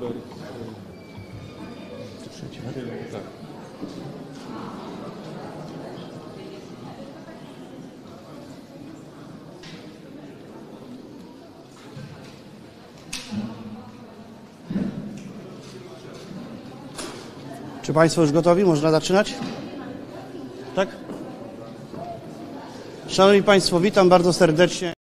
Goldberg. Trzeci, tak? Czy Państwo już gotowi? Można zaczynać? Tak? Szanowni Państwo, witam bardzo serdecznie.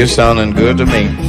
You're sounding good to me.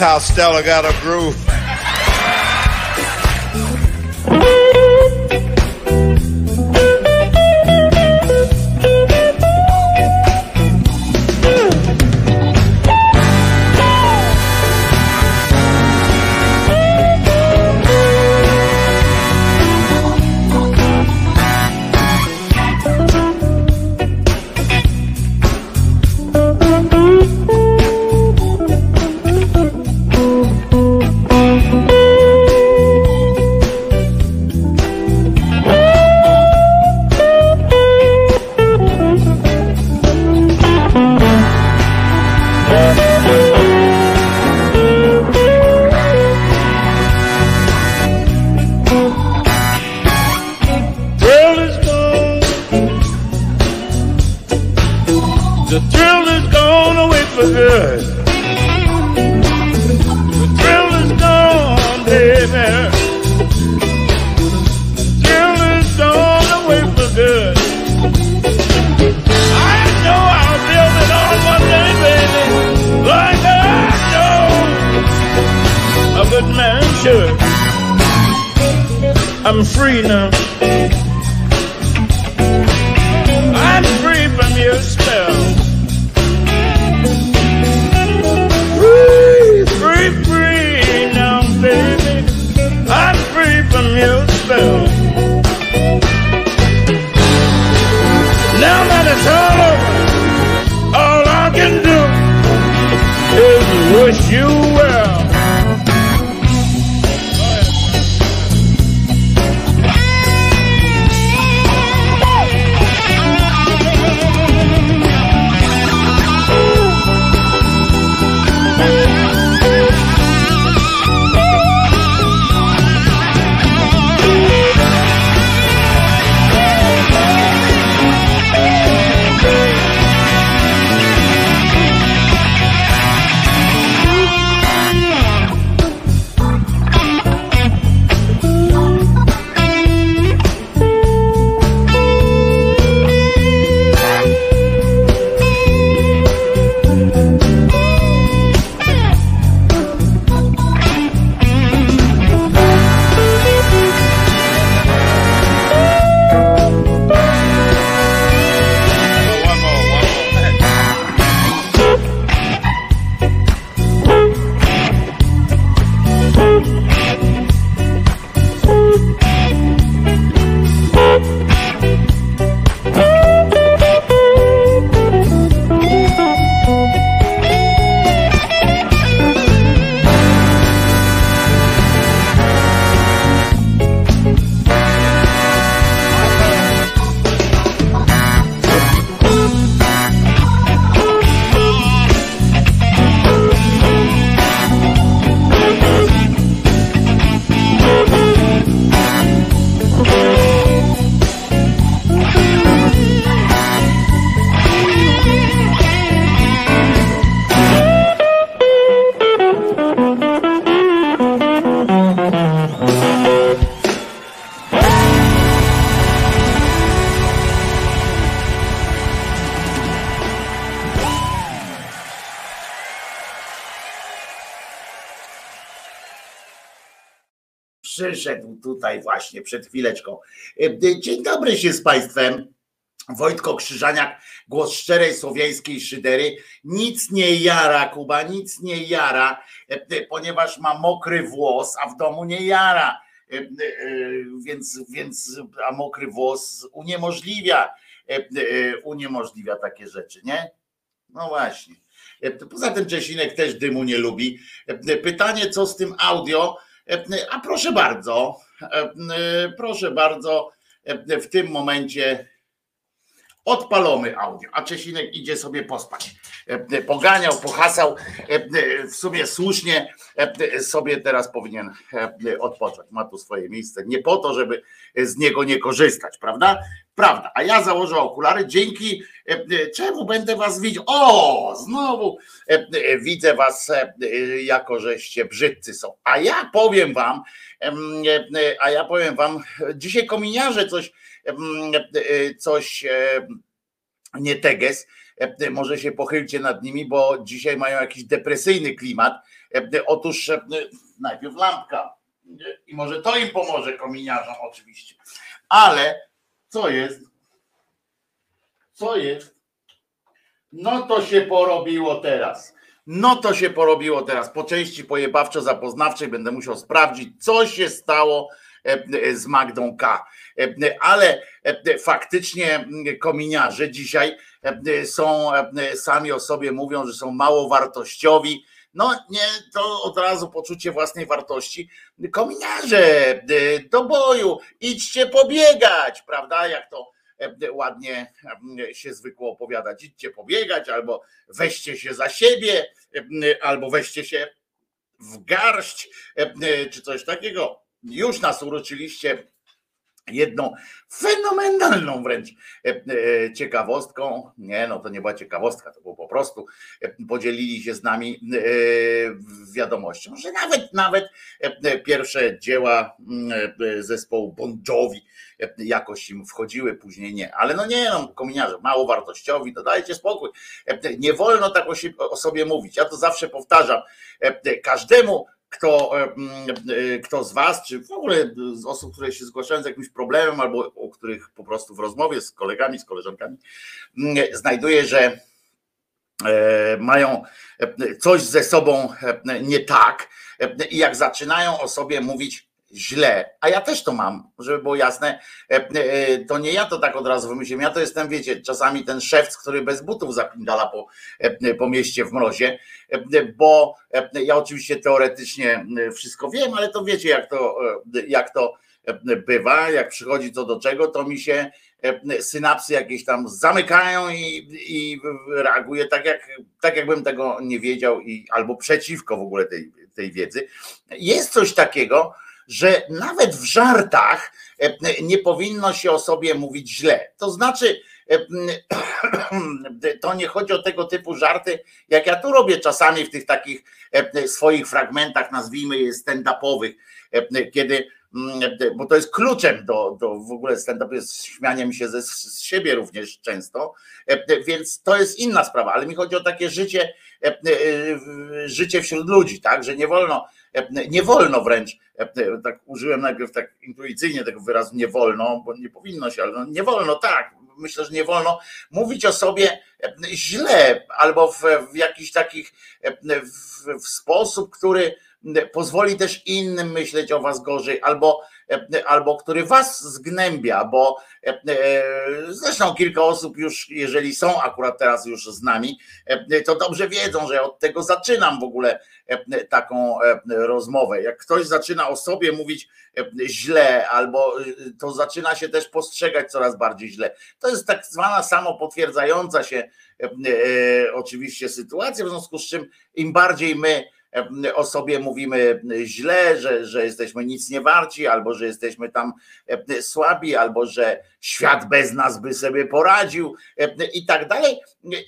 how Stella got her groove. Właśnie przed chwileczką. Dzień dobry się z Państwem. Wojtko Krzyżaniak, głos szczerej słowiańskiej szydery. Nic nie jara, Kuba, nic nie jara, ponieważ ma mokry włos, a w domu nie jara. Więc, więc a mokry włos uniemożliwia, uniemożliwia takie rzeczy, nie? No właśnie. Poza tym Czesinek też dymu nie lubi. Pytanie, co z tym audio? A proszę bardzo, proszę bardzo, w tym momencie odpalony audio, a Czesinek idzie sobie pospać. Poganiał, pohasał, w sumie słusznie sobie teraz powinien odpocząć. Ma tu swoje miejsce. Nie po to, żeby z niego nie korzystać, prawda? Prawda. A ja założę okulary, dzięki czemu będę was widział. O, znowu widzę was, jako żeście brzydcy są. A ja powiem wam, a ja powiem wam, dzisiaj kominiarze coś coś nie teges, może się pochylcie nad nimi, bo dzisiaj mają jakiś depresyjny klimat. Otóż najpierw lampka i może to im pomoże kominiarzom oczywiście. Ale co jest? Co jest? No to się porobiło teraz. No to się porobiło teraz. Po części pojebawczo-zapoznawczej będę musiał sprawdzić, co się stało z Magdą K. Ale faktycznie kominiarze dzisiaj są sami o sobie mówią, że są mało wartościowi. No nie, to od razu poczucie własnej wartości. Kominiarze do boju, idźcie pobiegać, prawda? Jak to ładnie się zwykło opowiadać. Idźcie pobiegać, albo weźcie się za siebie, albo weźcie się w garść, czy coś takiego już nas uroczyliście jedną fenomenalną wręcz ciekawostką. Nie, no to nie była ciekawostka, to było po prostu podzielili się z nami wiadomością, że nawet nawet pierwsze dzieła zespołu Bon Jovi jakoś im wchodziły, później nie. Ale no nie, no kominiarze, mało wartościowi, to dajcie spokój. Nie wolno tak o sobie mówić. Ja to zawsze powtarzam. Każdemu kto, kto z Was, czy w ogóle z osób, które się zgłaszają z jakimś problemem, albo o których po prostu w rozmowie z kolegami, z koleżankami, znajduje, że mają coś ze sobą nie tak, i jak zaczynają o sobie mówić źle, a ja też to mam, żeby było jasne, e, e, to nie ja to tak od razu wymyśliłem, ja to jestem, wiecie, czasami ten szewc, który bez butów zapindala po, e, po mieście w mrozie, bo ja oczywiście teoretycznie wszystko wiem, ale to wiecie jak to, jak to bywa, jak przychodzi co do czego, to mi się synapsy jakieś tam zamykają i, i reaguję tak, jak, tak jakbym tego nie wiedział i albo przeciwko w ogóle tej, tej wiedzy. Jest coś takiego, że nawet w żartach e, nie powinno się o sobie mówić źle. To znaczy, e, to nie chodzi o tego typu żarty, jak ja tu robię czasami w tych takich e, swoich fragmentach, nazwijmy je stand-upowych, kiedy bo to jest kluczem do, do w ogóle stand-up, jest śmianiem się ze, z siebie również często, więc to jest inna sprawa, ale mi chodzi o takie życie, życie wśród ludzi, tak, że nie wolno nie wolno wręcz, tak użyłem najpierw tak intuicyjnie tego wyrazu nie wolno, bo nie powinno się, ale no nie wolno, tak, myślę, że nie wolno mówić o sobie źle albo w, w jakiś takich w, w sposób, który pozwoli też innym myśleć o was gorzej, albo, albo który was zgnębia, bo zresztą kilka osób już, jeżeli są akurat teraz już z nami, to dobrze wiedzą, że od tego zaczynam w ogóle taką rozmowę. Jak ktoś zaczyna o sobie mówić źle, albo to zaczyna się też postrzegać coraz bardziej źle. To jest tak zwana samo potwierdzająca się oczywiście sytuacja, w związku z czym im bardziej my o sobie mówimy źle, że, że jesteśmy nic nie warci, albo że jesteśmy tam słabi, albo że świat bez nas by sobie poradził i tak dalej.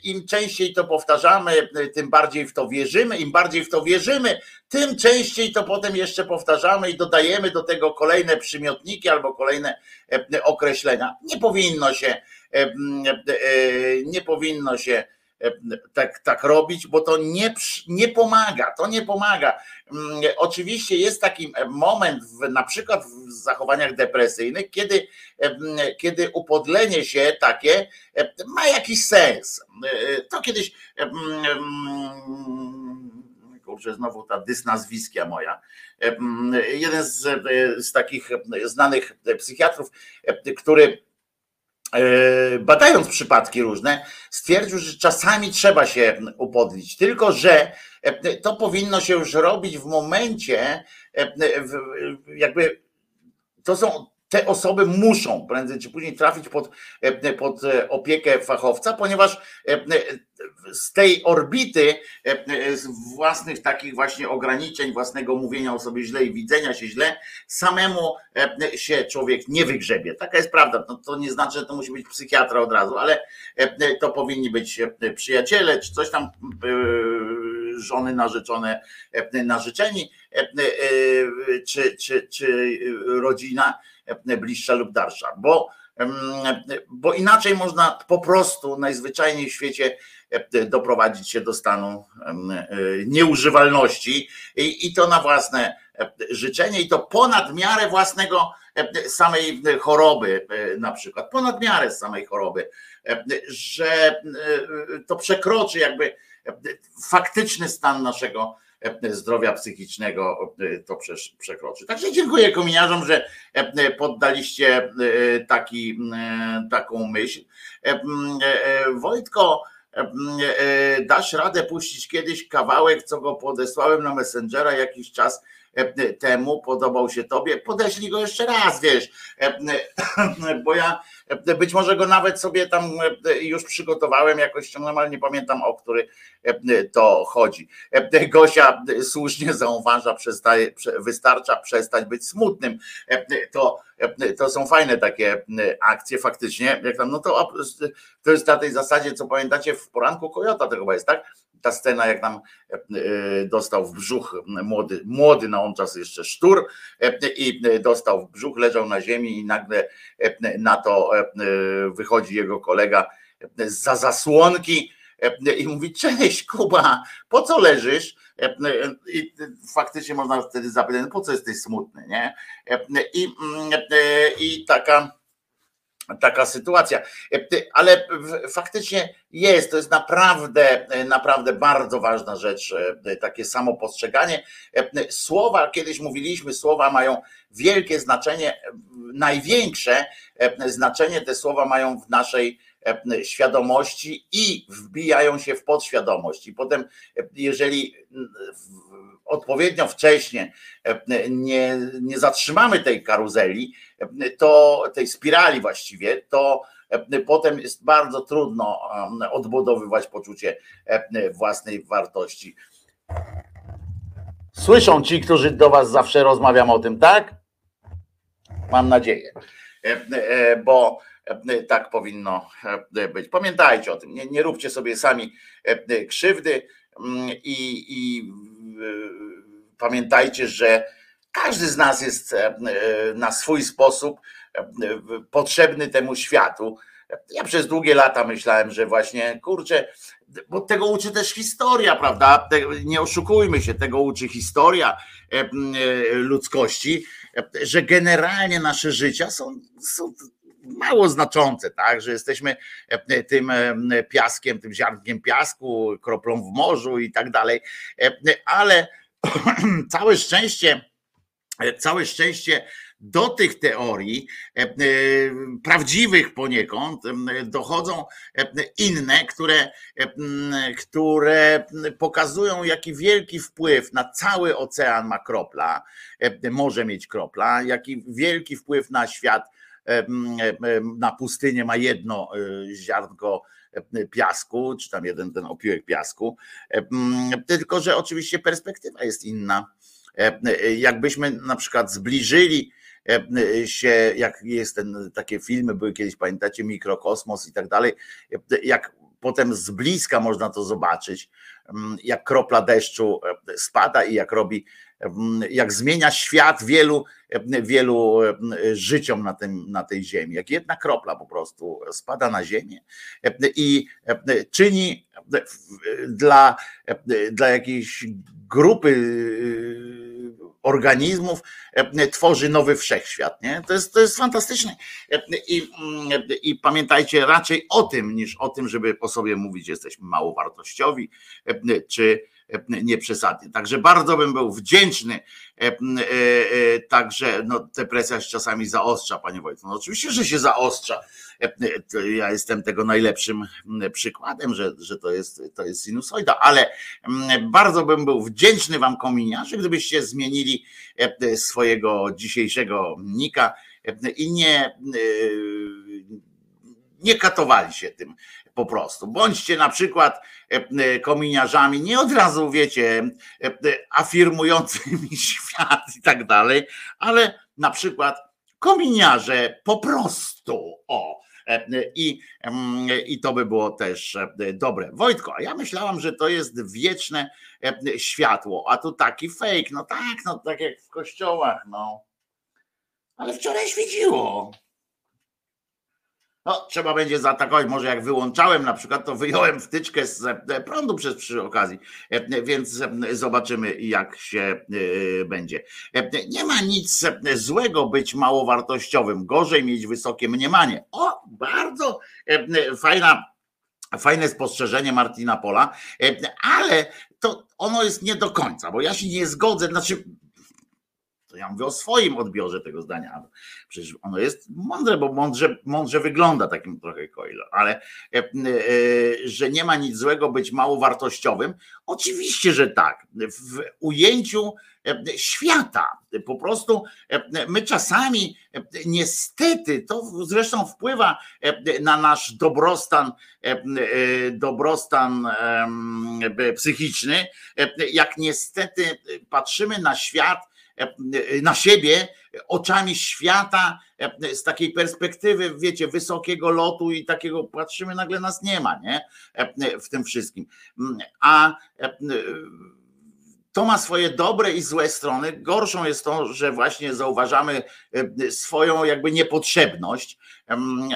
Im częściej to powtarzamy, tym bardziej w to wierzymy, im bardziej w to wierzymy, tym częściej to potem jeszcze powtarzamy i dodajemy do tego kolejne przymiotniki albo kolejne określenia. Nie powinno się, nie powinno się tak, tak robić, bo to nie, nie pomaga, to nie pomaga. Mm, oczywiście jest taki moment, w, na przykład w zachowaniach depresyjnych, kiedy, kiedy upodlenie się takie ma jakiś sens. To kiedyś kurczę, znowu ta dysnazwiskia moja. Jeden z, z takich znanych psychiatrów, który badając przypadki różne, stwierdził, że czasami trzeba się upodlić, tylko że e, to powinno się już robić w momencie, e, jakby to są te osoby muszą prędzej czy później trafić pod, pod opiekę fachowca, ponieważ z tej orbity, z własnych takich właśnie ograniczeń, własnego mówienia o sobie źle i widzenia się źle, samemu się człowiek nie wygrzebie. Taka jest prawda. No, to nie znaczy, że to musi być psychiatra od razu, ale to powinni być przyjaciele, czy coś tam żony narzeczone, narzeczeni, czy, czy, czy rodzina bliższa lub dalsza, bo, bo inaczej można po prostu najzwyczajniej w świecie doprowadzić się do stanu nieużywalności i, i to na własne życzenie i to ponad miarę własnego samej choroby na przykład, ponad miarę samej choroby, że to przekroczy jakby faktyczny stan naszego zdrowia psychicznego to przekroczy. Także dziękuję kominiarzom, że poddaliście taki, taką myśl. Wojtko, dasz radę puścić kiedyś kawałek, co go podesłałem na Messengera jakiś czas temu, podobał się tobie, podeślij go jeszcze raz, wiesz, bo ja być może go nawet sobie tam już przygotowałem, jakoś ściągnąłem, ale nie pamiętam o który to chodzi. Gosia słusznie zauważa, przestaje, wystarcza przestać być smutnym. To, to są fajne takie akcje faktycznie, jak tam, no to, to jest na tej zasadzie, co pamiętacie w poranku Kojota to chyba jest, tak? Ta scena, jak nam e, dostał w brzuch młody, młody na on czas jeszcze sztur e, i dostał w brzuch, leżał na ziemi i nagle e, na to wychodzi jego kolega za zasłonki i mówi, cześć Kuba, po co leżysz? I faktycznie można wtedy zapytać, no po co jesteś smutny, nie? I, i taka taka sytuacja. Ale faktycznie jest, to jest naprawdę, naprawdę bardzo ważna rzecz, takie samo postrzeganie. Słowa, kiedyś mówiliśmy, słowa mają wielkie znaczenie, największe znaczenie te słowa mają w naszej świadomości i wbijają się w podświadomość. I potem, jeżeli odpowiednio wcześnie nie, nie zatrzymamy tej karuzeli, to tej spirali właściwie, to potem jest bardzo trudno odbudowywać poczucie własnej wartości. Słyszą ci, którzy do Was zawsze rozmawiam o tym, tak? Mam nadzieję, bo tak powinno być. Pamiętajcie o tym, nie, nie róbcie sobie sami krzywdy i, i pamiętajcie, że każdy z nas jest e, e, na swój sposób e, potrzebny temu światu. Ja przez długie lata myślałem, że właśnie kurczę, bo tego uczy też historia, prawda? Nie oszukujmy się, tego uczy historia ludzkości, że generalnie nasze życia są, są mało znaczące, tak, że jesteśmy tym piaskiem, tym ziarnkiem piasku, kroplą w morzu i tak dalej, ale całe szczęście, całe szczęście do tych teorii, e, e, prawdziwych poniekąd, dochodzą inne, które, które pokazują, jaki wielki wpływ na cały ocean ma kropla, może mieć kropla, jaki wielki wpływ na świat, na pustynię ma jedno e, ziarnko piasku, czy tam jeden ten opiłek piasku, tylko że oczywiście perspektywa jest inna. Jakbyśmy na przykład zbliżyli się, jak jest ten, takie filmy były kiedyś, pamiętacie, mikrokosmos i tak dalej, jak potem z bliska można to zobaczyć, jak kropla deszczu spada i jak robi jak zmienia świat wielu, wielu życiom na, tym, na tej ziemi. Jak jedna kropla po prostu spada na ziemię i czyni dla, dla jakiejś grupy organizmów tworzy nowy wszechświat. Nie? To, jest, to jest fantastyczne. I, I pamiętajcie raczej o tym, niż o tym, żeby po sobie mówić, że jesteśmy mało wartościowi, czy nieprzesadnie. Także bardzo bym był wdzięczny. E, e, e, także no, te presja się czasami zaostrza, panie Wojtku. No, oczywiście, że się zaostrza. Ja jestem tego najlepszym przykładem, że, że to, jest, to jest sinusoida, ale bardzo bym był wdzięczny wam kominiarze, gdybyście zmienili swojego dzisiejszego nika i nie nie katowali się tym po prostu. Bądźcie na przykład e, e, kominiarzami, nie od razu wiecie, e, afirmującymi świat i tak dalej, ale na przykład kominiarze po prostu. O. I, I to by było też dobre. Wojtko, a ja myślałam, że to jest wieczne światło, a tu taki fake. No tak, no tak jak w kościołach, no. Ale wczoraj świeciło. No, trzeba będzie zaatakować. Może jak wyłączałem na przykład, to wyjąłem wtyczkę z e, prądu przez przy okazji, e, więc e, zobaczymy, jak się będzie. Nie ma nic złego być małowartościowym, gorzej mieć wysokie mniemanie. O, bardzo fajna Fajne spostrzeżenie Martina Pola, ale to ono jest nie do końca, bo ja się nie zgodzę, znaczy to ja mówię o swoim odbiorze tego zdania. Przecież ono jest mądre, bo mądrze, mądrze wygląda takim trochę coil, ale e, e, że nie ma nic złego być mało wartościowym. Oczywiście, że tak. W ujęciu e, świata. Po prostu my czasami niestety, to zresztą wpływa na nasz dobrostan, dobrostan psychiczny, jak niestety patrzymy na świat na siebie oczami świata, z takiej perspektywy, wiecie, wysokiego lotu i takiego patrzymy, nagle nas nie ma, nie? W tym wszystkim. A to ma swoje dobre i złe strony. Gorszą jest to, że właśnie zauważamy swoją jakby niepotrzebność,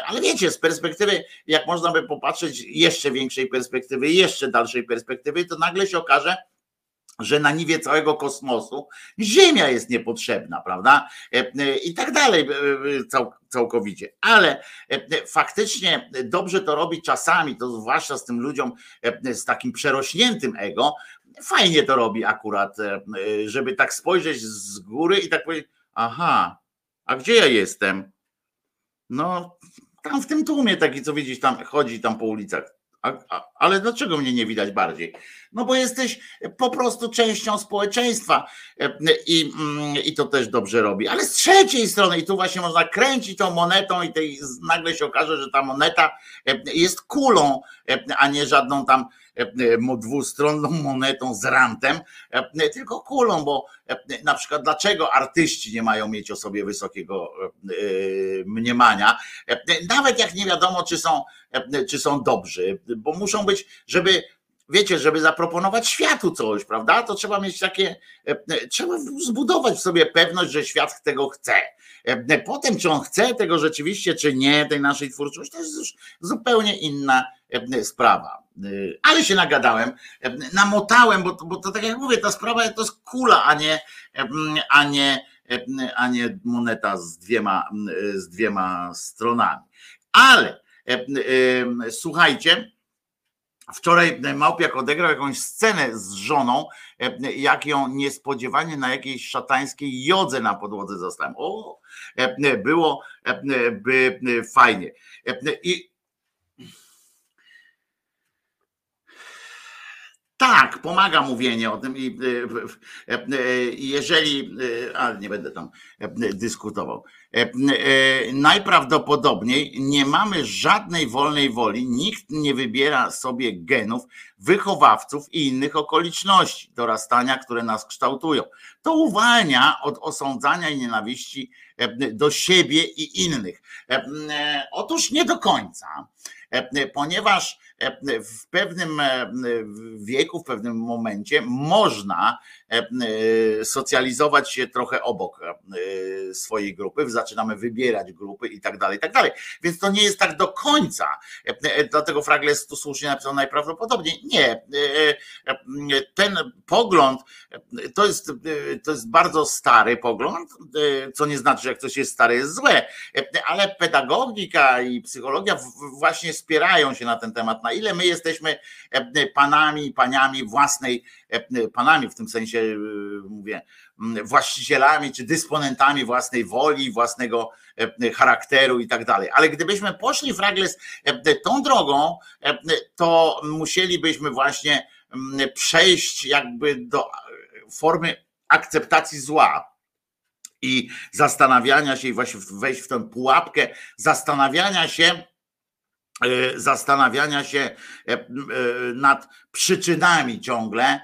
ale wiecie, z perspektywy, jak można by popatrzeć jeszcze większej perspektywy, jeszcze dalszej perspektywy, to nagle się okaże, że na niwie całego kosmosu Ziemia jest niepotrzebna, prawda? E, e, I tak dalej, e, całkowicie. Ale faktycznie dobrze to robi czasami, to zwłaszcza z tym ludziom z takim przerośniętym ego, fajnie to robi akurat, żeby tak spojrzeć z góry i tak powiedzieć, aha, a gdzie ja jestem? No, tam w tym tłumie taki, co widzisz, tam chodzi tam po ulicach. A, a, ale dlaczego mnie nie widać bardziej? No bo jesteś po prostu częścią społeczeństwa e, i, mm, i to też dobrze robi. Ale z trzeciej strony, i tu właśnie można kręcić tą monetą i tej, nagle się okaże, że ta moneta e, jest kulą, e, a nie żadną tam dwustronną monetą z rantem, tylko kulą, bo na przykład dlaczego artyści nie mają mieć o sobie wysokiego mniemania, nawet jak nie wiadomo, czy są, czy są dobrzy, bo muszą być, żeby wiecie, żeby zaproponować światu coś, prawda? To trzeba mieć takie, e, trzeba zbudować w sobie pewność, że świat tego chce. E, potem, czy on chce tego rzeczywiście, czy nie, tej naszej twórczości, to jest już zupełnie inna e, sprawa. Ale się nagadałem, namotałem, bo, bo to tak jak mówię, ta sprawa to jest kula, a nie, a nie, a nie moneta z dwiema, z dwiema stronami. Ale słuchajcie, Wczoraj Małpiak odegrał jakąś scenę z żoną, e, jak ją niespodziewanie na jakiejś szatańskiej jodze na podłodze zostałem. O, e, było e, by fajnie. I Tak, pomaga mówienie o tym i jeżeli, ale nie będę tam dyskutował. Najprawdopodobniej nie mamy żadnej wolnej woli, nikt nie wybiera sobie genów, wychowawców i innych okoliczności dorastania, które nas kształtują. To uwalnia od osądzania i nienawiści do siebie i innych. Otóż nie do końca, ponieważ w pewnym wieku, w pewnym momencie można socjalizować się trochę obok swojej grupy, zaczynamy wybierać grupy i tak dalej, i tak dalej. Więc to nie jest tak do końca. Dlatego Fragles tu słusznie napisał najprawdopodobniej. Nie. Ten pogląd to jest, to jest bardzo stary pogląd, co nie znaczy, że jak coś jest stare, jest złe, ale pedagogika i psychologia właśnie spierają się na ten temat na ile my jesteśmy e, panami i paniami własnej, e, panami w tym sensie e, mówię, właścicielami czy dysponentami własnej woli, własnego charakteru i tak dalej. Ale gdybyśmy poszli fragles tą drogą, to musielibyśmy właśnie przejść jakby do formy akceptacji zła i zastanawiania się i właśnie wejść w tę pułapkę zastanawiania się, E, zastanawiania się e, e, nad przyczynami ciągle,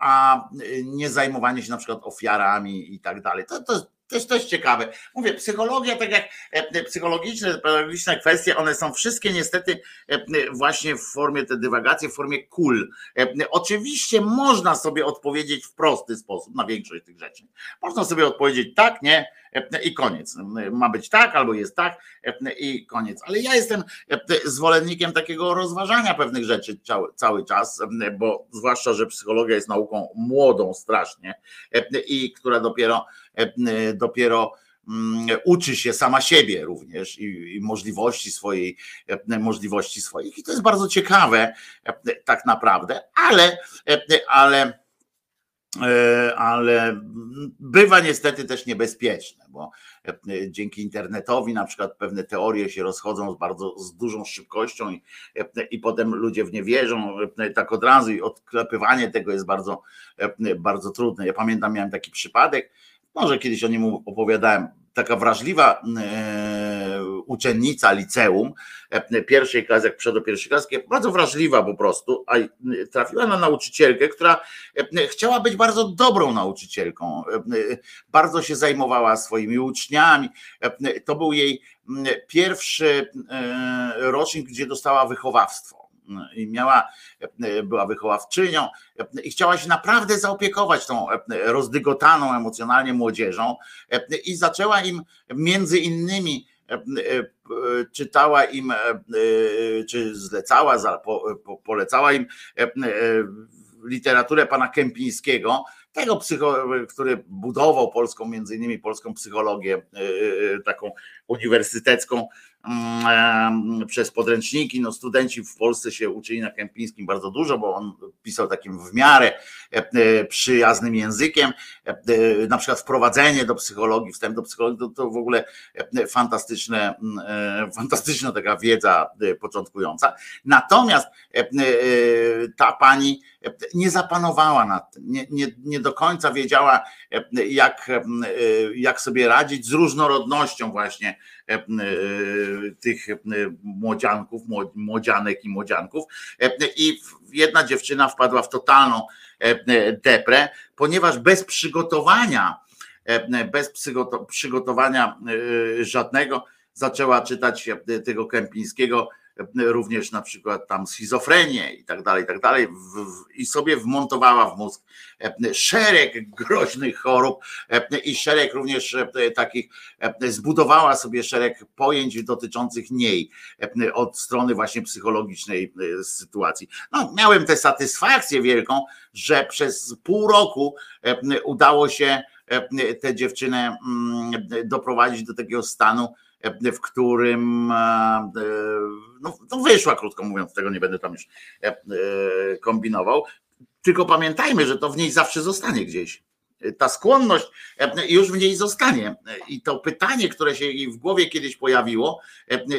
a nie zajmowanie się na przykład ofiarami i tak dalej. To, to, to jest też ciekawe. Mówię, psychologia, tak jak psychologiczne, pedagogiczne kwestie, one są wszystkie niestety właśnie w formie te dywagacje, w formie kul. Oczywiście można sobie odpowiedzieć w prosty sposób na większość tych rzeczy. Można sobie odpowiedzieć tak, nie, i koniec. Ma być tak albo jest tak i koniec. Ale ja jestem zwolennikiem takiego rozważania pewnych rzeczy cały czas, bo zwłaszcza, że psychologia jest nauką młodą strasznie i która dopiero dopiero mm, uczy się sama siebie również i, możliwości swojej, możliwości swoich. I to jest bardzo ciekawe tak naprawdę, ale, ale E, ale bywa niestety też niebezpieczne, bo e, dzięki internetowi na przykład pewne teorie się rozchodzą z bardzo z dużą szybkością i, e, i potem ludzie w nie wierzą tak od razu i odklepywanie tego jest bardzo, bardzo trudne. Ja pamiętam, miałem taki przypadek, może kiedyś o nim opowiadałem, taka wrażliwa e, uczennica liceum e, pierwszej klasy, jak przyszła do pierwszej klasy, bardzo wrażliwa po prostu, a trafiła na nauczycielkę, która e, chciała być bardzo dobrą nauczycielką. Bardzo się zajmowała swoimi uczniami. To był jej pierwszy rocznik, gdzie dostała wychowawstwo i miała, była wychowawczynią i chciała się naprawdę zaopiekować tą rozdygotaną emocjonalnie młodzieżą i zaczęła im między innymi czytała im, czy zlecała, polecała im literaturę pana Kępińskiego, tego psycho, który budował polską, między innymi polską psychologię, e, e, taką uniwersytecką przez podręczniki. No, studenci w Polsce się uczyli na Kępińskim bardzo dużo, bo on pisał takim w miarę e, przyjaznym językiem. Na przykład wprowadzenie do psychologii, wstęp do psychologii, to, to w ogóle fantastyczne, fantastyczna taka wiedza początkująca. Natomiast ta pani nie zapanowała nad tym, nie, nie, nie do końca wiedziała, jak, jak sobie radzić z różnorodnością właśnie tych młodzianków, młodzianek i młodzianków. I jedna dziewczyna wpadła w totalną deprę, ponieważ bez przygotowania, bez przygotowania żadnego zaczęła czytać tego Kępińskiego również na przykład tam schizofrenię i tak dalej, i tak dalej, i sobie wmontowała w mózg szereg groźnych chorób i szereg również takich, zbudowała sobie szereg pojęć dotyczących niej od strony właśnie psychologicznej sytuacji. No, miałem tę satysfakcję wielką, że przez pół roku udało się tę dziewczynę doprowadzić do takiego stanu, w którym e, no, no wyszła, krótko mówiąc, tego nie będę tam już e, e, kombinował. Tylko pamiętajmy, że to w niej zawsze zostanie gdzieś. Ta skłonność już w niej zostanie. I to pytanie, które się jej w głowie kiedyś pojawiło,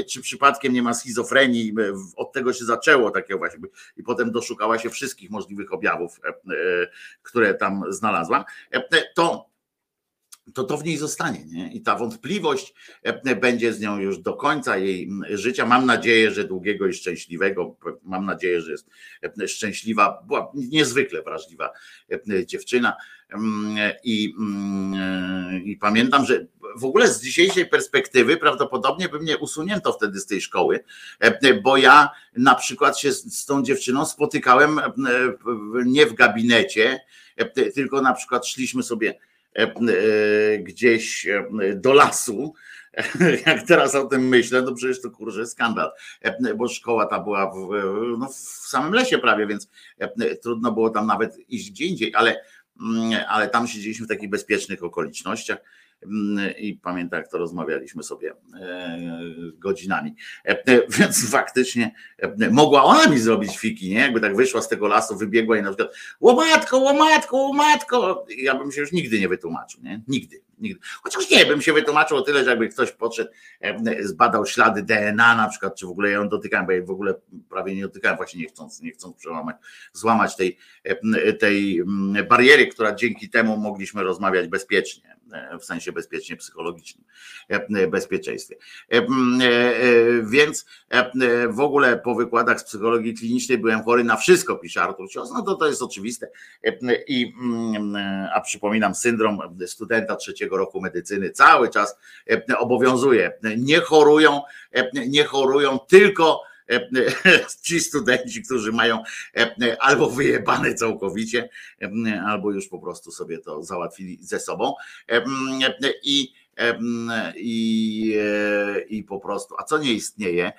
czy przypadkiem nie ma schizofrenii, od tego się zaczęło takiego właśnie, i potem doszukała się wszystkich możliwych objawów, które tam znalazła, to to to w niej zostanie. Nie? I ta wątpliwość e, będzie z nią już do końca jej życia. Mam nadzieję, że długiego i szczęśliwego. Mam nadzieję, że jest e, szczęśliwa. Była niezwykle wrażliwa e, dziewczyna. I, I pamiętam, że w ogóle z dzisiejszej perspektywy prawdopodobnie by mnie usunięto wtedy z tej szkoły, bo ja na przykład się z tą dziewczyną spotykałem nie w gabinecie, tylko na przykład szliśmy sobie gdzieś e, do lasu. Jak teraz o tym myślę, to przecież to kurczę skandal, bo szkoła ta była w, no, w samym lesie prawie, więc trudno było tam nawet iść gdzie indziej, ale, mm, ale tam siedzieliśmy w takich bezpiecznych okolicznościach i pamiętam, jak to rozmawialiśmy sobie e, godzinami. E, e, więc faktycznie mogła ona mi zrobić fiki, nie? Jakby tak wyszła z tego lasu, wybiegła i na przykład łomatko, łomatko, łomatko. Ja bym się już nigdy nie wytłumaczył, nie? Nigdy. Nigdy. Chociaż nie, bym się wytłumaczył o tyle, że jakby ktoś podszedł, zbadał ślady DNA na przykład, czy w ogóle ją dotykałem, bo ja w ogóle prawie nie dotykałem, właśnie nie chcąc, nie chcąc przełamać, złamać tej, tej bariery, która dzięki temu mogliśmy rozmawiać bezpiecznie E, w sensie bezpiecznie psychologicznym, e, bezpieczeństwie. E, więc w ogóle po wykładach z psychologii klinicznej byłem chory na wszystko, pisze Artur Cios, no to to jest oczywiste. I, a przypominam, syndrom studenta trzeciego roku medycyny cały czas obowiązuje. Nie chorują, nie chorują tylko E, e, ci studenci, którzy mają e, albo wyjebane całkowicie, albo już po prostu sobie to załatwili ze sobą. I i, i po prostu, a co nie istnieje,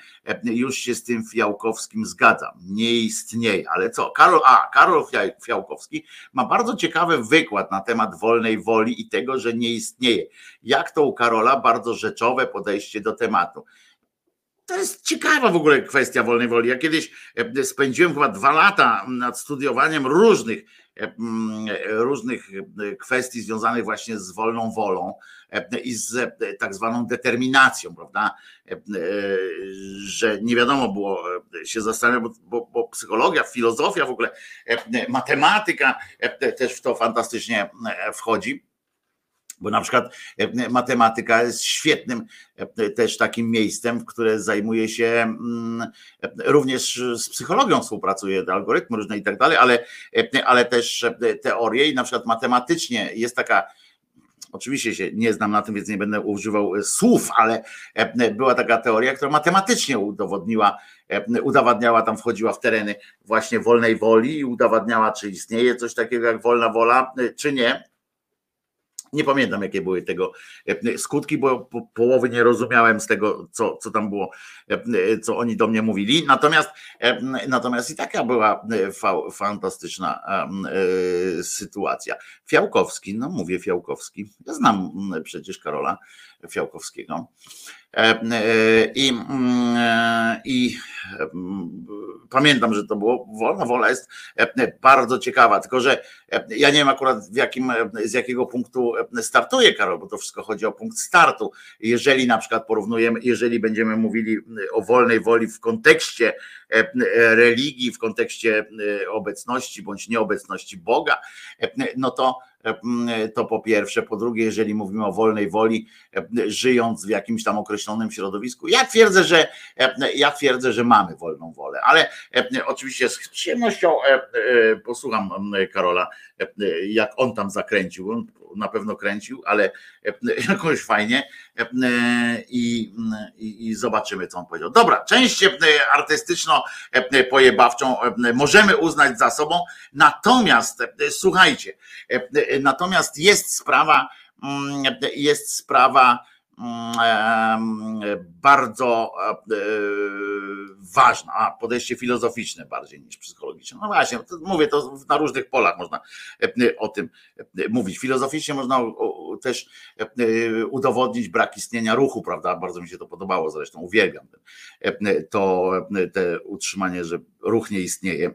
już się z tym Fiałkowskim zgadzam, nie istnieje, ale co, Karol, a Karol Fiałkowski ma bardzo ciekawy wykład na temat wolnej woli i tego, że nie istnieje. Jak to u Karola? Bardzo rzeczowe podejście do tematu to jest ciekawa w ogóle kwestia wolnej woli. Ja kiedyś e, spędziłem chyba dwa lata nad studiowaniem różnych, e, różnych e, kwestii związanych właśnie z wolną wolą i z tak zwaną determinacją, prawda? Że nie wiadomo było się zastanawiać, bo, bo psychologia, filozofia w ogóle, matematyka też w to fantastycznie wchodzi bo na przykład e, matematyka jest świetnym e, też takim miejscem, które zajmuje się mm, e, również z psychologią współpracuje, algorytmy różne i tak dalej, ale, ale też teorie i na przykład matematycznie jest taka Oczywiście się nie znam na tym, więc nie będę używał słów, ale była taka teoria, która matematycznie udowodniła, udowadniała, tam wchodziła w tereny właśnie wolnej woli i udowadniała, czy istnieje coś takiego jak wolna wola, czy nie. Nie pamiętam, jakie były tego e, skutki, bo po, połowy nie rozumiałem z tego, co, co tam było, e, co oni do mnie mówili. Natomiast, e, natomiast i taka była fa, fantastyczna sytuacja. Fiałkowski, no mówię Fiałkowski, ja znam przecież Karola Fiałkowskiego. I, i pamiętam, że to było, wolna wola jest bardzo ciekawa, tylko że ja nie wiem akurat w jakim, z jakiego punktu startuje Karol, bo to wszystko chodzi o punkt startu. Jeżeli na przykład porównujemy, jeżeli będziemy mówili o wolnej woli w kontekście religii, w kontekście obecności bądź nieobecności Boga, no to to po pierwsze. Po drugie, jeżeli mówimy o wolnej woli, żyjąc w jakimś tam określonym środowisku, ja twierdzę, że ja twierdzę, że mamy wolną wolę, ale oczywiście z przyjemnością posłucham Karola, jak on tam zakręcił na pewno kręcił, ale e, jakoś fajnie e, i, i, i zobaczymy, co on powiedział. Dobra, część e, artystyczno-pojebawczą możemy uznać za sobą, natomiast słuchajcie, natomiast jest sprawa, mm, jest sprawa, bardzo e, ważna, a podejście filozoficzne bardziej niż psychologiczne. No właśnie, mówię to na różnych polach można e, o tym e, mówić. Filozoficznie można też udowodnić brak istnienia ruchu, prawda? Bardzo mi się to podobało zresztą, uwielbiam to te utrzymanie, że ruch nie istnieje.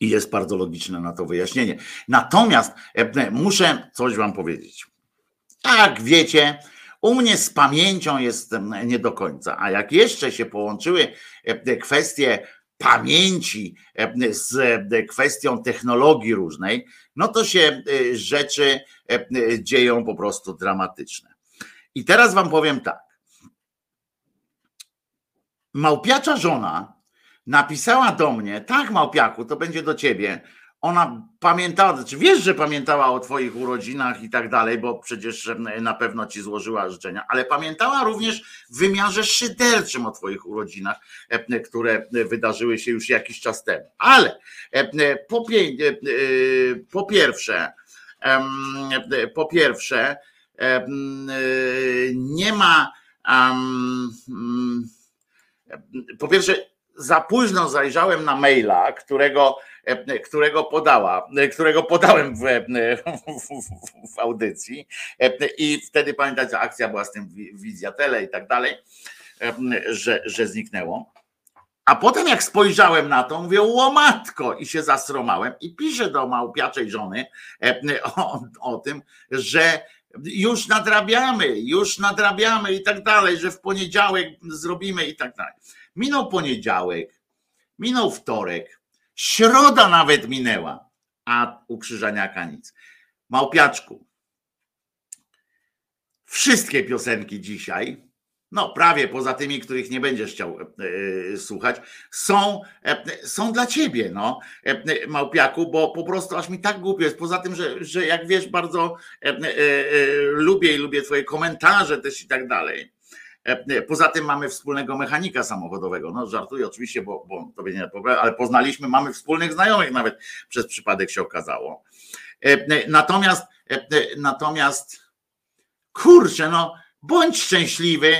I jest bardzo logiczne na to wyjaśnienie. Natomiast muszę coś Wam powiedzieć. Jak wiecie, u mnie z pamięcią jest nie do końca, a jak jeszcze się połączyły e, kwestie pamięci e, z e, kwestią technologii różnej, no to się rzeczy dzieją po prostu dramatyczne. I teraz wam powiem tak. Małpiacza żona napisała do mnie, tak małpiaku, to będzie do ciebie, ona pamiętała, czy znaczy wiesz, że pamiętała o Twoich urodzinach i tak dalej, bo przecież na pewno Ci złożyła życzenia, ale pamiętała również w wymiarze szyderczym o Twoich urodzinach, które wydarzyły się już jakiś czas temu. Ale po, e, po pierwsze, po pierwsze, nie ma. Po pierwsze, za późno zajrzałem na maila, którego którego podała, e, którego podałem w, e, w, w, audycji i wtedy pamiętacie, akcja była z tym Wizjatele i tak dalej, że, że zniknęło. A potem jak spojrzałem na to, mówię, łomatko i się zastromałem i piszę do małpiaczej żony o, o tym, że już nadrabiamy, już nadrabiamy i tak dalej, że w poniedziałek zrobimy i tak dalej. Minął poniedziałek, minął wtorek, Środa nawet minęła, a u nic. Małpiaczku, wszystkie piosenki dzisiaj, no prawie poza tymi, których nie będziesz chciał e, e, słuchać, są, e, są dla ciebie, no, e, Małpiaku, bo po prostu aż mi tak głupio jest. Poza tym, że, że jak wiesz, bardzo e, e, lubię i lubię twoje komentarze też i tak dalej. E, poza tym mamy wspólnego mechanika samochodowego. No żartuję oczywiście, bo, bo tobie nie odpowiadam, ale poznaliśmy, mamy wspólnych znajomych nawet przez przypadek się okazało. E, natomiast, e, natomiast kurczę, no bądź szczęśliwy,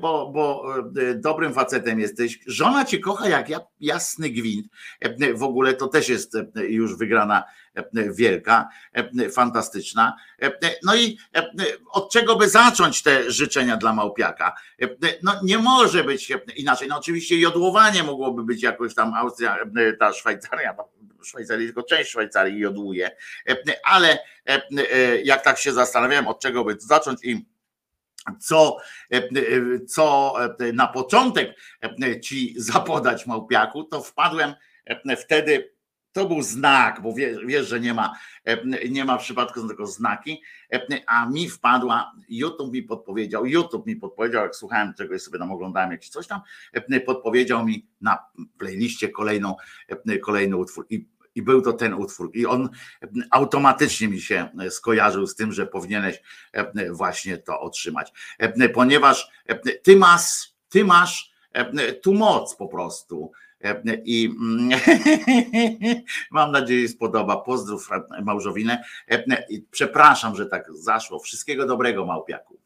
bo, bo dobrym facetem jesteś. Żona cię kocha jak jasny gwint. W ogóle to też jest już wygrana wielka, fantastyczna. No i od czego by zacząć te życzenia dla Małpiaka? No nie może być inaczej. No oczywiście jodłowanie mogłoby być jakoś tam Austria, ta Szwajcaria, Szwajcarii, tylko część Szwajcarii jodłuje, ale jak tak się zastanawiałem, od czego by zacząć i co, co na początek ci zapodać Małpiaku, to wpadłem wtedy to był znak, bo wiesz, że nie ma, nie ma w przypadku tylko znaki, a mi wpadła, YouTube mi podpowiedział, YouTube mi podpowiedział, jak słuchałem czegoś sobie tam oglądałem jakiś coś tam, podpowiedział mi na playliście kolejną, kolejny utwór. I I był to ten utwór. I on automatycznie mi się skojarzył z tym, że powinieneś właśnie to otrzymać. Ponieważ ty masz, ty masz tu moc po prostu. I mam nadzieję, że spodoba. Pozdrów Małżowinę. Przepraszam, że tak zaszło. Wszystkiego dobrego, Małpiaku.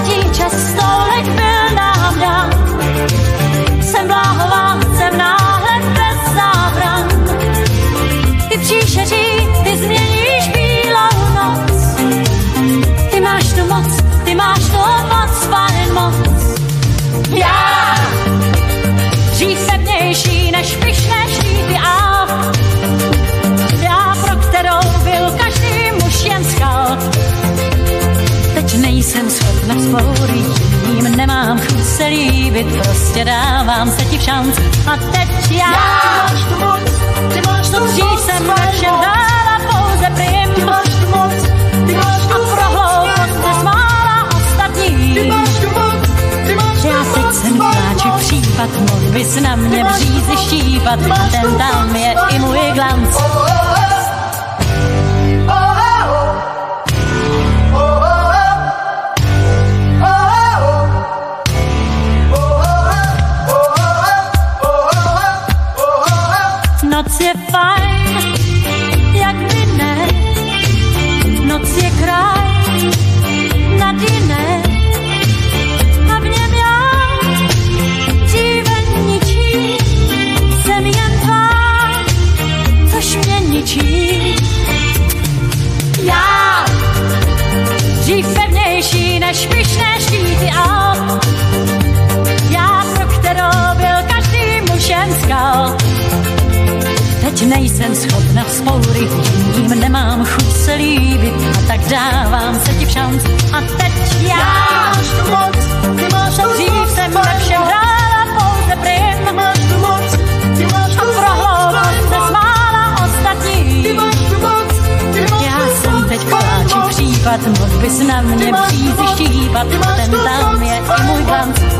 mládí často leď byl nám dán. Jsem bláhová, jsem náhle bez zábran. Ty příšeří, ty změníš bílou noc. Ty máš tu moc, ty máš to moc, pane moc. Já! Yeah! euforii, jim nemám chuť se líbit, prostě dávám se ti v šanc. A teď já, já máš tu moc, ty máš tu dřív jsem na všem pouze prim. Ty máš tu moc, ty máš tu. Ty máš tu moc, ty máš tu no. případ, mohl bys na mě břízy štípat, ten tam je i můj glanc. Oh, oh. if I choury, jim nemám chuť se líbit, a tak dávám se ti v šanc. A teď já, já máš tu moc, ty máš tu dřív moc, jsem ve všem hrála pouze prým. Ty máš tu moc, ty máš tu a pro se smála ostatní. Ty máš tu moc, ty máš já tu jsem teď pláču případ, mohl bys na mě přijít štípat, ten tam je i můj glanc.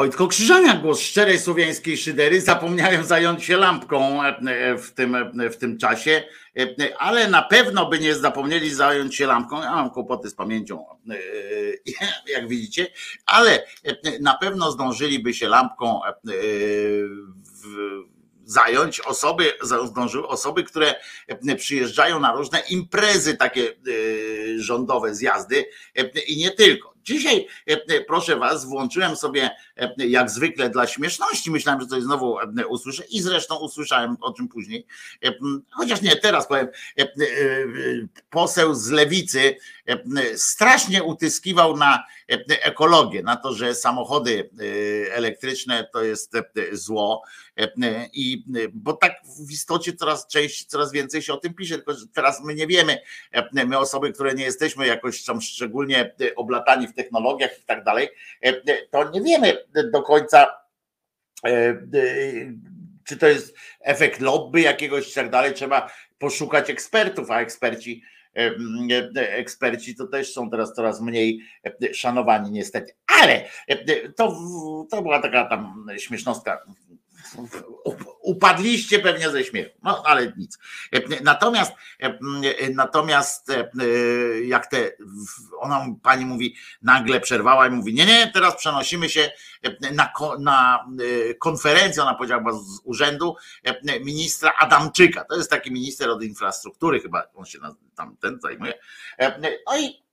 Wojtko Krzyżania, głos szczerej słowiańskiej szydery, zapomniałem zająć się lampką w tym, w tym czasie, ale na pewno by nie zapomnieli zająć się lampką. Ja mam kłopoty z pamięcią, jak widzicie, ale na pewno zdążyliby się lampką w zająć osoby, zdążyły osoby, które e, przyjeżdżają na różne imprezy takie e, rządowe, zjazdy e, i nie tylko. Dzisiaj, proszę Was, włączyłem sobie jak zwykle dla śmieszności. Myślałem, że coś znowu usłyszę i zresztą usłyszałem o czym później. Chociaż nie, teraz powiem. Poseł z lewicy strasznie utyskiwał na ekologię, na to, że samochody elektryczne to jest zło. I bo tak w istocie coraz częściej, coraz więcej się o tym pisze, tylko teraz my nie wiemy, my osoby, które nie jesteśmy jakoś tam szczególnie oblatani w technologiach i tak dalej, to nie wiemy do końca, czy to jest efekt lobby jakiegoś i tak dalej. Trzeba poszukać ekspertów, a eksperci eksperci to też są teraz coraz mniej szanowani niestety. Ale to, to była taka tam śmiesznostka upadliście pewnie ze śmiechu, no ale nic. Natomiast, natomiast jak te, ona pani mówi, nagle przerwała i mówi, nie, nie, teraz przenosimy się na, na konferencję, ona powiedziała z urzędu ministra Adamczyka, to jest taki minister od infrastruktury chyba, on się tam ten zajmuje. No i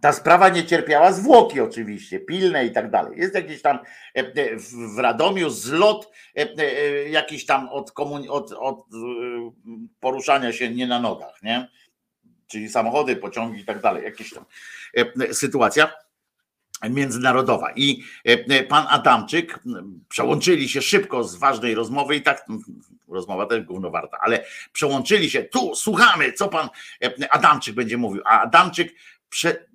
ta sprawa nie cierpiała zwłoki oczywiście, pilne i tak dalej. Jest jakiś tam e, e, w Radomiu zlot e, jakiś tam od, komuni- od, od poruszania się nie na nogach, nie? Czyli samochody, pociągi i tak dalej, jakieś tam sytuacja międzynarodowa. I pan Adamczyk przełączyli się szybko z ważnej rozmowy i tak rozmowa też gówno warta, ale przełączyli się, tu słuchamy, co pan Adamczyk będzie mówił, a Adamczyk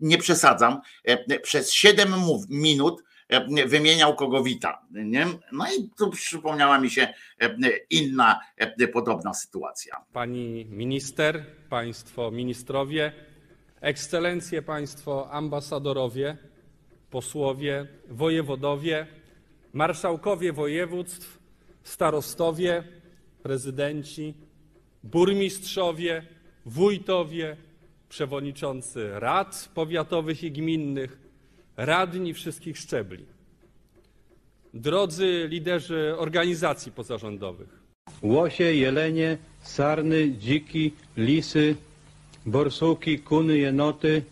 nie przesadzam, e, przez 7 minut e, wymieniał kogo wita. Nie? No i tu przypomniała mi się e, inna podobna sytuacja. Pani minister, państwo ministrowie, ekscelencje państwo ambasadorowie, posłowie, wojewodowie, marszałkowie województw, starostowie, prezydenci, burmistrzowie, wójtowie, przewodniczący rad powiatowych i gminnych, radni wszystkich szczebli. Drodzy liderzy organizacji pozarządowych. Łosie, jelenie, sarny, dziki, lisy, borsuki, kuny, jenoty,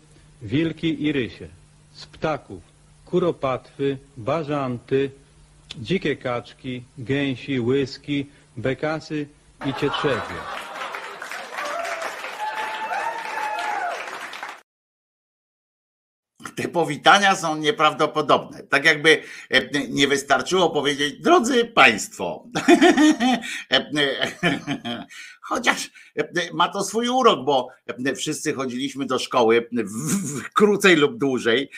wilki i rysie. Z ptaków kuropatwy, bażanty, dzikie kaczki, gęsi, łyski, bekasy i cietrzewie. Te powitania są nieprawdopodobne. Tak jakby e, nie wystarczyło powiedzieć, drodzy Państwo, e, chociaż e, ma to swój urok, bo wszyscy chodziliśmy do szkoły krócej lub dłużej.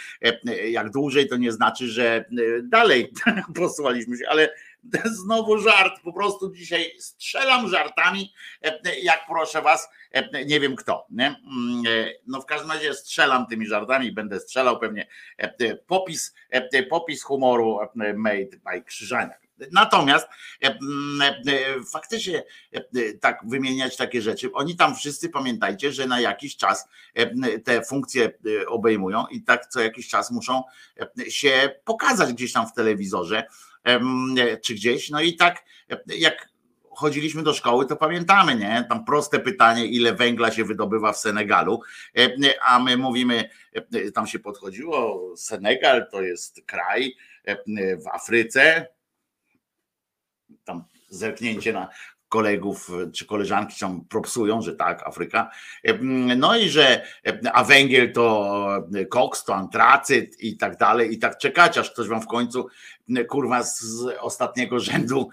Jak dłużej, to nie znaczy, że dalej posłaliśmy się, ale znowu żart, po prostu dzisiaj strzelam żartami, jak proszę was, nie wiem kto. Nie? Mm, no w każdym razie strzelam tymi żartami, będę strzelał pewnie popis, popis humoru made by Krzyżaniak. Natomiast faktycznie tak wymieniać takie rzeczy, oni tam wszyscy pamiętajcie, że na jakiś czas te funkcje obejmują i tak co jakiś czas muszą się pokazać gdzieś tam w telewizorze czy gdzieś. No i tak jak chodziliśmy do szkoły, to pamiętamy, nie? Tam proste pytanie, ile węgla się wydobywa w Senegalu, a my mówimy, tam się podchodziło, Senegal to jest kraj w Afryce, tam zerknięcie na kolegów czy koleżanki tam propsują, że tak, Afryka. No i że, a węgiel to koks, to antracyt i tak dalej, i tak czekać, aż ktoś wam w końcu kurwa z ostatniego rzędu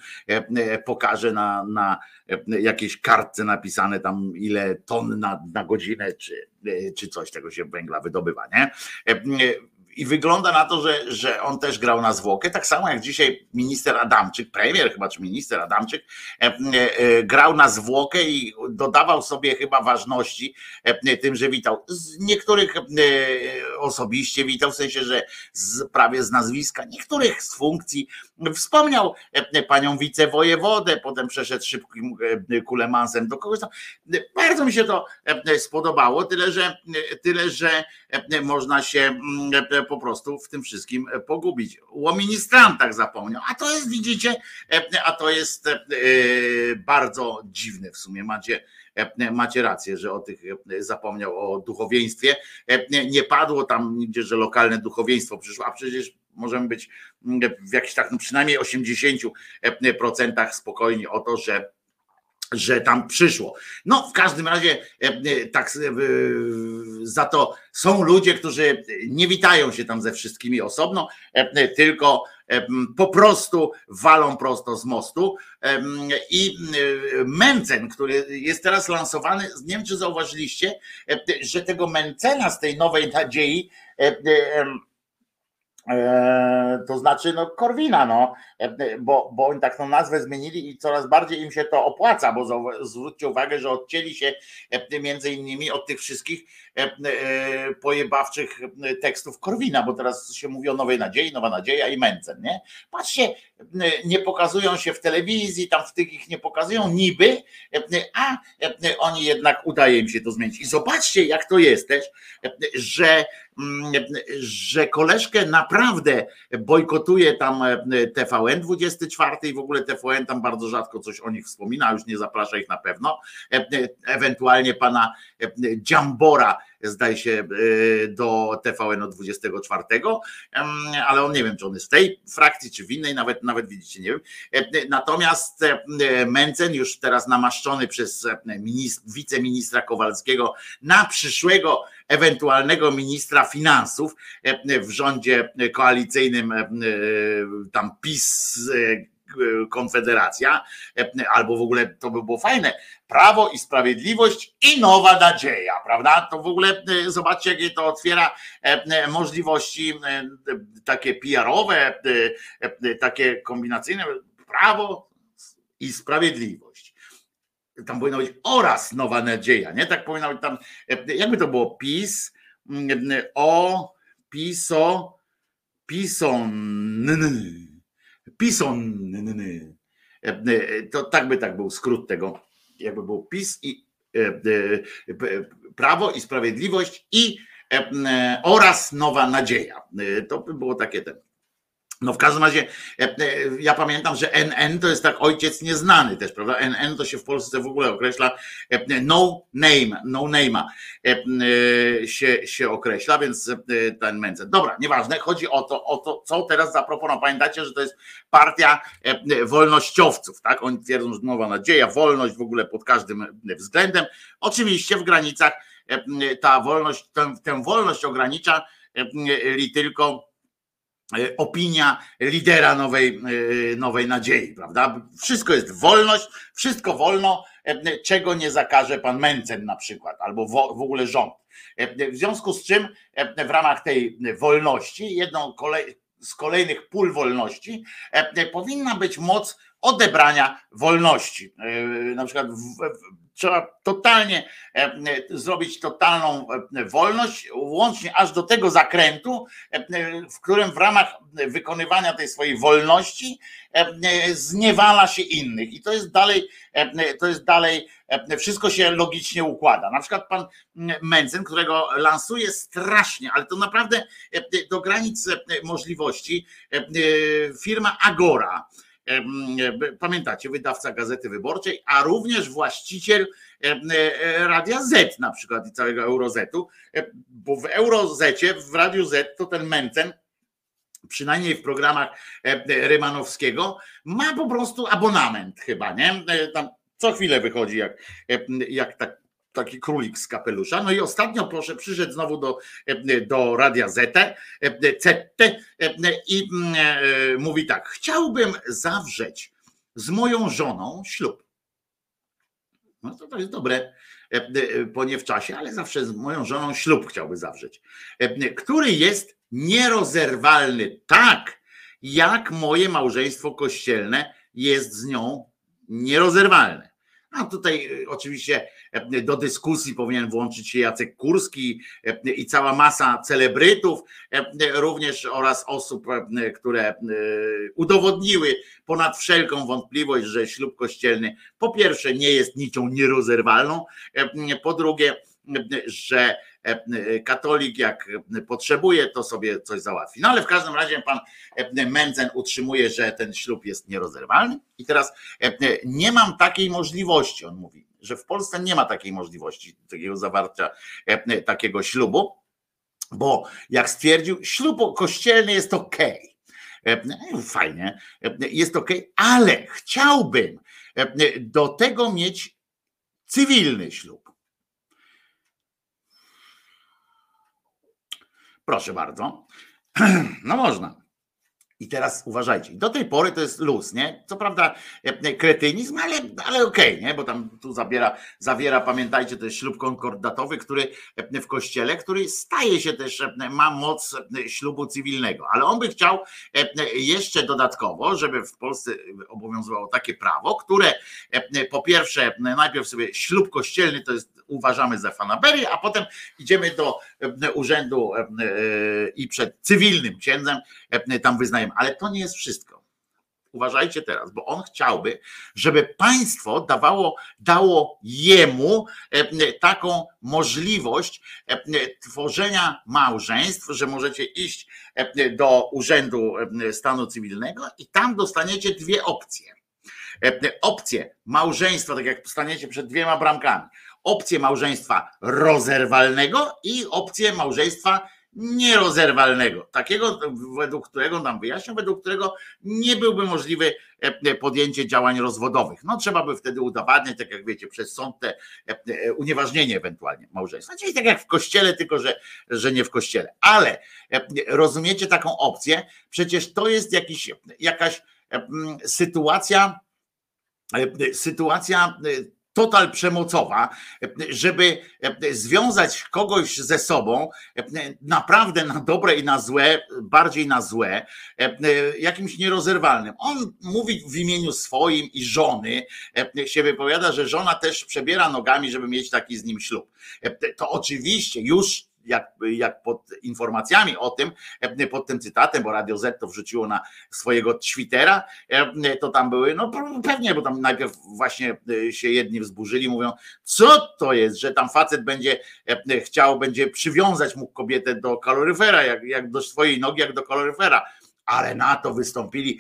pokaże na, na jakiejś kartce napisane tam ile ton na, na godzinę, czy, czy coś tego się węgla wydobywa, nie? I wygląda na to, że, że on też grał na zwłokę, tak samo jak dzisiaj minister Adamczyk, premier chyba, czy minister Adamczyk, grał na zwłokę i dodawał sobie chyba ważności tym, że witał. Z niektórych osobiście witał, w sensie, że z, prawie z nazwiska, niektórych z funkcji wspomniał panią wicewojewodę, potem przeszedł szybkim kulemansem do kogoś tam. Bardzo mi się to spodobało, tyle że, tyle, że można się mm, po prostu w tym wszystkim pogubić. O ministrantach zapomniał, a to jest, widzicie, a to jest e, bardzo dziwne w sumie. Macie, macie rację, że o tych zapomniał o duchowieństwie. Nie padło tam nigdzie, że lokalne duchowieństwo przyszło, a przecież możemy być w jakichś tak, no przynajmniej 80% spokojni o to, że że tam przyszło. No, w każdym razie e, e, tak e, za to są ludzie, którzy nie witają się tam ze wszystkimi osobno, tylko po prostu walą prosto z mostu. I Mencen, który jest teraz lansowany, nie wiem czy zauważyliście, że tego Mencena z tej nowej nadziei E, to znaczy no Korwina, no, e, bo, bo oni tak tą nazwę zmienili i coraz bardziej im się to opłaca, bo zwróćcie uwagę, że odcięli się e, między innymi od tych wszystkich pojebawczych tekstów Korwina, bo teraz się mówi o Nowej Nadziei, Nowa Nadzieja i Mencen, nie? Patrzcie, nie pokazują się w telewizji, tam w tych ich nie pokazują niby, a oni jednak udaje im się to zmienić. I zobaczcie, jak to jest też, że że koleżkę naprawdę bojkotuje tam e, TVN 24 i w ogóle TVN tam bardzo rzadko coś o nich wspomina, już nie zaprasza ich na pewno. E, e, ewentualnie pana Dziambora zdaje się, do TVN 24, ale on nie wiem, czy on jest w tej frakcji, czy w innej, nawet, nawet widzicie, nie wiem. Natomiast Mencen, już teraz namaszczony przez wiceministra Kowalskiego na przyszłego ewentualnego ministra finansów w rządzie koalicyjnym tam PiS Konfederacja, albo w ogóle to by było fajne, Prawo i Sprawiedliwość i Nowa Nadzieja, prawda? To w ogóle e, zobaczcie, jakie to otwiera e, e, możliwości takie PR-owe, takie kombinacyjne. Prawo i Sprawiedliwość. Tam powinno być oraz Nowa Nadzieja, nie? Tak powinno być tam, jakby to było PiS, o, PiSo, PiSon, PiSon, to tak by tak był skrót tego jakby był PiS i e, e, Prawo i Sprawiedliwość i e, oraz Nowa Nadzieja. To by było takie ten. No w każdym razie ja pamiętam, że NN to jest tak ojciec nieznany też, prawda? NN to się w Polsce w ogóle określa no name, no name'a się, się określa, więc ten Mencen. Dobra, nieważne, chodzi o to, o to, co teraz zaproponował. Pamiętacie, że to jest partia wolnościowców, tak? Oni twierdzą, że nowa nadzieja, wolność w ogóle pod każdym względem. Oczywiście w granicach ta wolność, tę, tę wolność ogranicza li tylko E, opinia lidera nowej, e, nowej nadziei, prawda? Wszystko jest wolność, wszystko wolno, e, czego nie zakaże pan Mencen na przykład, albo w, ogóle rząd. W związku z czym w ramach tej wolności, jedną z kolejnych pól wolności powinna być moc odebrania wolności. Na przykład trzeba totalnie e, e, zrobić totalną e, wolność, łącznie aż do tego zakrętu, w którym w ramach wykonywania tej swojej wolności zniewala się innych. I to jest dalej, to jest dalej, wszystko się logicznie układa. Na przykład pan Mencen, którego lansuje strasznie, ale to naprawdę do granic możliwości, firma Agora Pamiętacie, wydawca Gazety Wyborczej, a również właściciel e, Radia Z na przykład i całego Eurozetu, bo w Eurozecie, w Radiu Z to ten Mencen, przynajmniej w programach Rymanowskiego, ma po prostu abonament chyba, nie? E, tam co chwilę wychodzi jak, jak tak taki królik z kapelusza. No i ostatnio, proszę, przyszedł znowu do, do Radia Z, Z i mm, mówi tak, chciałbym zawrzeć z moją żoną ślub. No to, to jest dobre, po nie w czasie, ale zawsze z moją żoną ślub chciałby zawrzeć, który jest nierozerwalny tak, jak moje małżeństwo kościelne jest z nią nierozerwalne. A tutaj y, oczywiście e, do dyskusji powinien włączyć się Jacek Kurski e, i cała masa celebrytów, e, również oraz osób, które udowodniły ponad wszelką wątpliwość, że ślub kościelny po pierwsze nie jest nicią nierozerwalną, po drugie, że katolik jak potrzebuje, to sobie coś załatwi. No ale w każdym razie pan Mędzen utrzymuje, że ten ślub jest nierozerwalny i teraz nie mam takiej możliwości, on mówi, że w Polsce nie ma takiej możliwości takiego zawarcia takiego ślubu, bo jak stwierdził, ślub kościelny jest ok. Fajnie, jest ok, ale chciałbym do tego mieć cywilny ślub. Proszę bardzo. No można. I teraz uważajcie, do tej pory to jest luz, nie? Co prawda e, kretynizm, ale, ale okej, okay, nie? Bo tam tu zabiera, zawiera, pamiętajcie, to jest ślub konkordatowy, który e, w kościele, który staje się też, e, ma moc ślubu cywilnego, ale on by chciał jeszcze dodatkowo, żeby w Polsce obowiązywało takie prawo, które po pierwsze, najpierw sobie ślub kościelny to jest uważamy za fanaberię, a potem idziemy do urzędu i przed cywilnym księdzem tam wyznajemy. Ale to nie jest wszystko. Uważajcie teraz, bo on chciałby, żeby państwo dawało, dało jemu taką możliwość tworzenia małżeństw, że możecie iść do Urzędu Stanu Cywilnego i tam dostaniecie dwie opcje. Opcje małżeństwa, tak jak staniecie przed dwiema bramkami opcję małżeństwa rozerwalnego i opcję małżeństwa nierozerwalnego. Takiego, według którego nam wyjaśnią, według którego nie byłby możliwe e, podjęcie działań rozwodowych. No trzeba by wtedy udowadniać, tak jak wiecie, przez sąd te e, unieważnienie ewentualnie małżeństwa. Czyli tak jak w kościele, tylko że, że nie w kościele. Ale e, rozumiecie taką opcję? Przecież to jest jakiś, jakaś sytuacja, sytuacja total przemocowa, żeby związać kogoś ze sobą, naprawdę na dobre i na złe, bardziej na złe, jakimś nierozerwalnym. On mówi w imieniu swoim i żony, się wypowiada, że żona też przebiera nogami, żeby mieć taki z nim ślub. To oczywiście już jak, jak pod informacjami o tym, e, pod tym cytatem, bo Radio Z to wrzuciło na swojego Twittera, e, to tam były, no pewnie, bo tam najpierw właśnie e, się jedni wzburzyli, mówią, co to jest, że tam facet będzie chciał, będzie przywiązać mógł kobietę do kaloryfera, jak, jak do swojej nogi, jak do kaloryfera. Ale na to wystąpili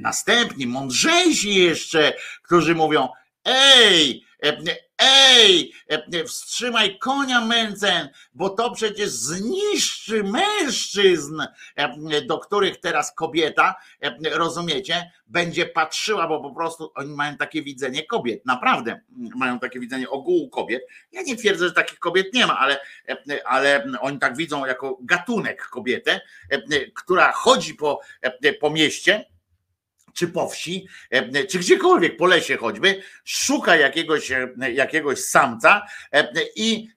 następni, mądrzejsi jeszcze, którzy mówią: Ej, Ej, e, wstrzymaj konia męcen, bo to przecież zniszczy mężczyzn, e, do których teraz kobieta, e, rozumiecie, będzie patrzyła, bo po prostu oni mają takie widzenie kobiet, naprawdę mają takie widzenie ogółu kobiet. Ja nie twierdzę, że takich kobiet nie ma, ale, ale oni tak widzą jako gatunek kobietę, która chodzi po, po mieście czy po wsi, e, czy gdziekolwiek po lesie choćby, szuka jakiegoś, e, jakiegoś samca e, i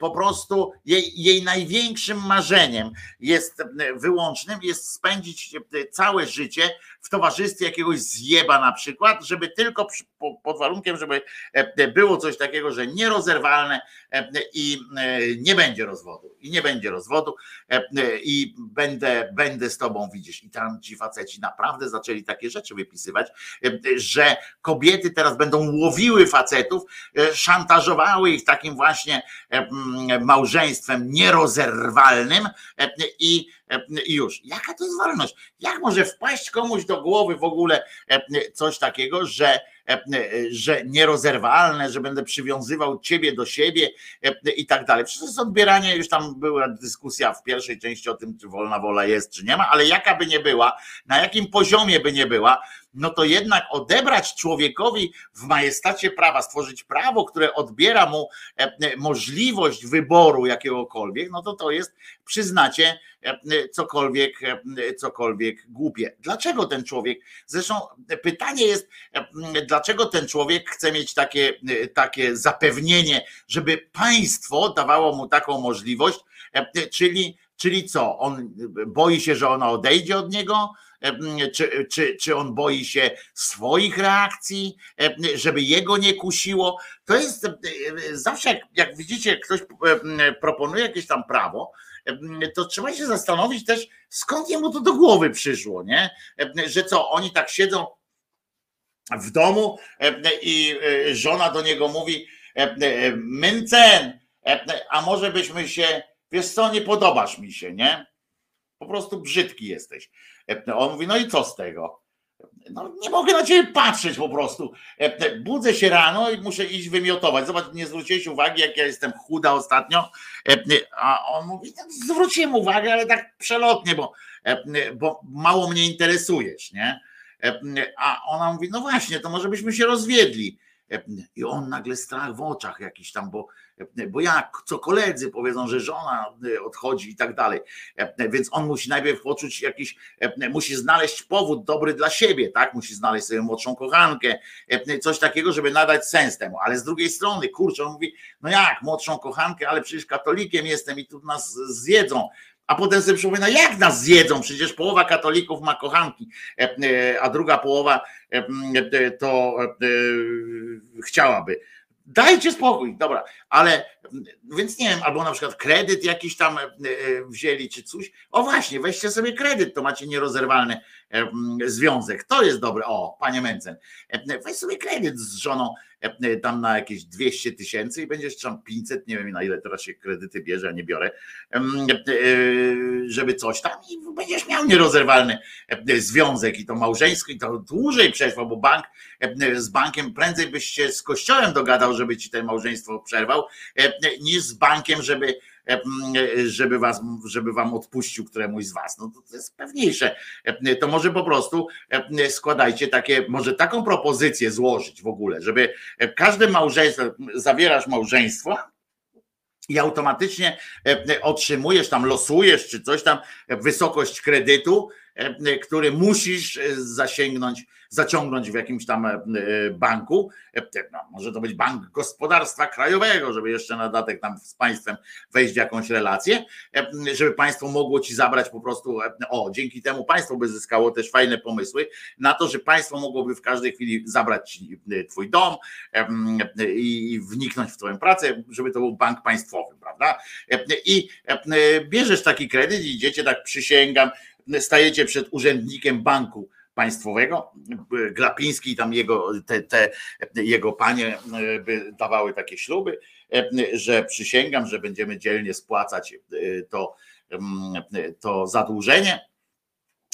po prostu jej, jej największym marzeniem jest wyłącznym, jest spędzić całe życie w towarzystwie jakiegoś zjeba na przykład, żeby tylko pod warunkiem, żeby było coś takiego, że nierozerwalne i nie będzie rozwodu. I nie będzie rozwodu i będę, będę z tobą widzieć. I tam ci faceci naprawdę zaczęli takie rzeczy wypisywać, że kobiety teraz będą łowiły facetów, szantażowały ich takim właśnie małżeństwem nierozerwalnym i już. Jaka to jest wolność? Jak może wpaść komuś do głowy w ogóle coś takiego, że że nierozerwalne, że będę przywiązywał ciebie do siebie i tak dalej. Przecież jest odbieranie, już tam była dyskusja w pierwszej części o tym, czy wolna wola jest, czy nie ma, ale jaka by nie była, na jakim poziomie by nie była, no to jednak odebrać człowiekowi w majestacie prawa, stworzyć prawo, które odbiera mu możliwość wyboru jakiegokolwiek, no to to jest, przyznacie, cokolwiek, cokolwiek głupie. Dlaczego ten człowiek? Zresztą pytanie jest, dlaczego ten człowiek chce mieć takie, takie zapewnienie, żeby państwo dawało mu taką możliwość, czyli Czyli co? On boi się, że ona odejdzie od niego? Czy, czy, czy on boi się swoich reakcji, żeby jego nie kusiło? To jest zawsze, jak, jak widzicie, ktoś proponuje jakieś tam prawo, to trzeba się zastanowić też, skąd jemu to do głowy przyszło, nie? Że co, oni tak siedzą w domu i e, żona do niego mówi: Myncen, a może byśmy się, wiesz co, nie podobasz mi się, nie? Po prostu brzydki jesteś. On mówi: No i co z tego? No, nie mogę na ciebie patrzeć po prostu. Budzę się rano i muszę iść wymiotować. Zobacz, nie zwróciłeś uwagi, jak ja jestem chuda ostatnio. A on mówi, no, zwróciłem uwagę, ale tak przelotnie, bo, bo mało mnie interesujesz, nie? A ona mówi, no właśnie, to może byśmy się rozwiedli. I on nagle strach w oczach jakiś tam, bo, bo jak, co koledzy powiedzą, że żona odchodzi i tak dalej. Więc on musi najpierw poczuć jakiś, musi znaleźć powód dobry dla siebie, tak? Musi znaleźć sobie młodszą kochankę, coś takiego, żeby nadać sens temu. Ale z drugiej strony, kurczę, on mówi, no jak, młodszą kochankę, ale przecież katolikiem jestem i tu nas zjedzą a potem sobie przypomina, jak nas zjedzą, przecież połowa katolików ma kochanki, e, e, a druga połowa e, to chciałaby. Dajcie spokój, dobra, ale więc nie wiem, albo na przykład kredyt jakiś tam wzięli, czy coś. O właśnie, weźcie sobie kredyt, to macie nierozerwalny związek. To jest dobre. O, panie Mencen, weź sobie kredyt z żoną E, tam na jakieś 200 tysięcy i będziesz tam 500, nie wiem na ile teraz się kredyty bierze, a nie biorę, e, żeby coś tam i będziesz miał nierozerwalny e, związek i to małżeński, i to dłużej przetrwa, bo bank z bankiem prędzej byś się z kościołem dogadał, żeby ci to małżeństwo przerwał, niż z bankiem, żeby E, żeby, was, żeby wam odpuścił któremuś z was. No to jest pewniejsze. E, to może po prostu e, składajcie takie, może taką propozycję złożyć w ogóle, żeby każde małżeństwo, zawierasz małżeństwo, i automatycznie otrzymujesz tam, losujesz czy coś tam, wysokość kredytu, który musisz zasięgnąć zaciągnąć w jakimś tam e, banku. E, no, może to być Bank Gospodarstwa Krajowego, żeby jeszcze na dodatek tam z państwem wejść w jakąś relację, e, żeby państwo mogło ci zabrać po prostu, o, dzięki temu państwo by zyskało też fajne pomysły na to, że państwo mogłoby w każdej chwili zabrać twój dom i wniknąć w twoją pracę, żeby to był bank państwowy, prawda? I bierzesz taki kredyt i idziecie, tak przysięgam, stajecie przed urzędnikiem banku państwowego. Glapiński, tam jego, te, te jego panie e, by dawały takie śluby, e, że przysięgam, że będziemy dzielnie spłacać e, to, to zadłużenie.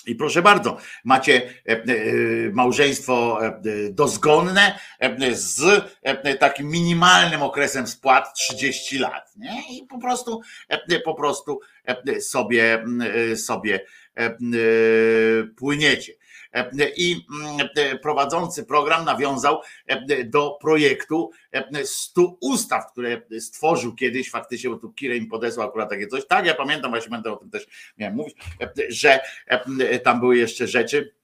I proszę bardzo, macie małżeństwo dozgonne z takim minimalnym okresem spłat 30 lat. Nie? I po prostu, po prostu sobie, sobie płyniecie. E, I mm, e, prowadzący program nawiązał e, do projektu 100 ustaw, które stworzył kiedyś faktycznie, bo tu Kirej mi podesłał akurat takie coś. Tak, ja pamiętam, właśnie będę o tym też miałem mówić, że tam były jeszcze rzeczy E,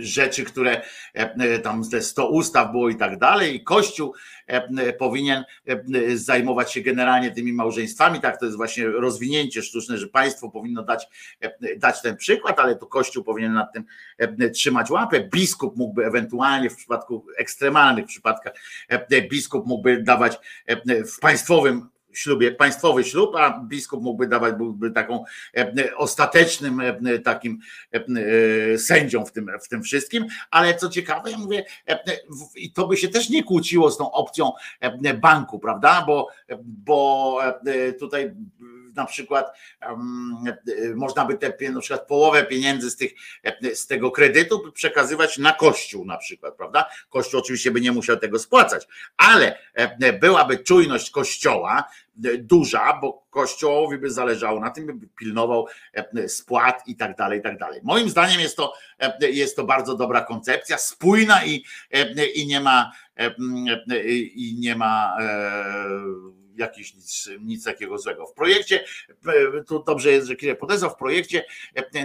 rzeczy, które e, tam te 100 ustaw było i tak dalej, i Kościół e, powinien zajmować się generalnie tymi małżeństwami. Tak, to jest właśnie rozwinięcie sztuczne, że państwo powinno dać, dać ten przykład, ale to Kościół powinien nad tym trzymać łapę. Biskup mógłby ewentualnie w przypadku ekstremalnych przypadkach, biskup mógłby dawać w państwowym ślubie, państwowy ślub, a biskup mógłby dawać, byłby taką e, ostatecznym e, takim e, sędzią w tym, w tym wszystkim, ale co ciekawe, ja mówię, i to by się też nie kłóciło z tą opcją banku, prawda, bo, bo tutaj na przykład można by te, na przykład połowę pieniędzy z, tych, z tego kredytu przekazywać na kościół na przykład, prawda? Kościół oczywiście by nie musiał tego spłacać, ale byłaby czujność kościoła duża, bo kościołowi by zależało na tym, by pilnował spłat i tak dalej, i tak dalej. Moim zdaniem jest to, jest to bardzo dobra koncepcja, spójna i, i nie ma i nie ma jakieś nic, nic takiego złego. W projekcie, tu dobrze jest, że kiedy podezwał, w projekcie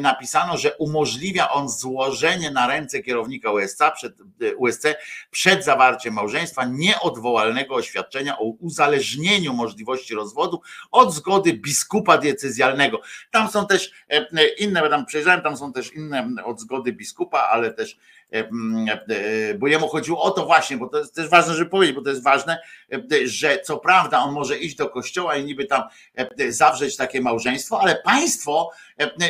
napisano, że umożliwia on złożenie na ręce kierownika USC przed, USC przed zawarciem małżeństwa nieodwołalnego oświadczenia o uzależnieniu możliwości rozwodu od zgody biskupa diecezjalnego. Tam są też inne, tam przejrzałem, tam są też inne od zgody biskupa, ale też E, e, bo jemu chodziło o to właśnie, bo to jest też ważne, żeby powiedzieć, bo to jest ważne, e, że co prawda on może iść do kościoła i niby tam zawrzeć takie małżeństwo, ale państwo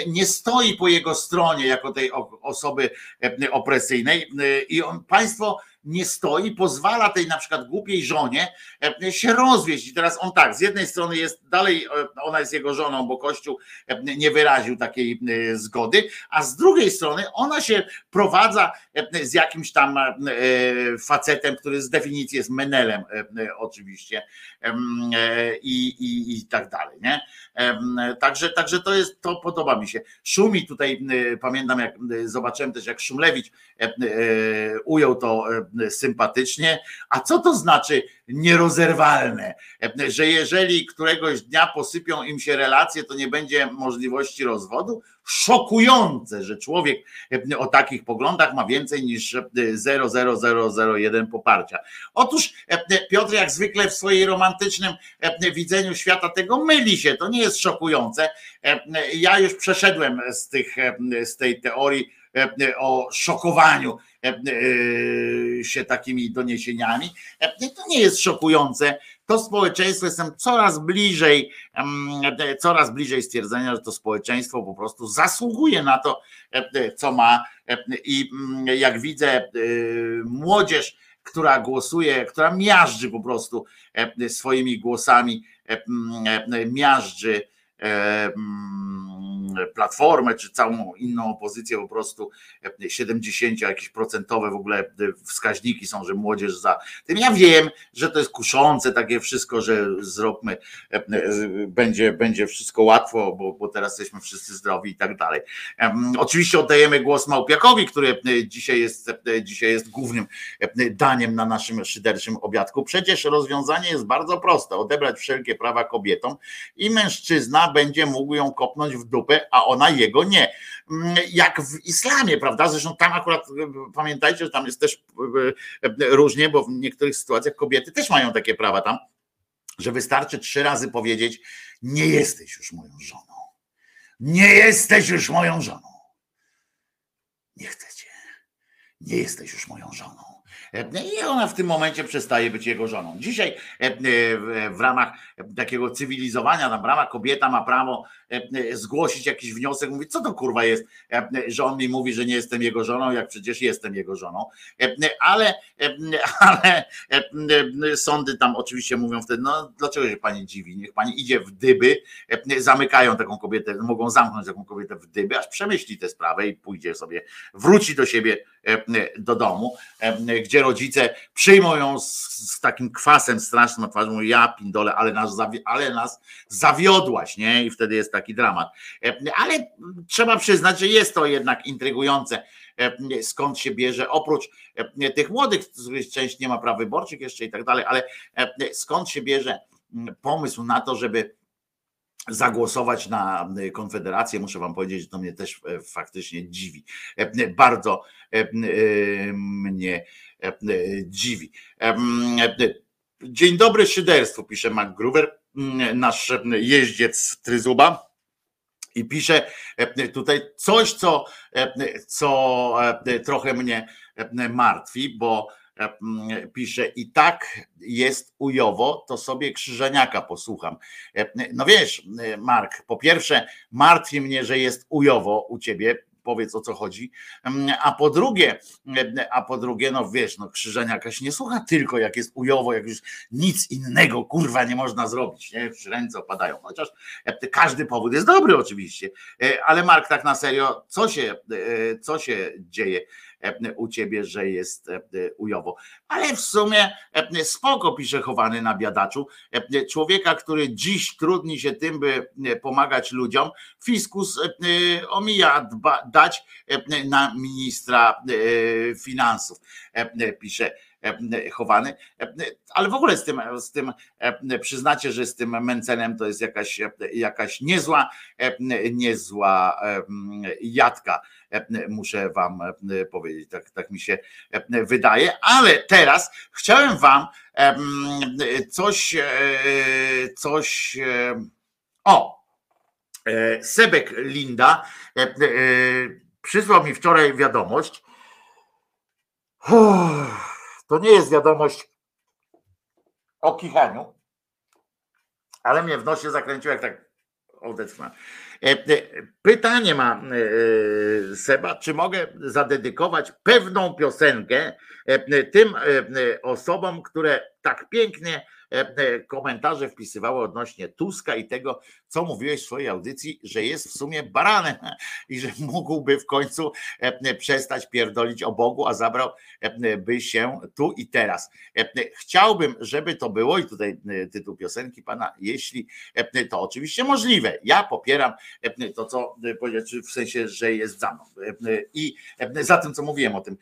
nie stoi po jego stronie jako tej osoby opresyjnej i on, państwo nie stoi, pozwala tej na przykład głupiej żonie e, się rozwieść. I teraz on tak, z jednej strony jest dalej, e, ona jest jego żoną, bo Kościół e, nie wyraził takiej zgody, a z drugiej strony ona się prowadza z jakimś tam facetem, który z definicji jest menelem oczywiście i, i, i tak dalej. Nie? Także, także to jest, to podoba mi się. Szumi tutaj, pamiętam jak zobaczyłem też jak Szumlewicz ujął to sympatycznie. A co to znaczy nierozerwalne? Że jeżeli któregoś dnia posypią im się relacje, to nie będzie możliwości rozwodu? Szokujące, że człowiek o takich poglądach ma więcej niż 0,0001 poparcia. Otóż Piotr, jak zwykle w swojej romantycznym widzeniu świata tego myli się. To nie jest szokujące. Ja już przeszedłem z, tych, z tej teorii o szokowaniu się takimi doniesieniami. To nie jest szokujące. To społeczeństwo jestem coraz bliżej, coraz bliżej stwierdzenia, że to społeczeństwo po prostu zasługuje na to, co ma. I jak widzę młodzież, która głosuje, która miażdży po prostu swoimi głosami, miażdży Platformę, czy całą inną opozycję, po prostu 70 jakieś procentowe w ogóle wskaźniki są, że młodzież za tym. Ja wiem, że to jest kuszące takie wszystko, że zróbmy, będzie, będzie wszystko łatwo, bo, bo teraz jesteśmy wszyscy zdrowi i tak dalej. Oczywiście oddajemy głos Małpiakowi, który dzisiaj jest, dzisiaj jest głównym daniem na naszym szyderczym obiadku. Przecież rozwiązanie jest bardzo proste: odebrać wszelkie prawa kobietom i mężczyzna będzie mógł ją kopnąć w dupę a ona jego nie. Mm, jak w islamie, prawda? Zresztą tam akurat pamiętajcie, że tam jest też e, e, różnie, bo w niektórych sytuacjach kobiety też mają takie prawa tam, że wystarczy trzy razy powiedzieć: Nie jesteś już moją żoną. Nie jesteś już moją żoną. Nie chcę cię. Nie jesteś już moją żoną. I ona w tym momencie przestaje być jego żoną. Dzisiaj w ramach takiego cywilizowania, tam brama kobieta ma prawo zgłosić jakiś wniosek, mówi, co to kurwa jest, że on mi mówi, że nie jestem jego żoną, jak przecież jestem jego żoną. Ale, ale sądy tam oczywiście mówią wtedy, no dlaczego się pani dziwi, niech pani idzie w dyby, zamykają taką kobietę, mogą zamknąć taką kobietę w dyby, aż przemyśli tę sprawę i pójdzie sobie, wróci do siebie do domu, gdzie rodzice przyjmą ją z, z takim kwasem strasznym na twarzy, mówią, ja pindole, ale nas, ale nas zawiodłaś, nie? I wtedy jest taki dramat. Ale trzeba przyznać, że jest to jednak intrygujące, skąd się bierze, oprócz tych młodych, z których część nie ma praw wyborczych jeszcze i tak dalej, ale skąd się bierze pomysł na to, żeby zagłosować na Konfederację, muszę wam powiedzieć, że to mnie też faktycznie dziwi. Bardzo mnie dziwi. Dzień dobry szyderstwu, pisze McGruber, nasz jeździec Tryzuba. I pisze tutaj coś, co, co trochę mnie martwi, bo pisze i tak jest ujowo, to sobie Krzyżeniaka posłucham. No wiesz, Mark, po pierwsze martwi mnie, że jest ujowo u ciebie, powiedz o co chodzi. Mm, a po drugie, a po drugie, no wiesz, no krzyżeniaka się nie słucha tylko jak jest ujowo, jak już nic innego kurwa nie można zrobić, nie? Ręce opadają. Chociaż e, każdy powód jest dobry oczywiście. E, ale Mark, tak na serio, co się, e, co się dzieje? U ciebie, że jest ujowo. Ale w sumie spoko pisze chowany na biadaczu. Człowieka, który dziś trudni się tym, by pomagać ludziom, fiskus omija dać na ministra finansów, pisze chowany. Ale w ogóle z tym, z tym przyznacie, że z tym Mencenem to jest jakaś, jakaś niezła, niezła jadka, muszę wam powiedzieć, tak, tak mi się wydaje. Ale teraz chciałem wam coś, coś, o, Sebek Linda przysłał mi wczoraj wiadomość. To nie jest wiadomość o kichaniu, ale mnie w nosie zakręciło, jak tak odetchnąłem. E, e, pytanie ma e, Seba, czy mogę zadedykować pewną piosenkę tym osobom, które tak pięknie komentarze wpisywały odnośnie Tuska i tego, co mówiłeś w swojej audycji, że jest w sumie baranem i że mógłby w końcu przestać pierdolić o Bogu, a zabrałby się tu i teraz. Chciałbym, żeby to było, i tutaj tytuł piosenki pana, jeśli to oczywiście możliwe. Ja popieram to, co w sensie, że jest za mną. I za tym, co mówiłem o tym,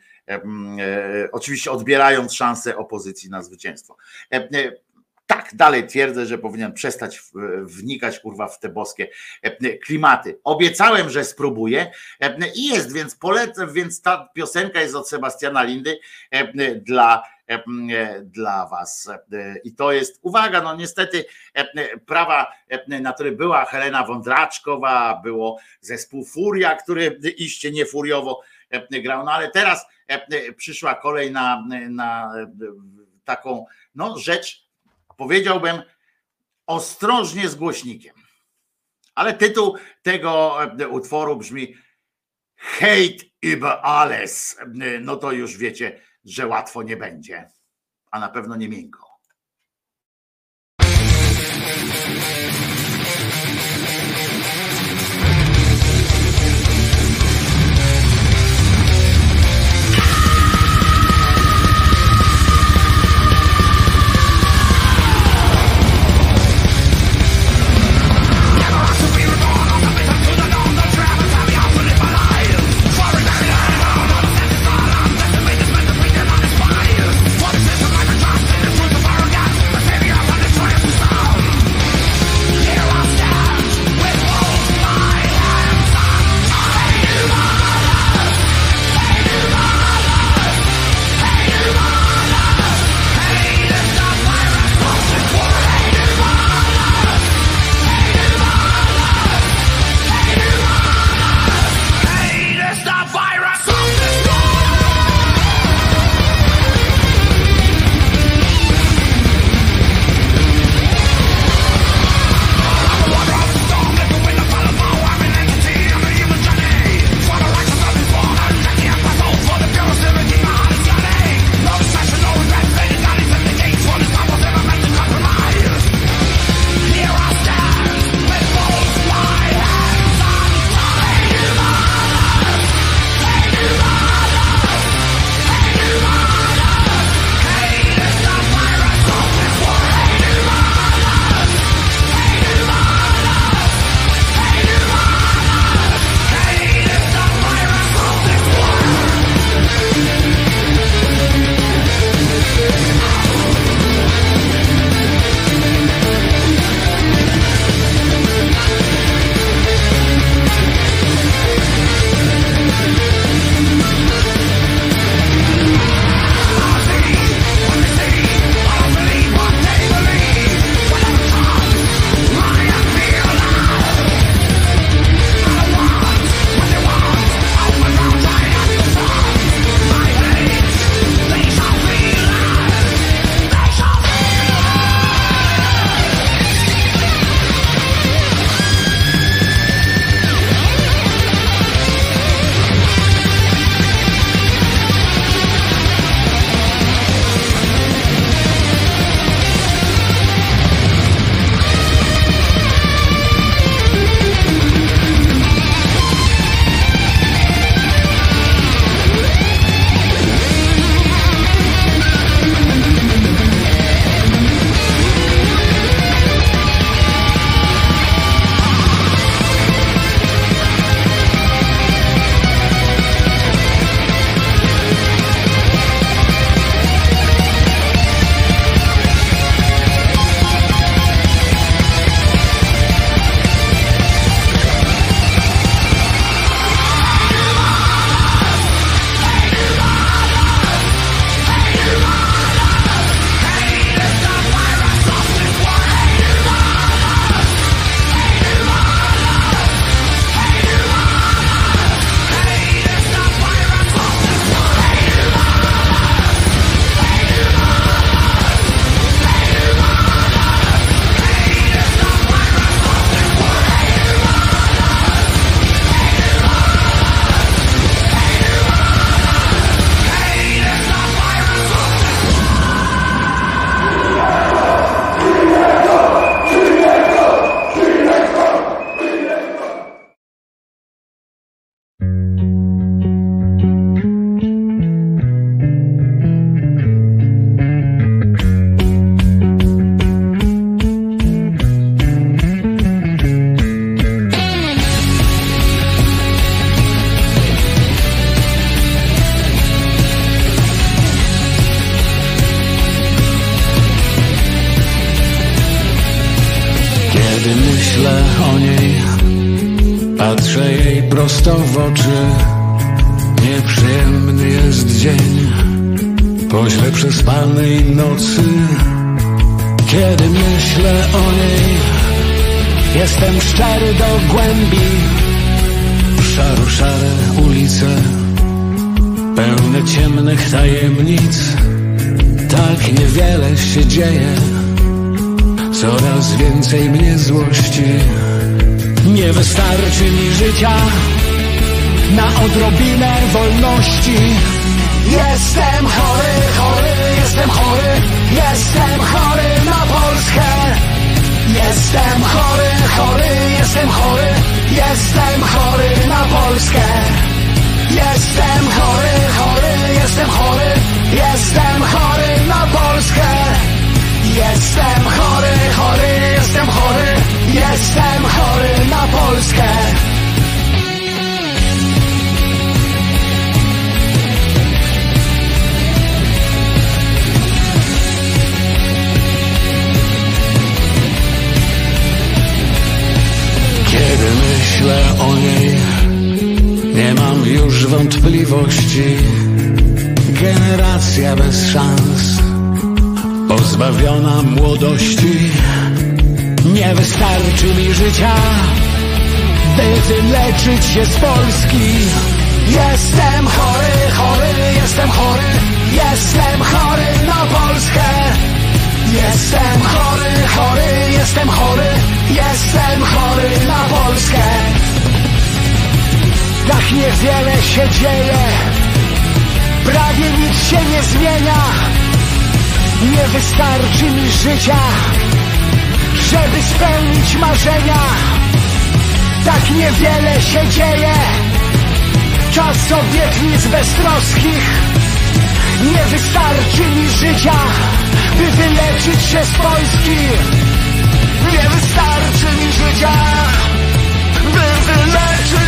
oczywiście odbierając szansę opozycji na zwycięstwo tak dalej twierdzę, że powinien przestać wnikać kurwa w te boskie klimaty. Obiecałem, że spróbuję i jest, więc polecę, więc ta piosenka jest od Sebastiana Lindy dla dla was. I to jest, uwaga, no niestety prawa, na które była Helena Wądraczkowa, było zespół Furia, który iście nie furiowo grał, no ale teraz przyszła kolej na, na taką no, rzecz, powiedziałbym ostrożnie z głośnikiem. Ale tytuł tego e, utworu brzmi Hate über alles. No to już wiecie, że łatwo nie będzie, a na pewno nie miękko. Prosto w oczy. Nieprzyjemny jest dzień po źle przespanej nocy. Kiedy myślę o niej, jestem szczery do głębi. Szaro, szare ulice, pełne ciemnych tajemnic. Tak niewiele się dzieje, coraz więcej mnie złości. Nie wystarczy mi życia na odrobinę wolności. Jestem chory, chory, jestem chory, jestem chory na Polskę. Jestem chory, chory, jestem chory, jestem chory na Polskę. Jestem chory, chory, jestem chory, jestem chory na Polskę. Jestem chory, chory, jestem chory, jestem chory na Polskę. Kiedy myślę o niej, nie mam już wątpliwości. Generacja bez szans, pozbawiona młodości. Nie wystarczy mi życia, by wyleczyć się z Polski. Jestem chory, chory, jestem chory, jestem chory na Polskę. Jestem chory, chory, jestem chory, jestem chory na Polskę. Tak niewiele się dzieje, prawie nic się nie zmienia. Nie wystarczy mi życia, żeby spełnić marzenia. Tak niewiele się dzieje, czas obietnic beztroskich. Nie wystarczy mi życia, by wyleczyć się z Polski. Nie wystarczy mi życia, by wyleczyć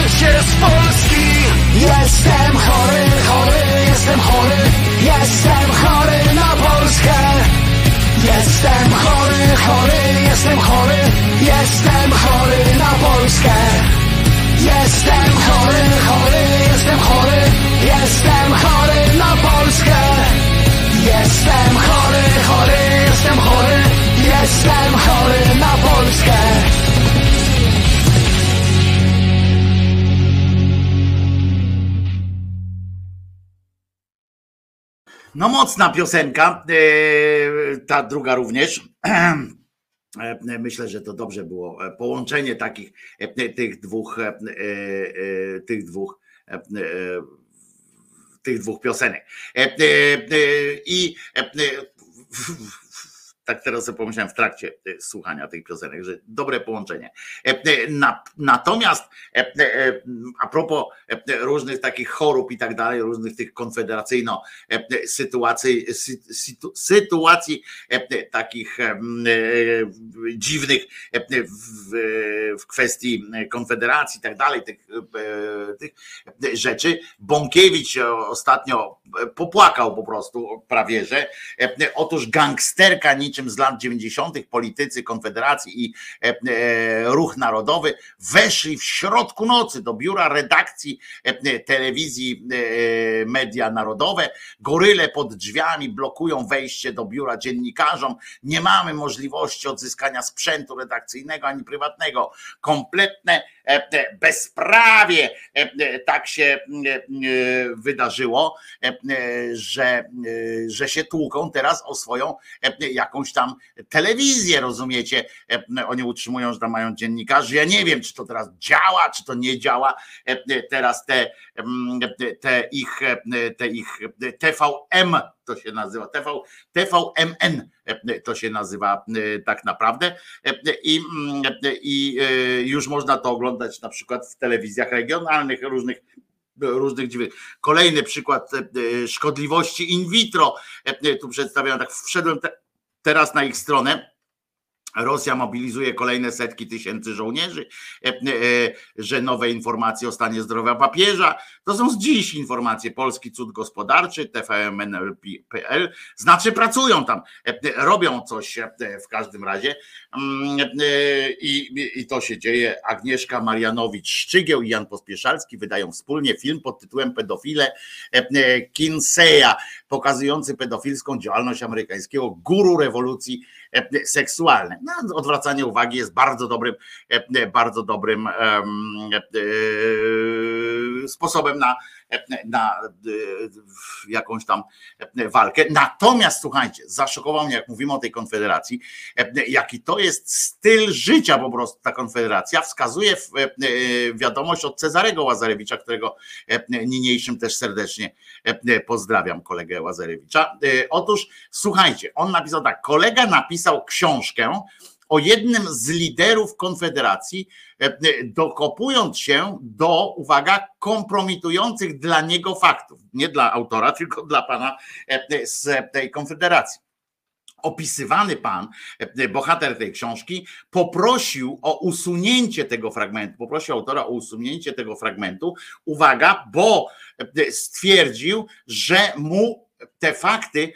się z Polski. Jestem chory, chory, jestem chory, jestem chory na Polskę. Jestem chory, chory, jestem chory, jestem chory na Polskę. Jestem chory, chory, jestem chory, jestem chory na Polskę. Jestem chory, chory, jestem chory, jestem chory na Polskę. No mocna piosenka, e, ta druga również. E, Myślę, że to dobrze było e, połączenie takich e, tych dwóch e, e, tych dwóch e, e, tych dwóch piosenek. E, e, e, I e, e, tak teraz sobie pomyślałem w trakcie e, słuchania tych piosenek, że dobre połączenie. E, e, na- Natomiast a propos różnych takich chorób i tak dalej, różnych tych konfederacyjno sytuacji, sy- sytu- sytuacji takich dziwnych w, kwestii konfederacji i tak dalej, tych, tych rzeczy. Bąkiewicz ostatnio popłakał po prostu prawie, że Otóż gangsterka niczym z lat 90. politycy Konfederacji i e, e, Ruch Narodowy weszli w środku nocy do biura redakcji e, telewizji Media Narodowe. Goryle pod drzwiami blokują wejście do biura dziennikarzom. Nie mamy możliwości odzyskania sprzętu redakcyjnego ani prywatnego. Kompletne bezprawie e, e, tak się e, e, wydarzyło, e, e, że, e, że się tłuką teraz o swoją e, jakąś tam telewizję, rozumiecie? E, Oni utrzymują, że tam mają dziennikarzy. Ja nie wiem, czy to teraz działa, czy to nie działa. E, e, Teraz te, te ich, te ich TVM to się nazywa, TV, TVMN to się nazywa tak naprawdę. I, I e, już można to oglądać na przykład w telewizjach regionalnych, różnych różnych dziwnych. Kolejny przykład szkodliwości in vitro. Tu przedstawiają, tak wszedłem te, teraz na ich stronę. Rosja mobilizuje kolejne setki tysięcy żołnierzy, e, e, że nowe informacje o stanie zdrowia papieża. To są z dziś informacje. Polski cud gospodarczy, TVMNL.pl. Znaczy pracują tam, e, robią coś w każdym razie. Mm, I, I to się dzieje. Agnieszka Marianowicz-Szczygieł i Jan Pospieszalski wydają wspólnie film pod tytułem Pedofile Kinseya, pokazujący pedofilską działalność amerykańskiego guru rewolucji seksualnej. No, odwracanie uwagi jest bardzo dobrym, bardzo dobrym sposobem na na jakąś tam walkę. Natomiast słuchajcie, zaszokował mnie, jak mówimy o tej konfederacji, jaki to jest styl życia po prostu ta konfederacja. Wskazuje wiadomość od Cezarego Łazarewicza, którego niniejszym też serdecznie pozdrawiam kolegę Łazarewicza. Otóż słuchajcie, on napisał tak, kolega napisał książkę, o jednym z liderów Konfederacji, e, dokopując się do, uwaga, kompromitujących dla niego faktów. Nie dla autora, tylko dla pana e, z tej Konfederacji opisywany pan, e, bohater tej książki, poprosił o usunięcie tego fragmentu, poprosił autora o usunięcie tego fragmentu, uwaga, bo stwierdził, że mu te fakty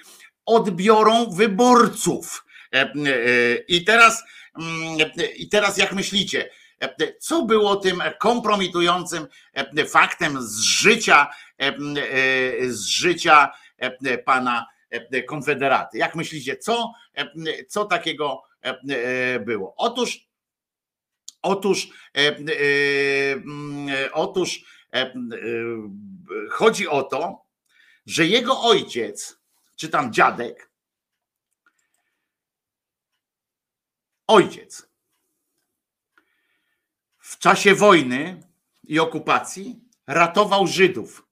odbiorą wyborców. E, e, I teraz, mm, i teraz jak myślicie, e, co było tym kompromitującym faktem z życia, z życia pana Konfederaty? Jak myślicie, co, co takiego było? Otóż, otóż, otóż chodzi o to, że jego ojciec, czy tam dziadek, ojciec w czasie wojny i okupacji ratował Żydów.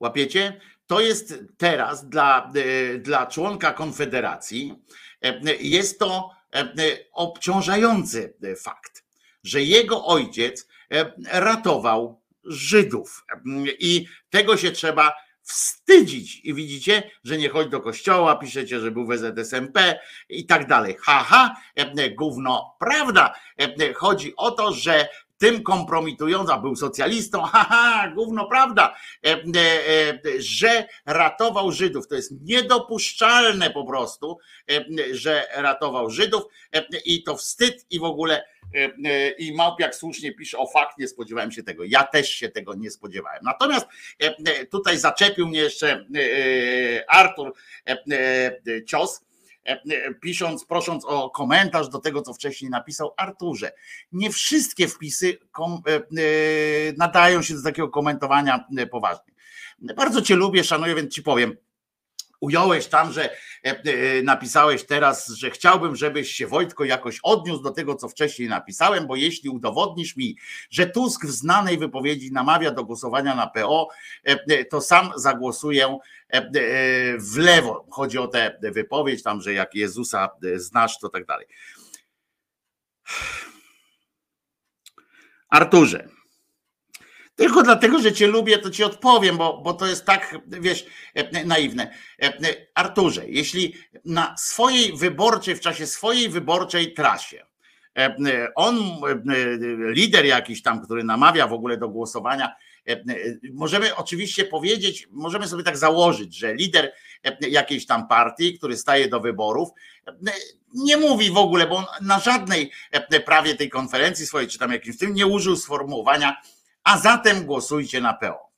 Łapiecie? To jest teraz dla, e, dla członka Konfederacji, e, jest to e, obciążający fakt, że jego ojciec ratował Żydów. I tego się trzeba wstydzić. I widzicie, że nie chodzi do kościoła, piszecie, że był w ZSMP i tak dalej. Haha, e, gówno, prawda. E, chodzi o to, że tym kompromitująca, był socjalistą, haha, gówno prawda, e, że ratował Żydów. To jest niedopuszczalne po prostu, że ratował Żydów i to wstyd i w ogóle E, e, I Małpiak słusznie pisze o fakt, nie spodziewałem się tego. Ja też się tego nie spodziewałem. Natomiast e, tutaj zaczepił mnie jeszcze Artur Cios, pisząc, prosząc o komentarz do tego, co wcześniej napisał Arturze. Nie wszystkie wpisy nadają się do takiego komentowania poważnie. Bardzo Cię lubię, szanuję, więc Ci powiem ująłeś tam, że e, e, napisałeś teraz, że chciałbym, żebyś się Wojtko jakoś odniósł do tego, co wcześniej napisałem, bo jeśli udowodnisz mi, że Tusk w znanej wypowiedzi namawia do głosowania na PO, e, to sam zagłosuję w lewo. Chodzi o tę wypowiedź tam, że jak Jezusa znasz, to tak dalej. Arturze, tylko dlatego, że cię lubię, to ci odpowiem, bo, bo to jest tak, wiesz, e, naiwne. E, Arturze, jeśli na swojej wyborczej, w czasie swojej wyborczej trasie, e, on, lider jakiś tam, który namawia w ogóle do głosowania, możemy oczywiście powiedzieć, możemy sobie tak założyć, że lider jakiejś tam partii, który staje do wyborów, nie mówi w ogóle, bo on na żadnej prawie tej konferencji swojej, czy tam jakimś tym, nie użył sformułowania a zatem głosujcie na PO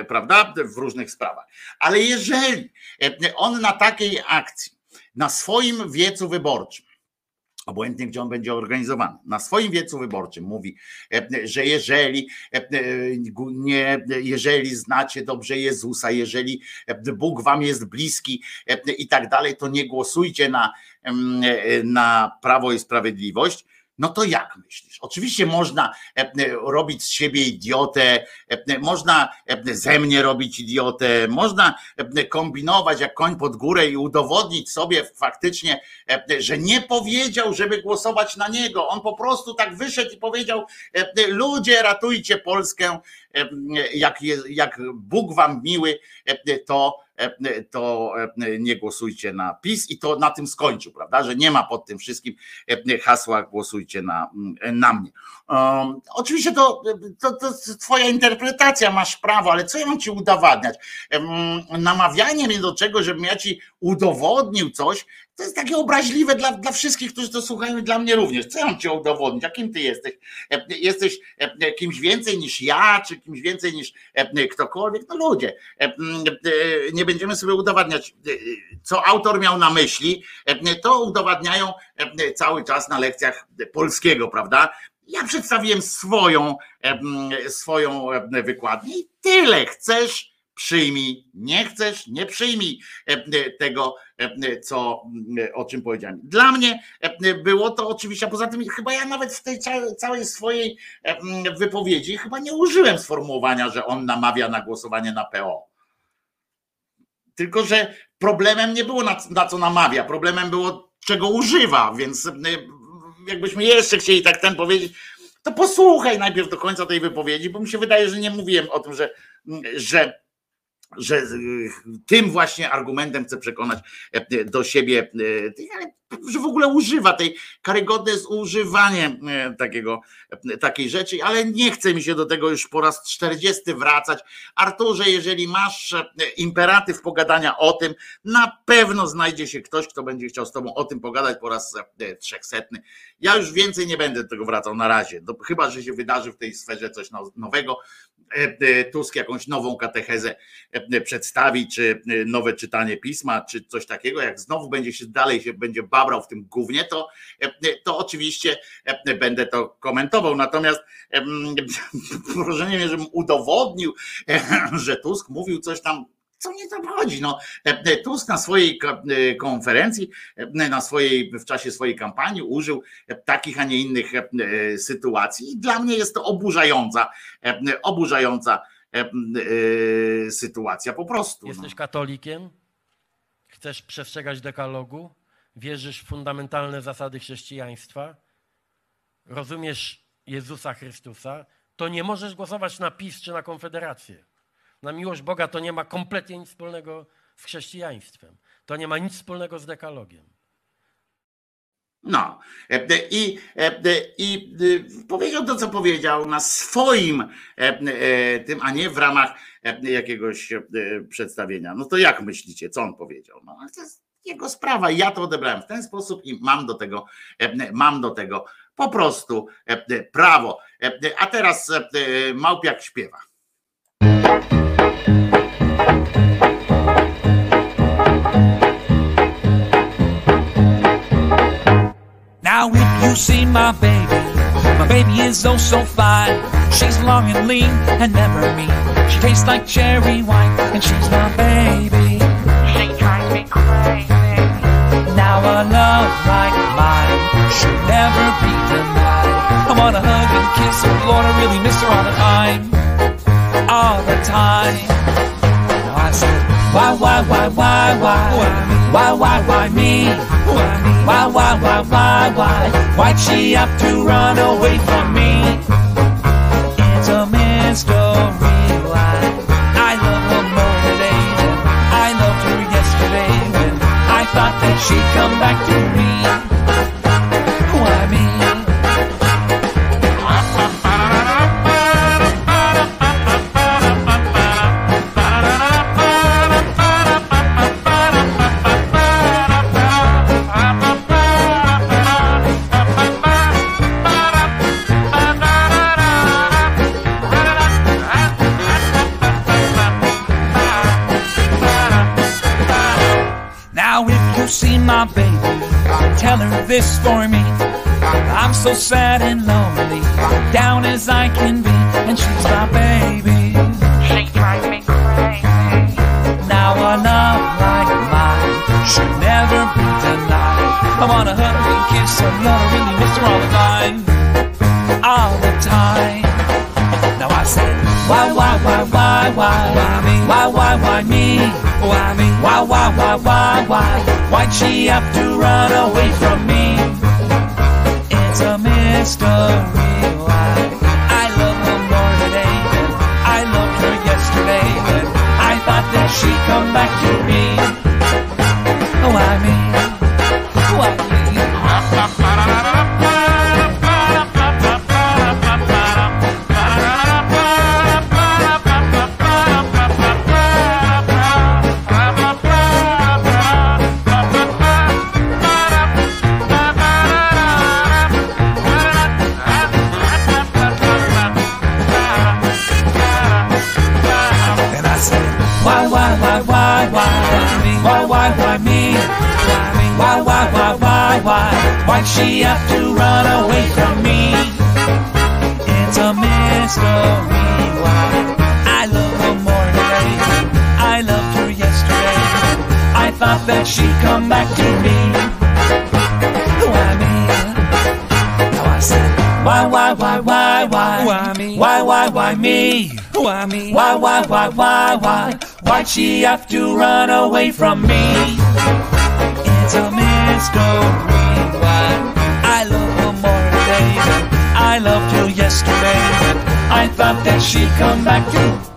y, prawda, w różnych sprawach. Ale jeżeli y, on na takiej akcji, na swoim wiecu wyborczym, obojętnie gdzie on będzie organizowany, na swoim wiecu wyborczym mówi, y, że jeżeli nie, jeżeli znacie dobrze Jezusa, jeżeli Bóg wam jest bliski i tak dalej, to nie głosujcie na, na Prawo i Sprawiedliwość, no to jak myślisz? Oczywiście można e, e, robić z siebie idiotę, e, można ze mnie robić idiotę, można kombinować jak koń pod górę i udowodnić sobie faktycznie, że nie powiedział, żeby głosować na niego. On po prostu tak wyszedł i powiedział: Ludzie, ratujcie Polskę, jak, jak Bóg wam miły, to to nie głosujcie na PiS i to na tym skończył, prawda? Że nie ma pod tym wszystkim hasła głosujcie na, na mnie. Um, oczywiście to, to, to twoja interpretacja, masz prawo, ale co ja mam ci udowadniać? Namawianie mnie do czego, żebym ja ci udowodnił coś, to jest takie obraźliwe dla, dla wszystkich, którzy to słuchają i dla mnie również. Co ja mam ci udowodnić? Jakim ty jesteś? Jesteś kimś więcej niż ja, czy kimś więcej niż ktokolwiek? No ludzie, nie będziemy sobie udowadniać, co autor miał na myśli, to udowadniają cały czas na lekcjach polskiego, prawda? Ja przedstawiłem swoją, swoją wykładnię i tyle. Chcesz, przyjmij, nie chcesz, nie przyjmij tego, co, o czym powiedziałem. Dla mnie było to oczywiście, a poza tym chyba ja nawet w tej całej swojej wypowiedzi chyba nie użyłem sformułowania, że on namawia na głosowanie na PO. Tylko, że problemem nie było na, na co namawia, problemem było czego używa, więc jakbyśmy jeszcze chcieli tak ten powiedzieć, to posłuchaj najpierw do końca tej wypowiedzi, bo mi się wydaje, że nie mówiłem o tym, że, że że tym właśnie argumentem chcę przekonać do siebie, ale że w ogóle używa tej karygodne jest używanie e, takiego, e, takiej rzeczy, ale nie chce mi się do tego już po raz 40 wracać. Arturze, jeżeli masz e, imperatyw pogadania o tym, na pewno znajdzie się ktoś, kto będzie chciał z tobą o tym pogadać po raz trzechsetny. Ja już więcej nie będę do tego wracał na razie, chyba, że się wydarzy w tej sferze coś nowego. Tusk jakąś nową katechezę przedstawi, czy nowe czytanie pisma, czy coś takiego, jak znowu będzie się dalej się będzie babrał w tym głównie, to, to oczywiście będę to komentował. Natomiast wrażenie mnie, żebym udowodnił, że Tusk mówił coś tam co mnie to chodzi? No, Tusk na swojej konferencji, na swojej, w czasie swojej kampanii użył takich, a nie innych sytuacji. I dla mnie jest to oburzająca, oburzająca sytuacja po prostu. No. Jesteś katolikiem? Chcesz przestrzegać dekalogu? wierzysz w fundamentalne zasady chrześcijaństwa, rozumiesz Jezusa Chrystusa, to nie możesz głosować na PiS czy na Konfederację. Na miłość Boga to nie ma kompletnie nic wspólnego z chrześcijaństwem. To nie ma nic wspólnego z dekalogiem. No i, i powiedział to, co powiedział na swoim tym, a nie w ramach jakiegoś przedstawienia. No to jak myślicie, co on powiedział? No, to jest jego sprawa. Ja to odebrałem w ten sposób i mam do tego, e, mam do tego po prostu e, prawo. E, a teraz Małpiak śpiewa. Now if you see my baby, my baby is oh so fine. She's long and lean and never mean. She tastes like cherry wine and she's my baby. She drives me crazy. Now a love like mine should never be denied. I wanna hug and kiss her, Lord, I really miss her all the time, all the time. Why, why, why, why, why? Why, why, why me? Why, why, why, why, why? Why'd she have to run away from me? It's a mystery why. I love her more today than I loved her yesterday when I thought that she'd come back to me. Tell her this for me. I'm so sad and lonely, down as I can be, and she's my baby. She drives me crazy. Now a love like mine should never be denied. I wanna hug and kiss her, love her, really miss her all the time, all the time. Now I say, why, why, why, why, why, why me? Why, why, why me? Why me? Why, why, why, why, why? How'd she have to run away from me? It's a mystery why I love her more today than I loved her yesterday. I thought that she'd come back to me. Oh, I mean. like she have to run away from me. It's a mystery why I love her more today. I loved her yesterday. I thought that she'd come back to me. Why me? Now I said, why, why, why, why, why? Why me? Why, why, why me? Why me? Why, why, why, why, why? Why'd she have to run away from me? It's a mystery. I loved her yesterday. I thought that she'd come back too.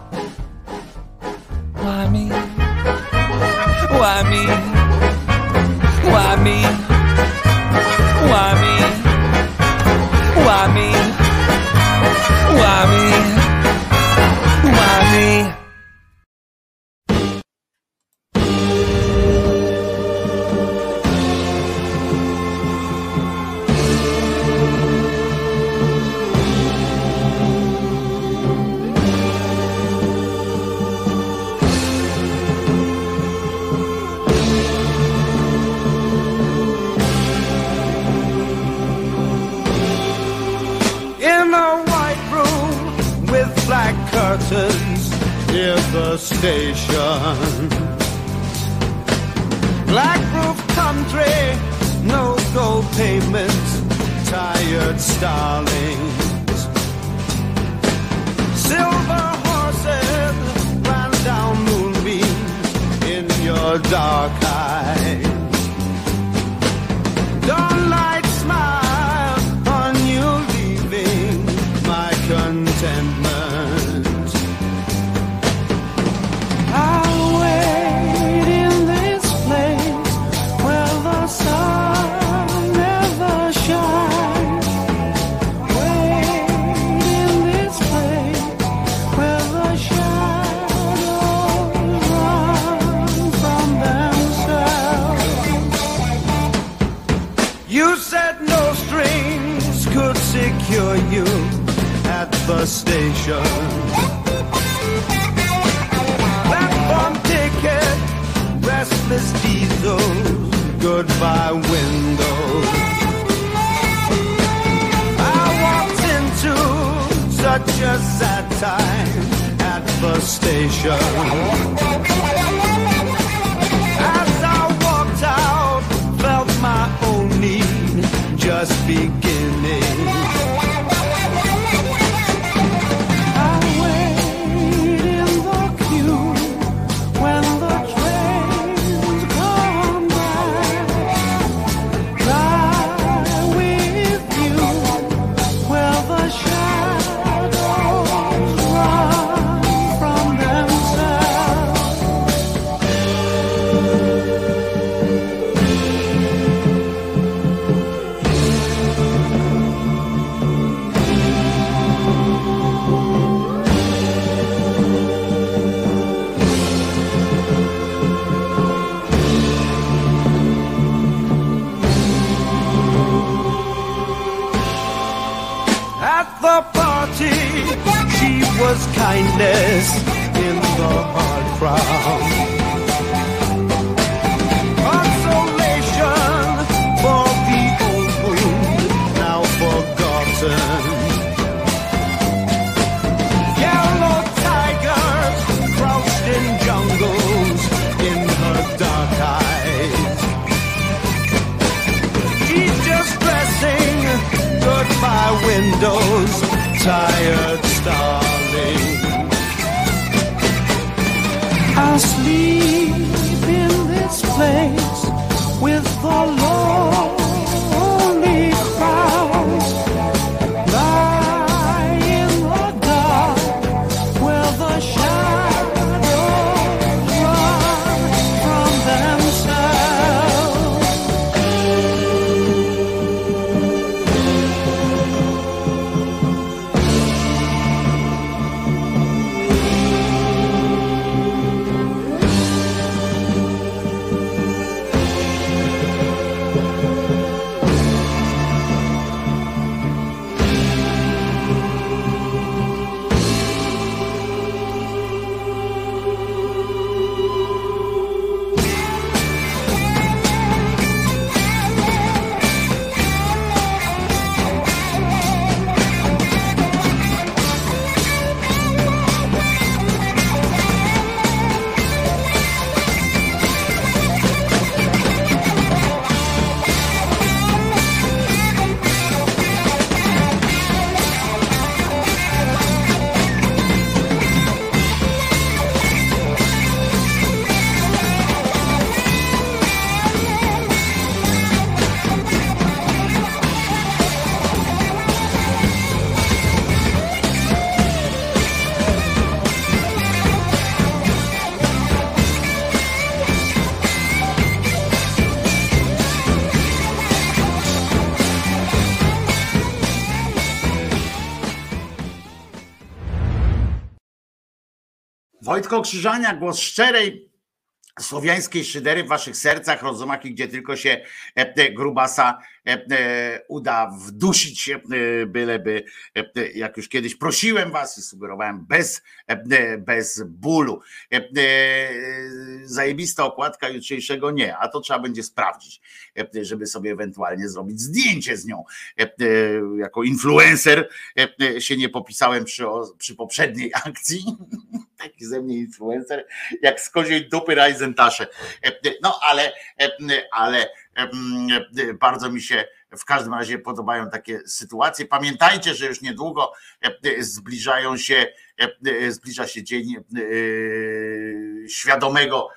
Wojtko Krzyżania, głos szczerej słowiańskiej szydery w waszych sercach, rozumach i gdzie tylko się e, e, grubasa e, uda wdusić, byleby, jak już kiedyś prosiłem was i sugerowałem, bez, bez bólu. Zajebista okładka jutrzejszego nie, a to trzeba będzie sprawdzić, żeby sobie ewentualnie zrobić zdjęcie z nią. Jako influencer się nie popisałem przy, przy poprzedniej akcji, taki ze mnie influencer, jak z koziej dupy Rajzentasze. No ale, ale bardzo mi się w każdym razie podobają takie sytuacje. Pamiętajcie, że już niedługo zbliżają się, zbliża się dzień świadomego,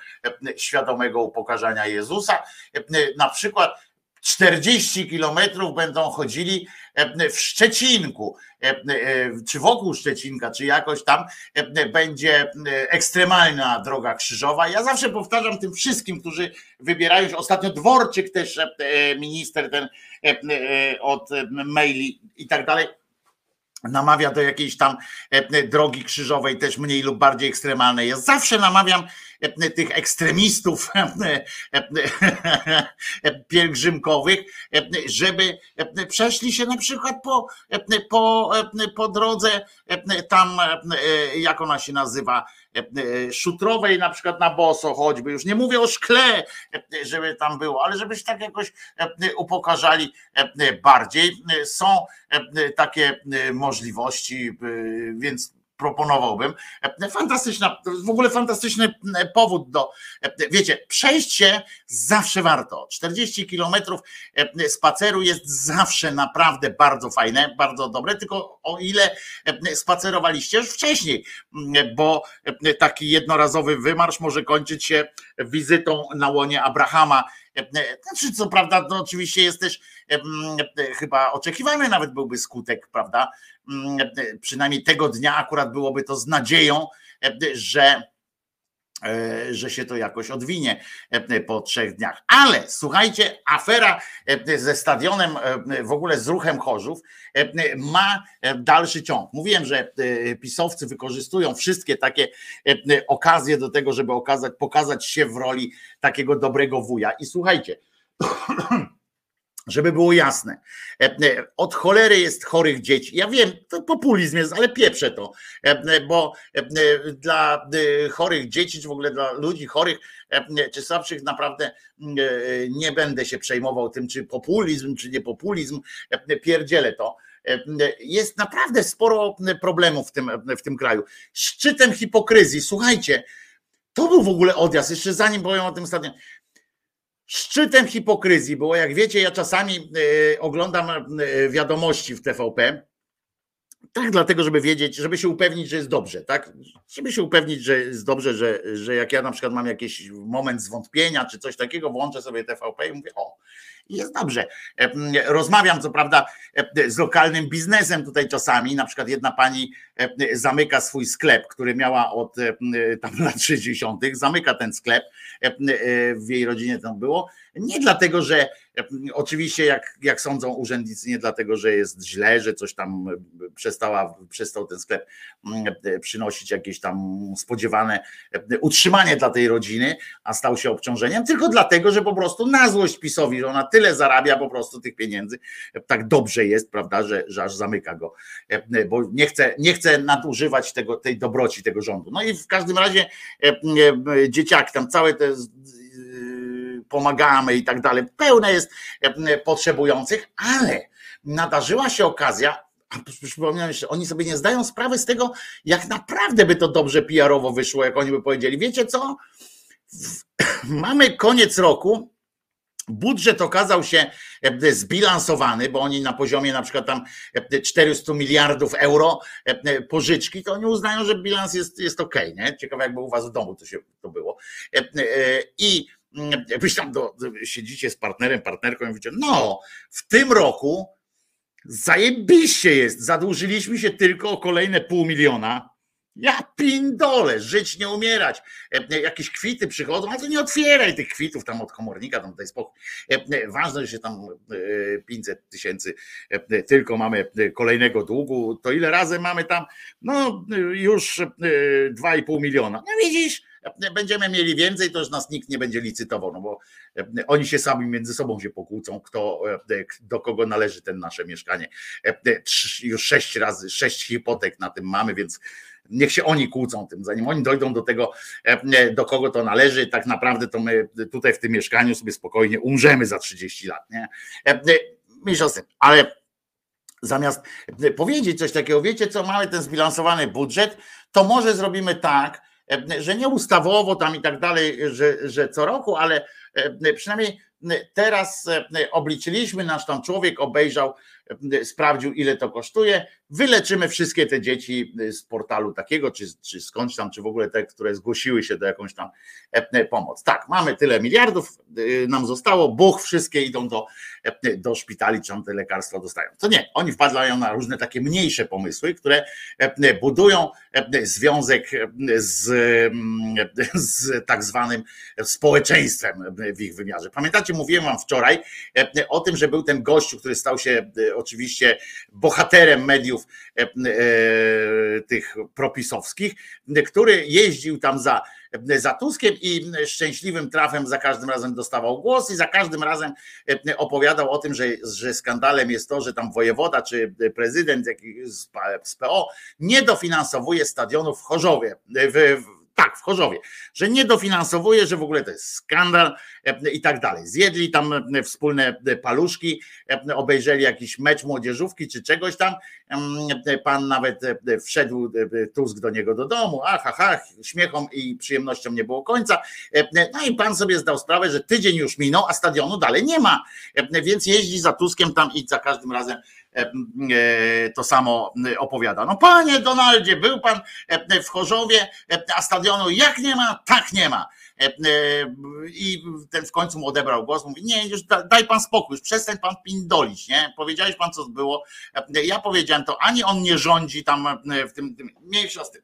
świadomego upokarzania Jezusa. Na przykład 40 kilometrów będą chodzili e, w Szczecinku, e, e, czy wokół Szczecinka, czy jakoś tam będzie ekstremalna droga krzyżowa. Ja zawsze powtarzam tym wszystkim, którzy wybierają się, ostatnio Dworczyk też, minister ten od maili i tak dalej, namawia do jakiejś tam drogi krzyżowej, też mniej lub bardziej ekstremalnej. Ja zawsze namawiam tych ekstremistów pielgrzymkowych, żeby przeszli się na przykład po, po, po drodze tam, jak ona się nazywa, szutrowej na przykład na boso choćby, już nie mówię o szkle, żeby tam było, ale żebyś tak jakoś upokarzali bardziej. Są takie możliwości, więc proponowałbym. Fantastyczna, w ogóle fantastyczny powód do, wiecie, przejść się zawsze warto. 40 kilometrów spaceru jest zawsze naprawdę bardzo fajne, bardzo dobre, tylko o ile spacerowaliście już wcześniej, bo taki jednorazowy wymarsz może kończyć się wizytą na łonie Abrahama. Znaczy, co prawda, to oczywiście jest też chyba oczekiwany nawet byłby skutek, prawda? Przynajmniej tego dnia akurat byłoby to z nadzieją, że e, że się to jakoś odwinie po trzech dniach. Ale słuchajcie, afera ze stadionem, w ogóle z ruchem Chorzów, ma dalszy ciąg. Mówiłem, że pisowcy wykorzystują wszystkie takie okazje do tego, żeby okazać, pokazać się w roli takiego dobrego wuja. I słuchajcie, Żeby było jasne, e, e, od cholery jest chorych dzieci. Ja wiem, to populizm jest, ale pieprzę to, e, bo dla chorych dzieci, czy w ogóle dla ludzi chorych, czy słabszych, naprawdę nie będę się przejmował tym, czy populizm, czy nie populizm, pierdzielę to. Jest naprawdę sporo problemów w tym, w tym kraju. Szczytem hipokryzji, słuchajcie, to był w ogóle odjazd, jeszcze zanim powiem o tym stadionie Szczytem hipokryzji było, jak wiecie, ja czasami e, oglądam e, wiadomości w TVP, tak, dlatego, żeby wiedzieć, żeby się upewnić, że jest dobrze, tak? Żeby się upewnić, że jest dobrze, że, że jak ja na przykład mam jakiś moment zwątpienia czy coś takiego, włączę sobie TVP i mówię, o, jest dobrze. E, rozmawiam, co prawda, z lokalnym biznesem tutaj czasami. Na przykład jedna pani zamyka swój sklep, który miała od tam lat 60., zamyka ten sklep. W jej rodzinie tam było. Nie dlatego, że Oczywiście, jak, jak sądzą urzędnicy, nie dlatego, że jest źle, że coś tam e, przestała, przestał ten sklep e, przynosić jakieś tam spodziewane e, utrzymanie dla tej rodziny, a stał się obciążeniem, tylko dlatego, że po prostu na złość PiSowi, że ona tyle zarabia po prostu tych pieniędzy, tak dobrze jest, prawda, że, że aż zamyka go, bo nie chce, nie chce nadużywać tego, tej dobroci tego rządu. No i w każdym razie dzieciaki, tam całe te pomagamy i tak dalej. Pełne jest e, potrzebujących, ale nadarzyła się okazja, przypomniałem jeszcze, oni sobie nie zdają sprawy z tego, jak naprawdę by to dobrze PR-owo wyszło, jak oni by powiedzieli, wiecie co, mamy koniec roku, Budżet okazał się e, zbilansowany, bo oni na poziomie na przykład tam 400 miliardów euro e, pożyczki, to oni uznają, że bilans jest, jest ok, nie? Ciekawe jakby u was w domu to się to było. I Wy tam do, siedzicie z partnerem, partnerką i mówicie, no w tym roku zajebiście jest, zadłużyliśmy się tylko o kolejne pół miliona, Ja pindole, żyć nie umierać. E, jakieś kwity przychodzą, a to nie otwieraj tych kwitów tam od komornika, tam daj spokój. E, ważne, że tam 500 tysięcy tylko mamy kolejnego długu, to ile razy mamy tam? No już 2,5 miliona. No widzisz, będziemy mieli więcej, to już nas nikt nie będzie licytował, no bo oni się sami między sobą się pokłócą, kto, do kogo należy ten nasze mieszkanie. Już sześć razy, sześć hipotek na tym mamy, więc niech się oni kłócą tym, zanim oni dojdą do tego, do kogo to należy, tak naprawdę to my tutaj w tym mieszkaniu sobie spokojnie umrzemy za 30 lat. Nie? O tym, ale zamiast powiedzieć coś takiego, wiecie co, mamy ten zbilansowany budżet, to może zrobimy tak, że nie ustawowo tam i tak dalej, że, że co roku, ale przynajmniej teraz obliczyliśmy, nasz tam człowiek obejrzał, sprawdził ile to kosztuje, wyleczymy wszystkie te dzieci z portalu takiego, czy, czy skądś tam, czy w ogóle te, które zgłosiły się do jakąś tam pomoc. Tak, mamy tyle miliardów, nam zostało, buch, wszystkie idą do, do szpitali, czy tam te lekarstwa dostają. To nie, oni wpadają na różne takie mniejsze pomysły, które budują związek z, z tak zwanym społeczeństwem w ich wymiarze. Pamiętacie, mówiłem wam wczoraj o tym, że był ten gościu, który stał się oczywiście bohaterem mediów e, e, tych propisowskich, który jeździł tam za, za Tuskiem i szczęśliwym trafem za każdym razem dostawał głos i za każdym razem e, opowiadał o tym, że, że skandalem jest to, że tam wojewoda czy prezydent z PO nie dofinansowuje stadionów w Chorzowie, w, tak, w Chorzowie, że nie dofinansowuje, że w ogóle to jest skandal e, i tak dalej. Zjedli tam e, wspólne e, paluszki, obejrzeli jakiś mecz młodzieżówki czy czegoś tam. Pan nawet wszedł Tusk do niego do domu, ach, ach, śmiechom i przyjemnością nie było końca. No i pan sobie zdał sprawę, że tydzień już minął, a stadionu dalej nie ma. Więc jeździ za Tuskiem tam i za każdym razem to samo opowiada. No panie Donaldzie, był pan e, w Chorzowie, a stadionu jak nie ma, tak nie ma. I ten w końcu mu odebrał głos, mówi, nie, już daj pan spokój, już przestań pan pindolić, nie? Powiedziałeś pan, co było. Ja powiedziałem to, ani on nie rządzi tam w tym, tym mniejsza z tym.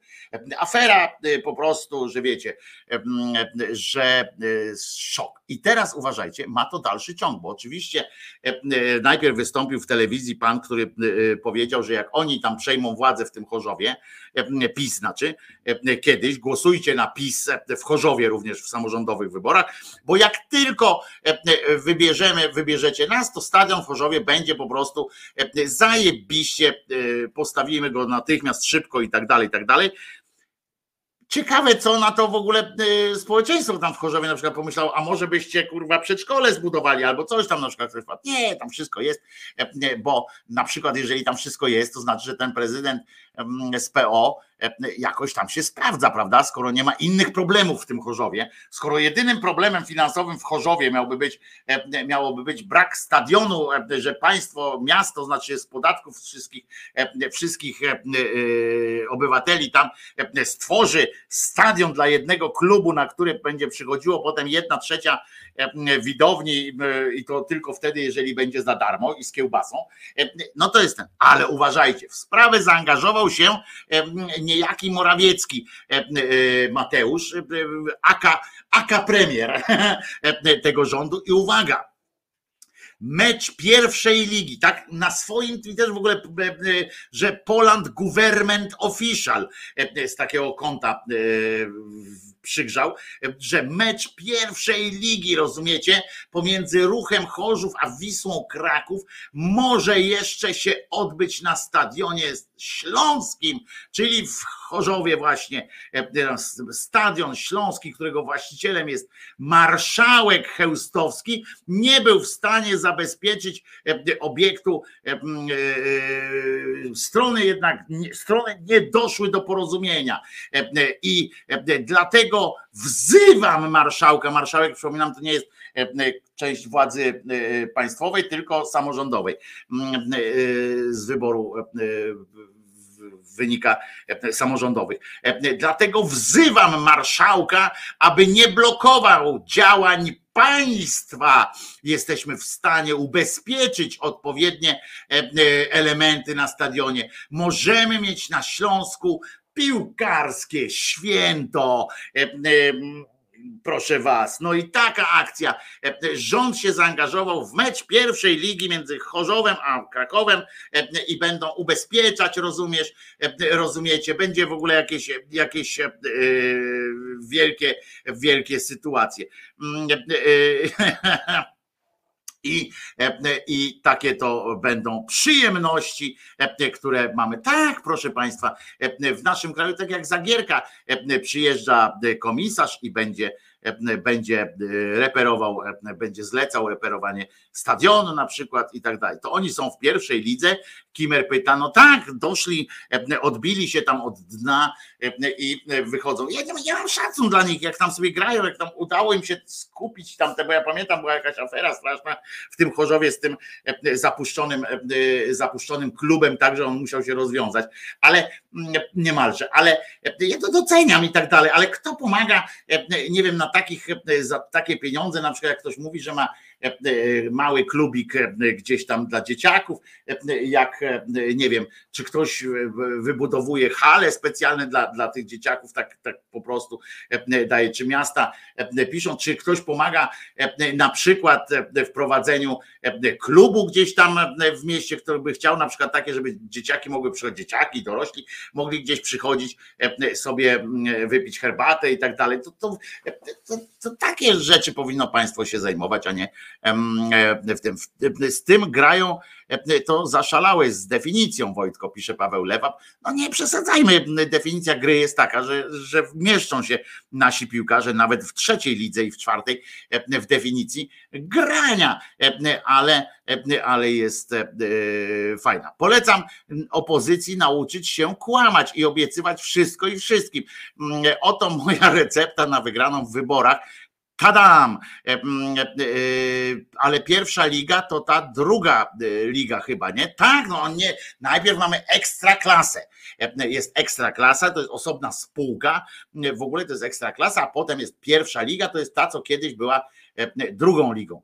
Afera po prostu, że wiecie, że szok. I teraz uważajcie, ma to dalszy ciąg, bo oczywiście najpierw wystąpił w telewizji pan, który powiedział, że jak oni tam przejmą władzę w tym Chorzowie, PiS znaczy, kiedyś głosujcie na PiS w Chorzowie również w samorządowych wyborach, bo jak tylko wybierzemy, wybierzecie nas, to stadion w Chorzowie będzie po prostu zajebiście, postawimy go natychmiast szybko i tak dalej, i tak dalej. Ciekawe, co na to w ogóle społeczeństwo tam w Chorzowie na przykład pomyślało, a może byście kurwa przedszkole zbudowali albo coś tam na przykład. Nie, tam wszystko jest, e, bo na przykład jeżeli tam wszystko jest, to znaczy, że ten prezydent z PO e, jakoś tam się sprawdza, prawda? Skoro nie ma innych problemów w tym Chorzowie, skoro jedynym problemem finansowym w Chorzowie miałby być, e, miałoby być brak stadionu, że państwo, miasto, znaczy z podatków wszystkich, wszystkich obywateli tam stworzy stadion dla jednego klubu, na który będzie przychodziło potem jedna trzecia widowni i to tylko wtedy, jeżeli będzie za darmo i z kiełbasą, no to jest ten. Ale uważajcie, w sprawę zaangażował się niejaki Morawiecki Mateusz, aka, aka premier tego rządu. I uwaga, mecz pierwszej ligi, tak? Na swoim Twitterze w ogóle, że Poland Government Official z takiego konta przygrzał, że mecz pierwszej ligi, rozumiecie, pomiędzy ruchem Chorzów a Wisłą Kraków może jeszcze się odbyć na stadionie śląskim, czyli w Chorzowie właśnie, stadion śląski, którego właścicielem jest marszałek Chełstowski, nie był w stanie zabezpieczyć obiektu. Strony jednak, strony nie doszły do porozumienia i dlatego wzywam marszałka. Marszałek, przypominam, to nie jest e, e, część władzy e, państwowej, tylko samorządowej z wyboru wynika samorządowych. Dlatego wzywam marszałka, aby nie blokował działań państwa jesteśmy w stanie ubezpieczyć odpowiednie elementy na stadionie. Możemy mieć na Śląsku piłkarskie święto. E, e, Proszę was, no i taka akcja. E, Rząd się zaangażował w mecz pierwszej ligi między Chorzowem a Krakowem e, i będą ubezpieczać, rozumiesz, e, rozumiecie, będzie w ogóle jakieś, jakieś e, wielkie, wielkie sytuacje. Mm, e, I, e, I takie to będą przyjemności, e, które mamy. Tak, proszę Państwa, w naszym kraju, tak jak Zagierka, przyjeżdża komisarz i będzie, będzie reperował, będzie zlecał reperowanie stadionu na przykład i tak dalej. To oni są w pierwszej lidze. Kimer pyta, no tak, doszli, e, odbili się tam od dna e, i wychodzą. Ja nie, ja mam szacun dla nich, jak tam sobie grają, jak tam udało im się skupić tam, te, bo ja pamiętam, była jakaś afera straszna w tym Chorzowie z tym e, zapuszczonym, e, zapuszczonym klubem, tak, że on musiał się rozwiązać, ale mm, niemalże, ale e, ja to doceniam i tak dalej, ale kto pomaga, e, nie wiem, na takich, e, za takie pieniądze, na przykład jak ktoś mówi, że ma e, e, mały klubik e, gdzieś tam dla dzieciaków, e, jak e, nie wiem, czy ktoś e, wybudowuje hale specjalne dla, dla tych dzieciaków, tak, tak po prostu e, daje, czy miasta e, piszą, czy ktoś pomaga e, na przykład e, w prowadzeniu e, klubu gdzieś tam e, w mieście, który by chciał na przykład takie, żeby dzieciaki mogły przychodzić, dzieciaki, dorośli mogli gdzieś przychodzić e, sobie mm, wypić herbatę i tak dalej. To, to, to, to takie rzeczy powinno państwo się zajmować, a nie e, w tym. Z tym grają e, to zaszalałeś z definicją, Wojtko, pisze Paweł Lewap. No nie przesadzajmy, definicja gry jest taka, że, że mieszczą się nasi piłkarze nawet w trzeciej lidze i w czwartej e, w definicji grania, e, ale, e, ale jest e, fajna. Polecam opozycji nauczyć się kłamać i obiecywać wszystko i wszystkim. Oto moja recepta na wygraną w wyborach. Tadam! E, mm, e, e, Ale pierwsza liga to ta druga liga chyba, nie? Tak, no nie. Najpierw mamy ekstraklasę. Jest ekstraklasa, to jest osobna spółka. W ogóle to jest ekstraklasa, a potem jest pierwsza liga, to jest ta, co kiedyś była drugą ligą.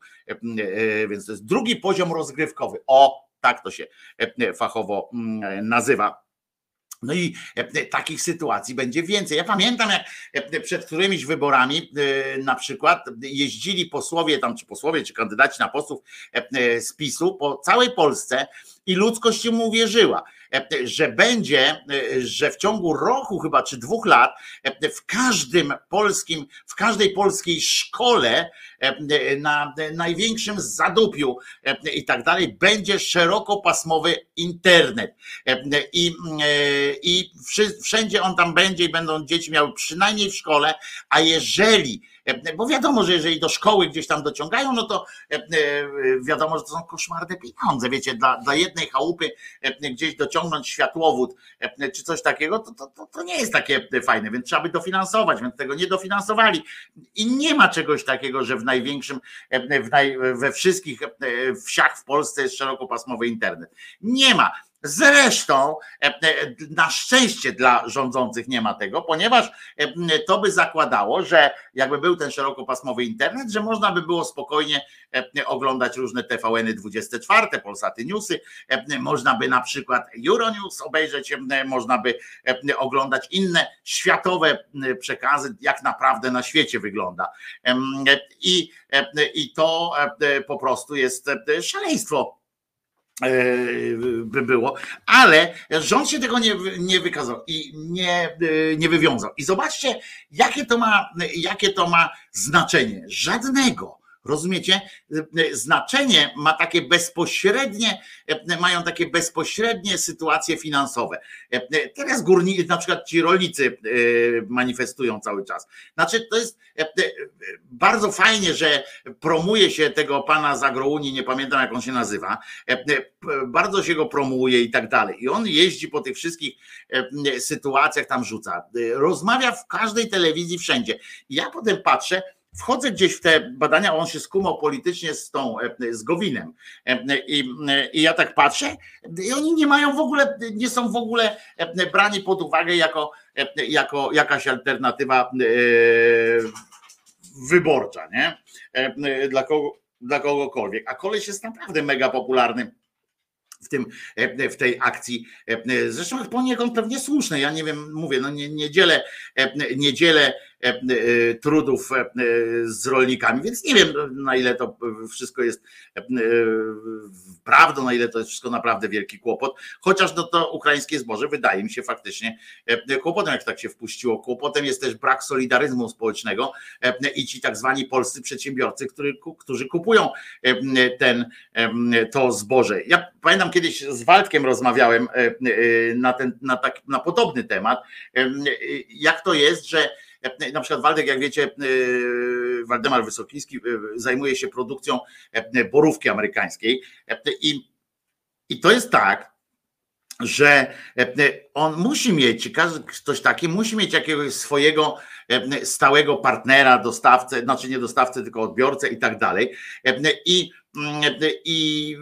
Więc to jest drugi poziom rozgrywkowy. O, tak to się fachowo mm, nazywa. No i e, takich sytuacji będzie więcej. Ja pamiętam, jak e, przed którymiś wyborami e, na przykład jeździli posłowie tam, czy posłowie, czy kandydaci na posłów e, e, z PiSu po całej Polsce i ludzkość im uwierzyła, e, że będzie, e, że w ciągu roku chyba, czy dwóch lat e, w każdym polskim, w każdej polskiej szkole e, na największym zadupiu e, i tak dalej będzie szerokopasmowy internet. E, I, e, i wszędzie on tam będzie i będą dzieci miały przynajmniej w szkole, a jeżeli, e, bo wiadomo, że jeżeli do szkoły gdzieś tam dociągają, no to e, e, wiadomo, że to są koszmarne pieniądze, wiecie, dla, dla jednej chałupy e, gdzieś dociągnąć światłowód e, czy coś takiego, to, to, to, nie jest takie fajne, więc trzeba by dofinansować, więc tego nie dofinansowali. I nie ma czegoś takiego, że w największym, e, w naj, we wszystkich e, wsiach w Polsce jest szerokopasmowy internet. Nie ma. Zresztą e, e, na szczęście dla rządzących nie ma tego, ponieważ e, to by zakładało, że jakby był ten szerokopasmowy internet, że można by było spokojnie oglądać różne TVN-y 24, Polsaty Newsy, można by na przykład Euronews obejrzeć, można by oglądać inne światowe przekazy, jak naprawdę na świecie wygląda. I, i to po prostu jest szaleństwo by było, ale rząd się tego nie, nie wykazał i nie, e, nie wywiązał. I zobaczcie, jakie to ma, jakie to ma znaczenie. Żadnego. Rozumiecie? E, Znaczenie ma takie bezpośrednie, e, mają takie bezpośrednie sytuacje finansowe. E, Teraz górnicy, na przykład ci rolnicy manifestują cały czas. Znaczy, to jest bardzo fajnie, że promuje się tego pana z Agrounii, nie pamiętam jak on się nazywa, bardzo się go promuje i tak dalej. I on jeździ po tych wszystkich sytuacjach, tam rzuca. Rozmawia w każdej telewizji, wszędzie. I ja potem patrzę, wchodzę gdzieś w te badania, on się skumał politycznie z tą, e, z Gowinem. E, I, I ja tak patrzę, i oni nie mają w ogóle, nie są w ogóle e, brani pod uwagę jako, e, jako jakaś alternatywa e, wyborcza, nie? E, Dla, kogo, dla kogokolwiek. A koleś jest naprawdę mega popularny w, tym, w tej akcji. Zresztą poniekąd pewnie słuszne. Ja nie wiem, mówię, no nie, nie dzielę, nie dzielę E, e, trudów e, z rolnikami, więc nie wiem na ile to wszystko jest prawdą, na ile to jest wszystko naprawdę wielki kłopot, chociaż no to ukraińskie zboże wydaje mi się faktycznie kłopotem, jak tak się wpuściło. Kłopotem jest też brak solidaryzmu społecznego i ci tak zwani polscy przedsiębiorcy, którzy kupują ten, to zboże. Ja pamiętam kiedyś z Waldkiem rozmawiałem na, ten, na, tak, na podobny temat, jak to jest, że na przykład Waldek, jak wiecie, e, Waldemar Wysokiński e, zajmuje się produkcją e, borówki amerykańskiej i, i to jest tak, że on musi mieć, każdy ktoś taki musi mieć jakiegoś swojego stałego partnera, dostawcę, znaczy nie dostawcę, tylko odbiorcę i tak dalej. I, i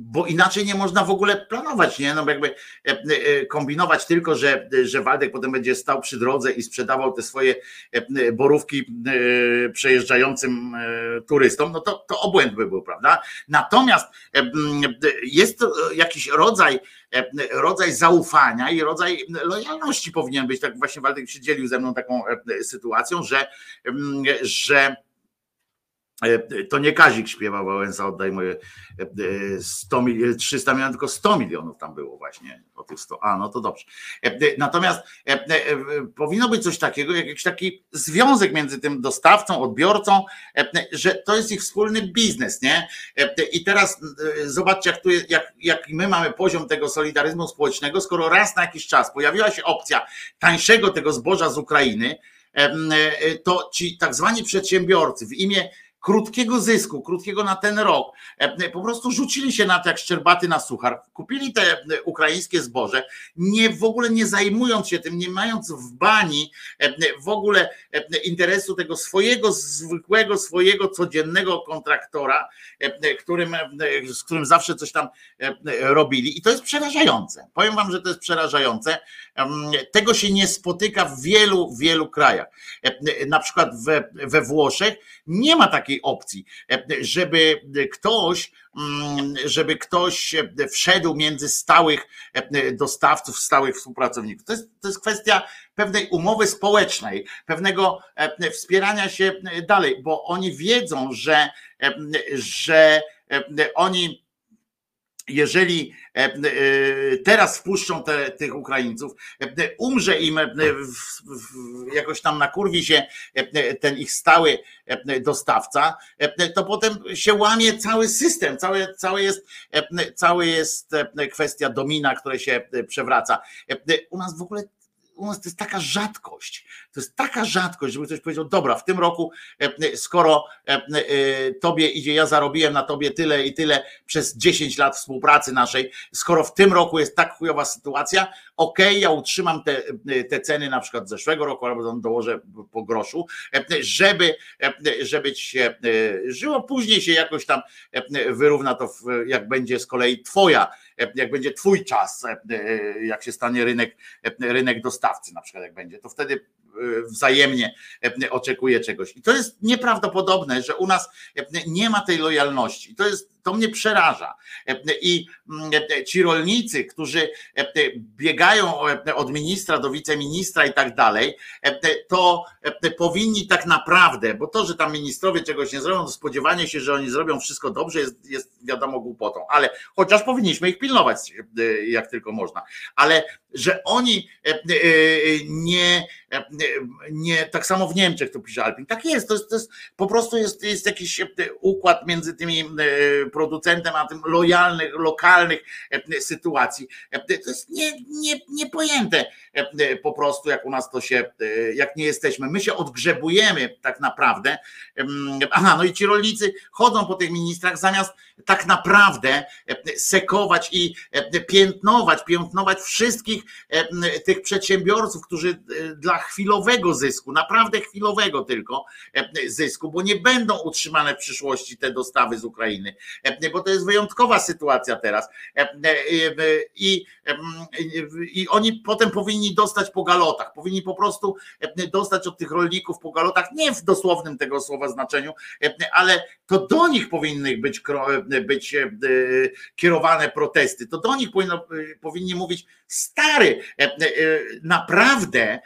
bo inaczej nie można w ogóle planować, nie? No jakby e, e, kombinować tylko, że, że Waldek potem będzie stał przy drodze i sprzedawał te swoje e, borówki przejeżdżającym turystom, no to, to obłęd by był, prawda? Natomiast jest jakiś rodzaj rodzaj zaufania i rodzaj lojalności powinien być. Tak właśnie Waldek się dzielił ze mną taką sytuacją, że, że to nie Kazik śpiewał Wałęsa, oddaj moje 100 milionów, 300 milionów, tylko 100 milionów tam było właśnie o tych 100. A, no to dobrze. E, natomiast e, powinno być coś takiego, jakiś taki związek między tym dostawcą, odbiorcą, że to jest ich wspólny biznes, nie? I teraz zobaczcie, jak, tu jest, jak, jak my mamy poziom tego solidaryzmu społecznego, skoro raz na jakiś czas pojawiła się opcja tańszego tego zboża z Ukrainy, to ci tak zwani przedsiębiorcy w imię krótkiego zysku, krótkiego na ten rok, e, po prostu rzucili się na to jak szczerbaty na suchar, kupili te e, ukraińskie zboże, nie w ogóle nie zajmując się tym, nie mając w bani e, w ogóle interesu tego swojego zwykłego, swojego codziennego kontraktora, którym, z którym zawsze coś tam robili. I to jest przerażające. Powiem wam, że to jest przerażające. Tego się nie spotyka w wielu, wielu krajach. Na przykład we, we Włoszech nie ma takiej takiej opcji, żeby ktoś, mm, żeby ktoś wszedł między stałych dostawców, stałych współpracowników. To jest, to jest kwestia pewnej umowy społecznej, pewnego wspierania się dalej, bo oni wiedzą, że, że oni jeżeli e, e, teraz wpuszczą te, tych Ukraińców, e, umrze im jakoś tam nakurwi się ten ich stały dostawca, to potem się łamie cały system, cały, cały, jest, cały jest kwestia domina, które się przewraca. U nas w ogóle u nas to jest taka rzadkość. To jest taka rzadkość, żeby ktoś powiedział, dobra, w tym roku, e, skoro e, e, tobie idzie, ja zarobiłem na tobie tyle i tyle przez 10 lat współpracy naszej, skoro w tym roku jest tak chujowa sytuacja, okej, okay, ja utrzymam te, te ceny na przykład z zeszłego roku, albo dołożę po groszu, żeby, żeby ci się żyło, później się jakoś tam wyrówna to, jak będzie z kolei twoja, jak będzie twój czas, jak się stanie rynek, rynek dostawcy na przykład jak będzie, to wtedy wzajemnie oczekuje czegoś. I to jest nieprawdopodobne, że u nas nie ma tej lojalności. To jest to mnie przeraża. I ci rolnicy, którzy biegają od ministra do wiceministra i tak dalej, to powinni tak naprawdę, bo to, że tam ministrowie czegoś nie zrobią, to spodziewanie się, że oni zrobią wszystko dobrze, jest, jest wiadomo głupotą, ale chociaż powinniśmy ich pilnować, jak tylko można. Ale że oni nie, nie tak samo w Niemczech to pisze Alpin. Tak jest, to jest, to jest po prostu jest, jest jakiś układ między tymi producentem, a tym lojalnych, lokalnych e, sytuacji. E, to jest nie, nie, niepojęte e, po prostu, jak u nas to się, jak nie jesteśmy. My się odgrzebujemy tak naprawdę. Aha, no i ci rolnicy chodzą po tych ministrach zamiast tak naprawdę sekować i piętnować, piętnować wszystkich tych przedsiębiorców, którzy dla chwilowego zysku, naprawdę chwilowego tylko zysku, bo nie będą utrzymane w przyszłości te dostawy z Ukrainy, bo to jest wyjątkowa sytuacja teraz. I, i oni potem powinni dostać po galotach, powinni po prostu dostać od tych rolników po galotach, nie w dosłownym tego słowa znaczeniu, ale to do nich powinny być, być kierowane protesty, to do nich powinno, powinni mówić, stary, naprawdę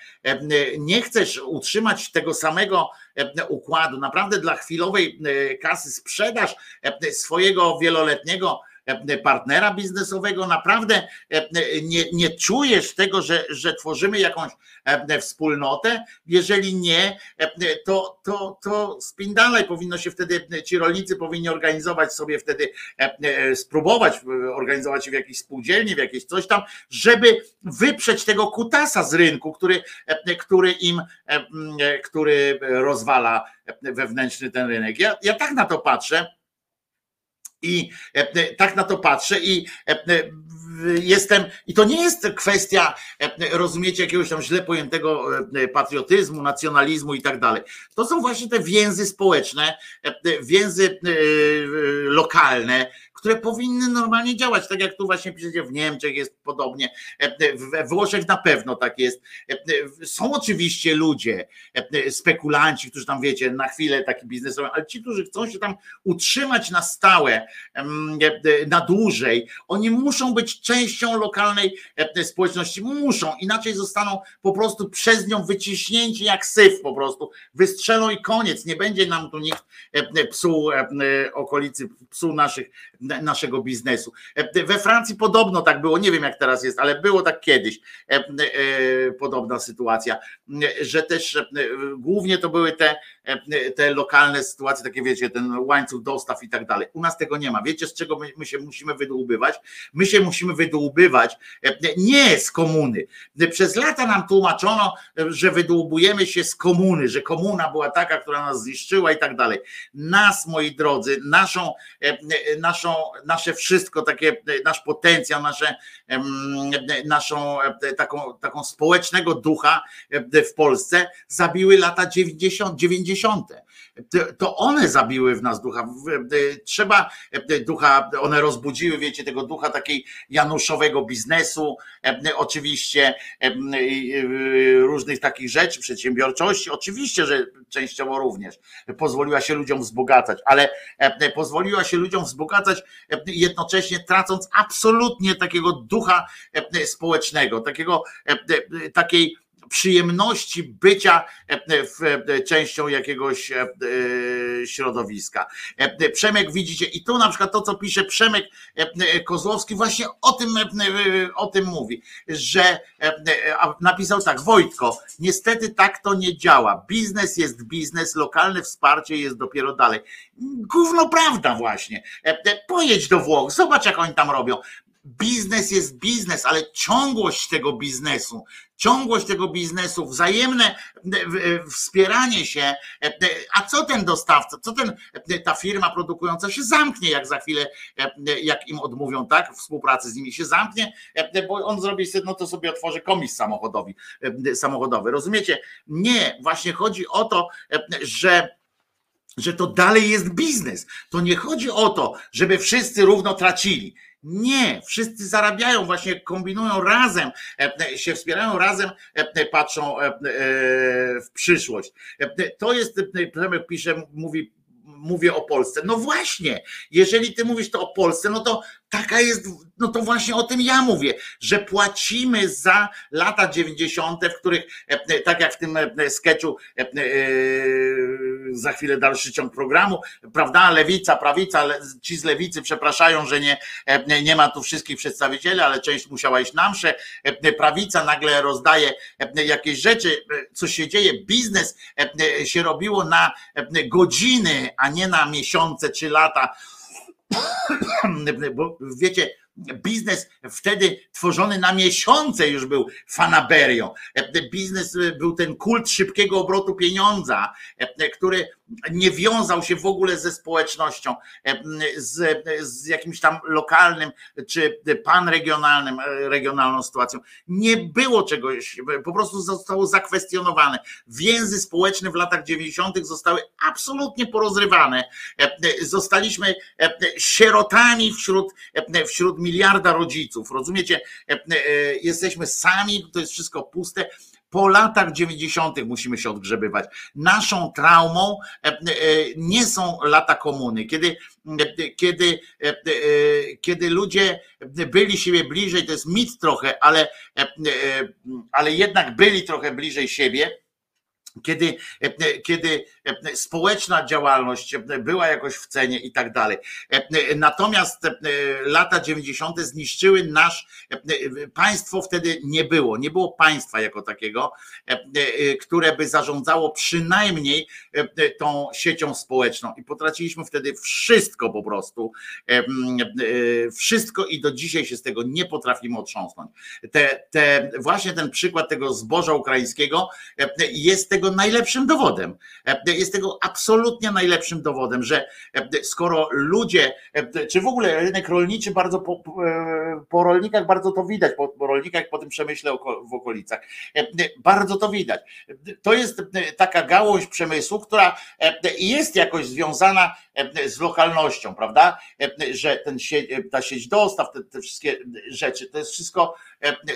nie chcesz utrzymać tego samego układu, naprawdę dla chwilowej kasy sprzedaż swojego wieloletniego partnera biznesowego, naprawdę nie, nie czujesz tego, że, że tworzymy jakąś wspólnotę. Jeżeli nie, to, to, to spin dalej powinno się wtedy, ci rolnicy powinni organizować sobie wtedy, spróbować organizować się w jakiejś spółdzielni, w jakieś coś tam, żeby wyprzeć tego kutasa z rynku, który, który im, który rozwala wewnętrzny ten rynek. Ja, ja tak na to patrzę i e, tak na to patrzę i e, jestem, i to nie jest kwestia, e, rozumiecie, jakiegoś tam źle pojętego patriotyzmu, nacjonalizmu i tak dalej. To są właśnie te więzy społeczne, więzy lokalne, które powinny normalnie działać, tak jak tu właśnie piszecie, w Niemczech jest podobnie, we Włoszech na pewno tak jest. Są oczywiście ludzie, spekulanci, którzy tam wiecie, na chwilę taki biznes robią, ale ci, którzy chcą się tam utrzymać na stałe, na dłużej, oni muszą być częścią lokalnej społeczności, muszą, inaczej zostaną po prostu przez nią wyciśnięci jak syf po prostu, wystrzelą i koniec, nie będzie nam tu nikt psuł okolicy, psuł naszych naszego biznesu. We Francji podobno tak było, nie wiem jak teraz jest, ale było tak kiedyś e, e, podobna sytuacja, że też e, głównie to były te, te lokalne sytuacje, takie wiecie, ten łańcuch dostaw i tak dalej. U nas tego nie ma. Wiecie, z czego my, my się musimy wydłubywać? My się musimy wydłubywać nie z komuny. Przez lata nam tłumaczono, że wydłubujemy się z komuny, że komuna była taka, która nas zniszczyła i tak dalej. Nas, moi drodzy, naszą, naszą nasze wszystko, takie, nasz potencjał, nasze, naszą taką, taką społecznego ducha w Polsce zabiły lata 90. 90 to one zabiły w nas ducha. Trzeba ducha, one rozbudziły, wiecie, tego ducha takiej januszowego biznesu, oczywiście różnych takich rzeczy, przedsiębiorczości, oczywiście, że częściowo również pozwoliła się ludziom wzbogacać, ale pozwoliła się ludziom wzbogacać jednocześnie tracąc absolutnie takiego ducha społecznego, takiego takiej przyjemności bycia e, w, e, częścią jakiegoś e, środowiska. Przemek widzicie, i tu na przykład to, co pisze Przemek Kozłowski, właśnie o tym, o tym mówi, że napisał tak, Wojtko, niestety tak to nie działa. Biznes jest biznes, lokalne wsparcie jest dopiero dalej. Gówno prawda właśnie. Pojedź do Włoch, zobacz jak oni tam robią biznes jest biznes, ale ciągłość tego biznesu, ciągłość tego biznesu, wzajemne e, e, wspieranie się, e, a co ten dostawca, co ten, ta firma produkująca się zamknie, jak za chwilę, jak im odmówią, tak, współpracy z nimi się zamknie, bo on zrobi sobie, no to sobie otworzy komis samochodowy, samochodowy, rozumiecie? Nie, właśnie chodzi o to, że że to dalej jest biznes. To nie chodzi o to, żeby wszyscy równo tracili. Nie, wszyscy zarabiają, właśnie kombinują razem, e, się wspierają razem, e, patrzą e, w przyszłość. To jest, Przemek pisze, mówi, mówię o Polsce. No właśnie, jeżeli ty mówisz to o Polsce, no to taka jest, no to właśnie o tym ja mówię, że płacimy za lata 90., w których, tak jak w tym sketchu, za chwilę dalszy ciąg programu, prawda, lewica, prawica, ci z lewicy przepraszają, że nie, nie ma tu wszystkich przedstawicieli, ale część musiała iść na msze, prawica nagle rozdaje jakieś rzeczy, co się dzieje, biznes się robiło na godziny, a nie na miesiące czy lata, bo wiecie, biznes wtedy tworzony na miesiące już był fanaberią. Biznes był ten kult szybkiego obrotu pieniądza, który nie wiązał się w ogóle ze społecznością, z, z jakimś tam lokalnym czy panregionalnym, regionalną sytuacją. Nie było czegoś, po prostu zostało zakwestionowane. Więzy społeczne w latach 90. zostały absolutnie porozrywane. Zostaliśmy sierotami wśród, wśród miliarda rodziców. Rozumiecie? Jesteśmy sami, to jest wszystko puste po latach 90. musimy się odgrzebywać. Naszą traumą e, e, nie są lata komuny, kiedy, e, kiedy, kiedy ludzie byli siebie bliżej, to jest mit trochę, ale, ale jednak byli trochę bliżej siebie kiedy, kiedy społeczna działalność była jakoś w cenie i tak dalej. Natomiast lata 90. zniszczyły nasz państwo wtedy nie było. Nie było państwa jako takiego, które by zarządzało przynajmniej tą siecią społeczną. I potraciliśmy wtedy wszystko po prostu. Wszystko i do dzisiaj się z tego nie potrafimy otrząsnąć. Te, te, właśnie ten przykład tego zboża ukraińskiego jest tego najlepszym dowodem. Jest tego absolutnie najlepszym dowodem, że skoro ludzie, czy w ogóle rynek rolniczy bardzo po, po rolnikach bardzo to widać, po, po rolnikach po tym przemyśle w okolicach, bardzo to widać. To jest taka gałąź przemysłu, która jest jakoś związana z lokalnością, prawda? Że ten ta sieć dostaw, te, te wszystkie rzeczy, to jest wszystko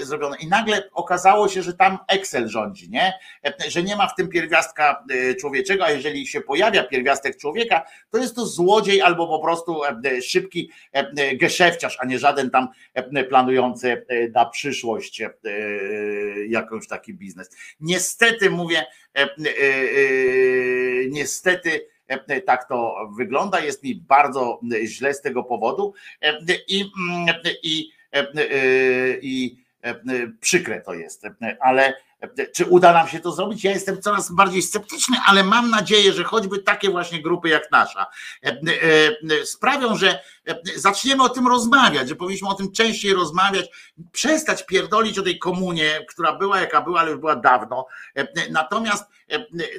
zrobione. I nagle okazało się, że tam Excel rządzi, nie? Że nie ma w tym pierwiastka e, człowieczego, a jeżeli się pojawia pierwiastek człowieka, to jest to złodziej albo po prostu e, szybki e, geszefciarz, a nie żaden tam planujący na przyszłość jakąś taki biznes. Niestety mówię, niestety tak to wygląda, jest mi bardzo źle z tego powodu i, i, i, i przykre to jest, ale czy uda nam się to zrobić? Ja jestem coraz bardziej sceptyczny, ale mam nadzieję, że choćby takie właśnie grupy jak nasza e, e, sprawią, że e, zaczniemy o tym rozmawiać, że powinniśmy o tym częściej rozmawiać, przestać pierdolić o tej komunie, która była jaka była, ale już była dawno. Natomiast,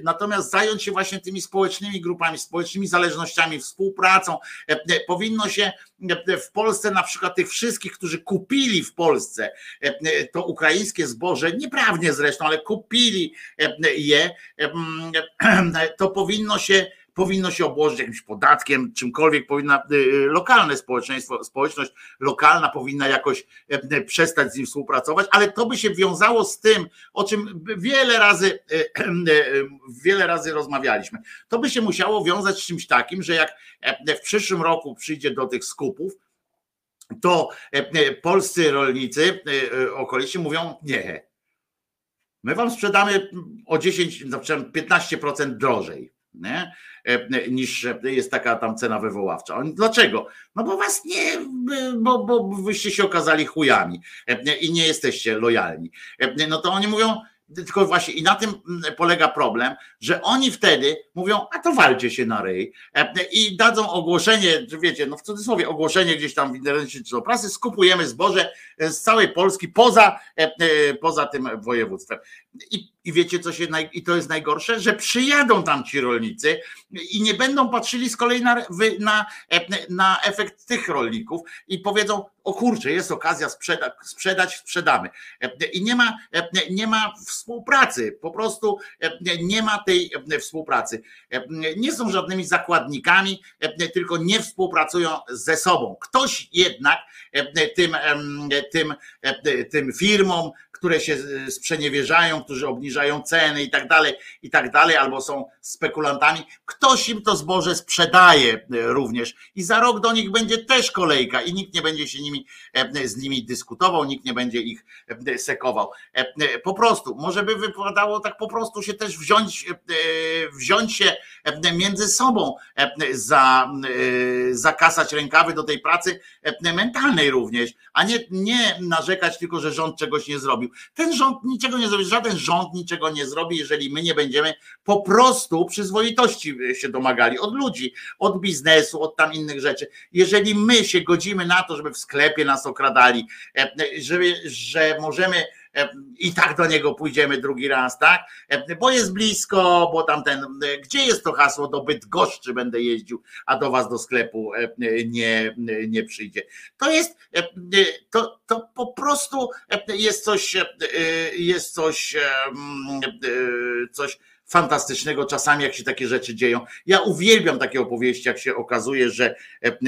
natomiast zająć się właśnie tymi społecznymi grupami, społecznymi zależnościami, współpracą. Powinno się w Polsce na przykład tych wszystkich, którzy kupili w Polsce to ukraińskie zboże, nieprawnie zresztą, ale kupili e, je, e, to powinno się powinno się obłożyć jakimś podatkiem, czymkolwiek powinna e, lokalne społeczeństwo, społeczność lokalna powinna jakoś przestać z nim współpracować, ale to by się wiązało z tym, o czym wiele razy wiele razy rozmawialiśmy. To by się musiało wiązać z czymś takim, że jak w przyszłym roku przyjdzie do tych skupów, to polscy rolnicy okolicy mówią nie, My wam sprzedamy o 10, 15% drożej. Nie? E, niż jest taka tam cena wywoławcza. Dlaczego? No bo was nie, bo, bo wyście się okazali chujami e, i nie jesteście lojalni. E, no to oni mówią, tylko właśnie i na tym mm, polega problem, że oni wtedy mówią, a to walcie się na ryj e, i dadzą ogłoszenie, wiecie, no w cudzysłowie ogłoszenie gdzieś tam w internecie czy do prasy, skupujemy zboże e, z całej Polski poza, e, poza tym województwem. I, I wiecie, co się naj, i to jest najgorsze, że przyjadą tam ci rolnicy i nie będą patrzyli z kolei na, na, na efekt tych rolników i powiedzą, o kurczę, jest okazja sprzeda, sprzedać, sprzedamy. I nie ma, nie ma współpracy, po prostu nie ma tej współpracy. Nie są żadnymi zakładnikami, tylko nie współpracują ze sobą. Ktoś jednak tym, tym, tym firmom, które się e, sprzeniewierzają, którzy obniżają ceny i tak dalej, i tak dalej, albo są spekulantami. Ktoś im to zboże sprzedaje e, również i za rok do nich będzie też kolejka i nikt nie będzie się nimi, e, z nimi dyskutował, nikt nie będzie ich sekował. Po prostu, może by wypadało tak po prostu się też wziąć, wziąć się między sobą, za, zakasać rękawy do tej pracy mentalnej również, a nie, nie narzekać tylko, że rząd czegoś nie zrobił. Ten rząd niczego nie zrobił, żaden rząd niczego nie zrobi, jeżeli my nie będziemy po prostu przyzwoitości się domagali od ludzi, od biznesu, od tam innych rzeczy. Jeżeli my się godzimy na to, żeby w sklepie nas okradali, e, żeby, że możemy E, i tak do niego pójdziemy drugi raz, tak? E, bo jest blisko, bo tamten, e, gdzie jest to hasło do Bydgoszczy będę jeździł, a do was do sklepu nie, nie przyjdzie. To jest, to, to po prostu jest coś, jest coś, coś fantastycznego czasami, jak się takie rzeczy dzieją. Ja uwielbiam takie opowieści, jak się okazuje, że,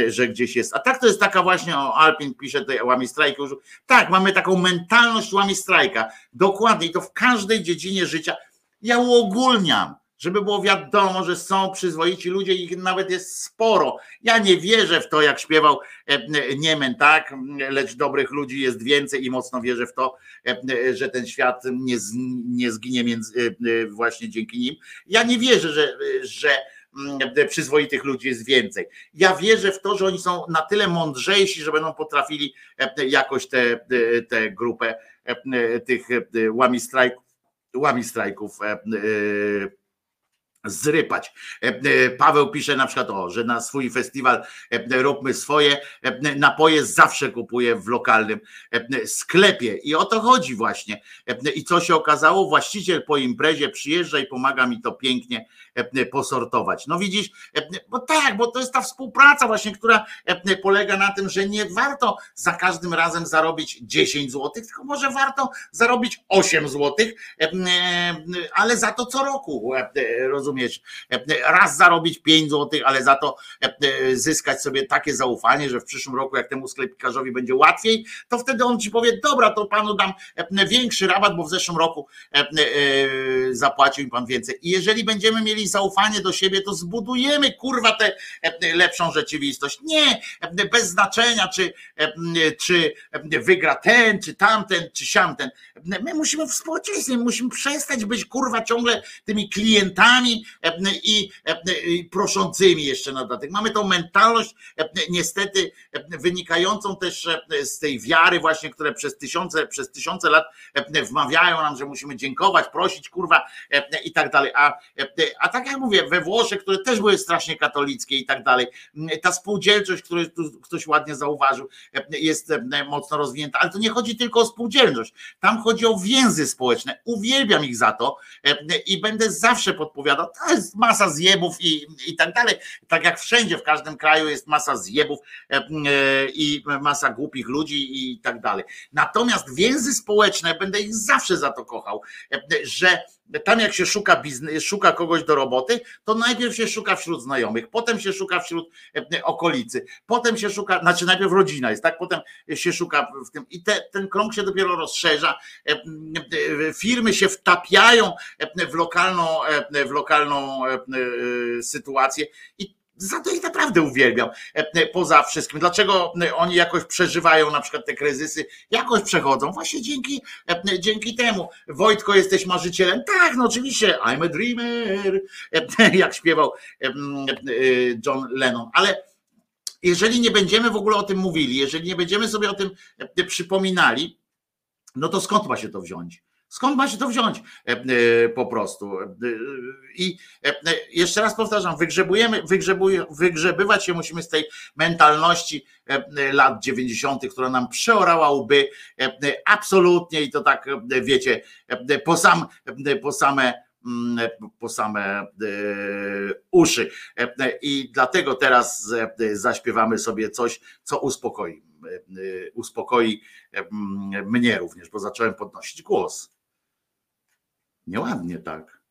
że gdzieś jest. A tak to jest taka właśnie, o Alpin pisze tutaj łami strajki. Tak, mamy taką mentalność łami strajka. Dokładnie i to w każdej dziedzinie życia. Ja uogólniam żeby było wiadomo, że są przyzwoici ludzie, ich nawet jest sporo. Ja nie wierzę w to, jak śpiewał e, Niemen, tak? Lecz dobrych ludzi jest więcej i mocno wierzę w to, e, że ten świat nie, nie zginie między, e, właśnie dzięki nim. Ja nie wierzę, że, że mm, przyzwoitych ludzi jest więcej. Ja wierzę w to, że oni są na tyle mądrzejsi, że będą potrafili jakoś tę grupę tych łami strajków, łami strajków zrypać. E, e, Paweł pisze na przykład o, że na swój festiwal e, róbmy swoje, napoje zawsze kupuje w lokalnym sklepie i o to chodzi właśnie. I co się okazało? Właściciel po imprezie przyjeżdża i pomaga mi to pięknie posortować. No widzisz, bo tak, bo to jest ta współpraca właśnie, która polega na tym, że nie warto za każdym razem zarobić 10 zł, tylko może warto zarobić 8 zł, ale za to co roku, rozumiem rozumiesz, raz zarobić 5 zł, ale za to zyskać sobie takie zaufanie, że w przyszłym roku, jak temu sklepikarzowi będzie łatwiej, to wtedy on ci powie, dobra, to panu dam większy rabat, bo w zeszłym roku zapłacił mi pan więcej. I jeżeli będziemy mieli zaufanie do siebie, to zbudujemy kurwa tę lepszą rzeczywistość. Nie, bez znaczenia, czy, czy wygra ten, czy tamten, czy siamten. My musimy w musimy przestać być kurwa ciągle tymi klientami E, i e, proszącymi jeszcze na dodatek. Mamy tą mentalność e, niestety wynikającą też z tej wiary właśnie, które przez tysiące, przez tysiące lat wmawiają nam, że musimy dziękować, prosić, kurwa i tak dalej. A, a tak jak mówię, we Włoszech, które też były strasznie katolickie i tak dalej, ta spółdzielczość, którą ktoś ładnie zauważył, jest mocno rozwinięta, ale to nie chodzi tylko o spółdzielczość. Tam chodzi o więzy społeczne. Uwielbiam ich za to i będę zawsze podpowiadał, to jest masa zjebów i, i tak dalej. Tak jak wszędzie, w każdym kraju jest masa zjebów e, e, i masa głupich ludzi i tak dalej. Natomiast więzy społeczne, będę ich zawsze za to kochał, e, że tam jak się szuka biznes, szuka kogoś do roboty, to najpierw się szuka wśród znajomych, potem się szuka wśród okolicy, potem się szuka, znaczy najpierw rodzina jest, tak, potem się szuka w tym i te, ten krąg się dopiero rozszerza, firmy się wtapiają w lokalną, w lokalną sytuację i za to ich naprawdę uwielbiam. E, poza wszystkim. Dlaczego oni jakoś przeżywają na przykład te kryzysy, jakoś przechodzą? Właśnie dzięki, e, dzięki temu. Wojtko, jesteś marzycielem? Tak, no oczywiście. I'm a dreamer. E, jak śpiewał John Lennon. Ale jeżeli nie będziemy w ogóle o tym mówili, jeżeli nie będziemy sobie o tym przypominali, no to skąd ma się to wziąć? Skąd ma się to wziąć e, e, po prostu? E, I jeszcze raz powtarzam, wygrzebujemy, wygrzebywać się musimy z tej mentalności lat 90., która nam przeorała łby absolutnie i to tak wiecie, po, sam, po same mm, po same uszy. I dlatego teraz zaśpiewamy sobie coś, co uspokoi, uspokoi mnie również, bo zacząłem podnosić głos. Nieładnie tak.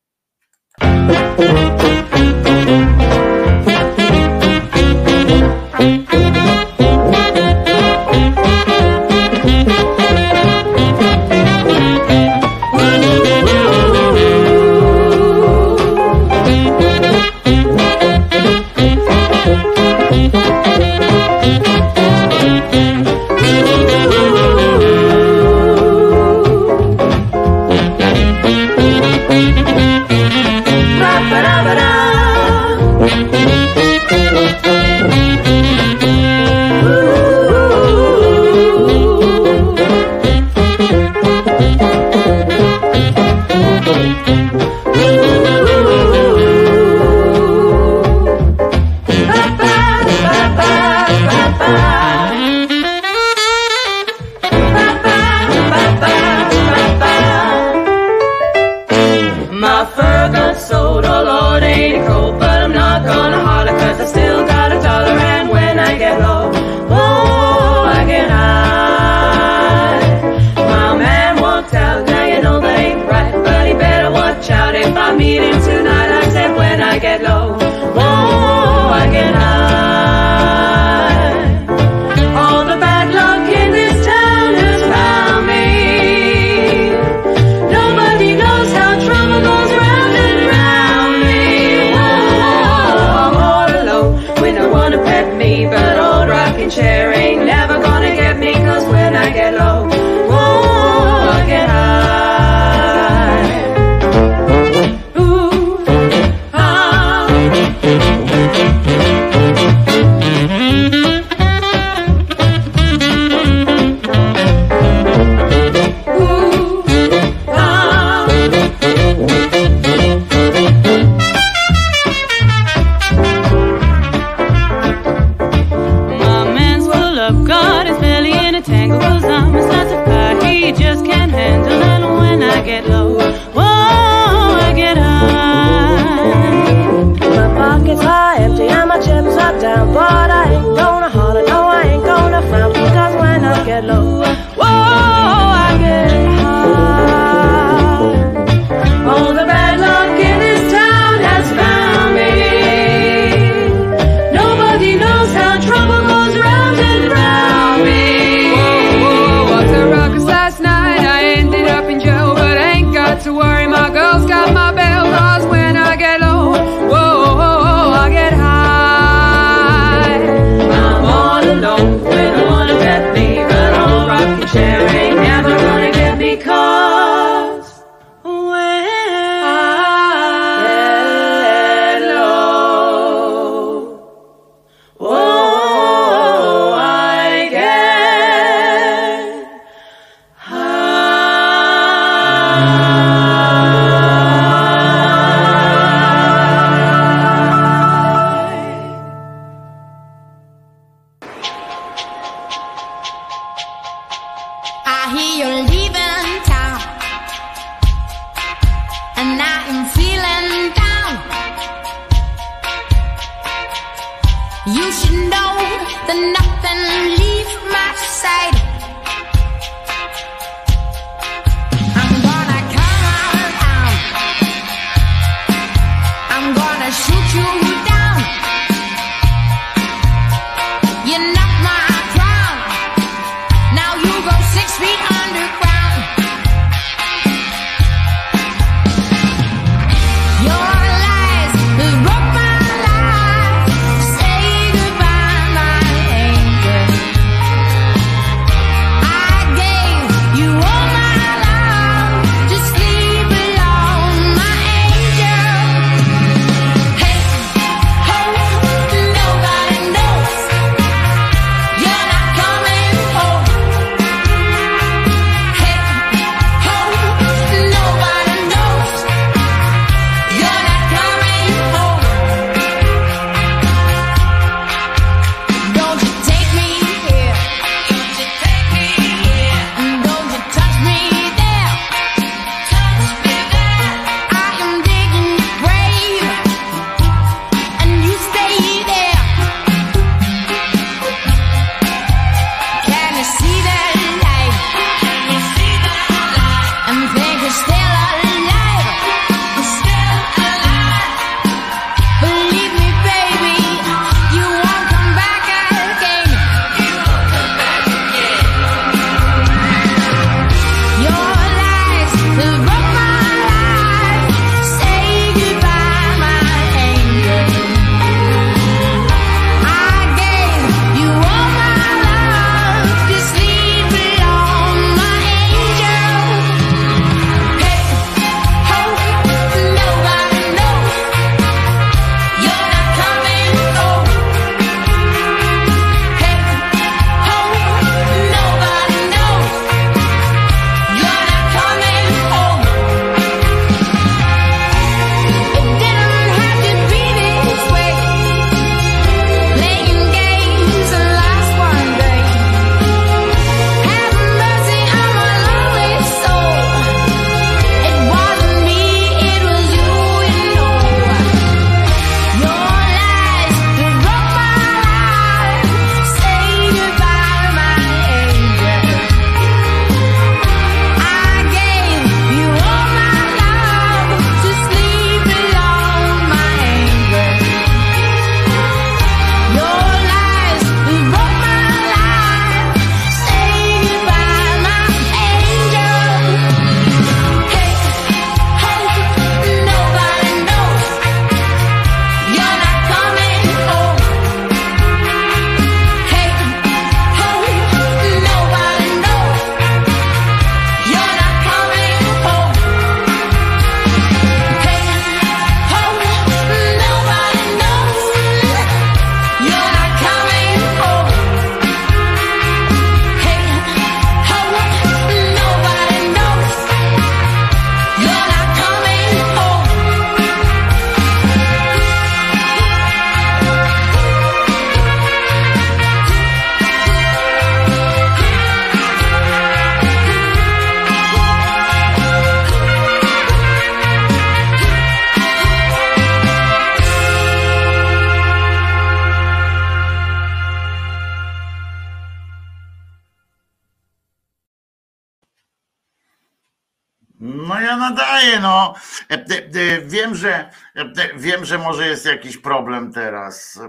Może jest jakiś problem teraz.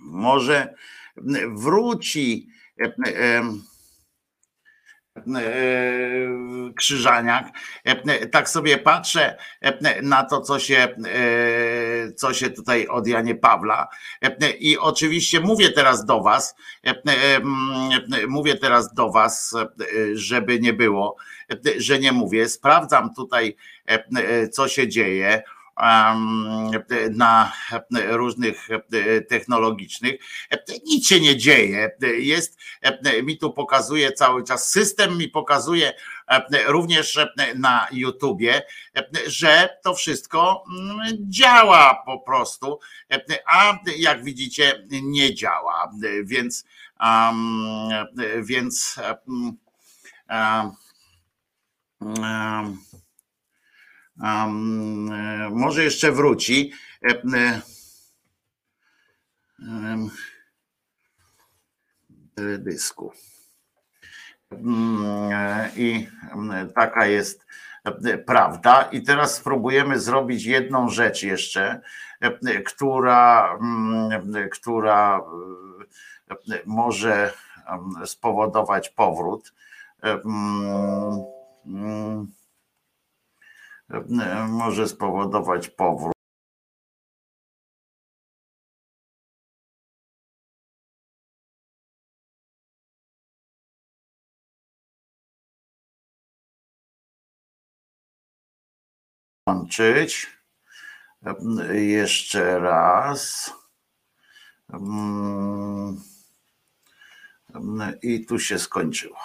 Może wróci Krzyżaniak. Tak sobie patrzę na to, co się, co się tutaj od Janie Pawla. I oczywiście mówię teraz do Was, mówię teraz do Was, żeby nie było, że nie mówię. Sprawdzam tutaj, co się dzieje na różnych e, technologicznych. E, Nic się nie dzieje. Jest, e, mi tu pokazuje cały czas, system mi pokazuje e, również e, na YouTubie, e, że to wszystko mm, działa po prostu, e, a jak widzicie nie działa, więc em, więc em, em, Um, e, może jeszcze wróci. E, e, em, Teledysku. Mm, e, I mm, taka jest e, prawda. I teraz spróbujemy zrobić jedną rzecz jeszcze, e, która, mm, która e, może spowodować powrót. Może spowodować powrót. Jeszcze raz. I tu się skończyło.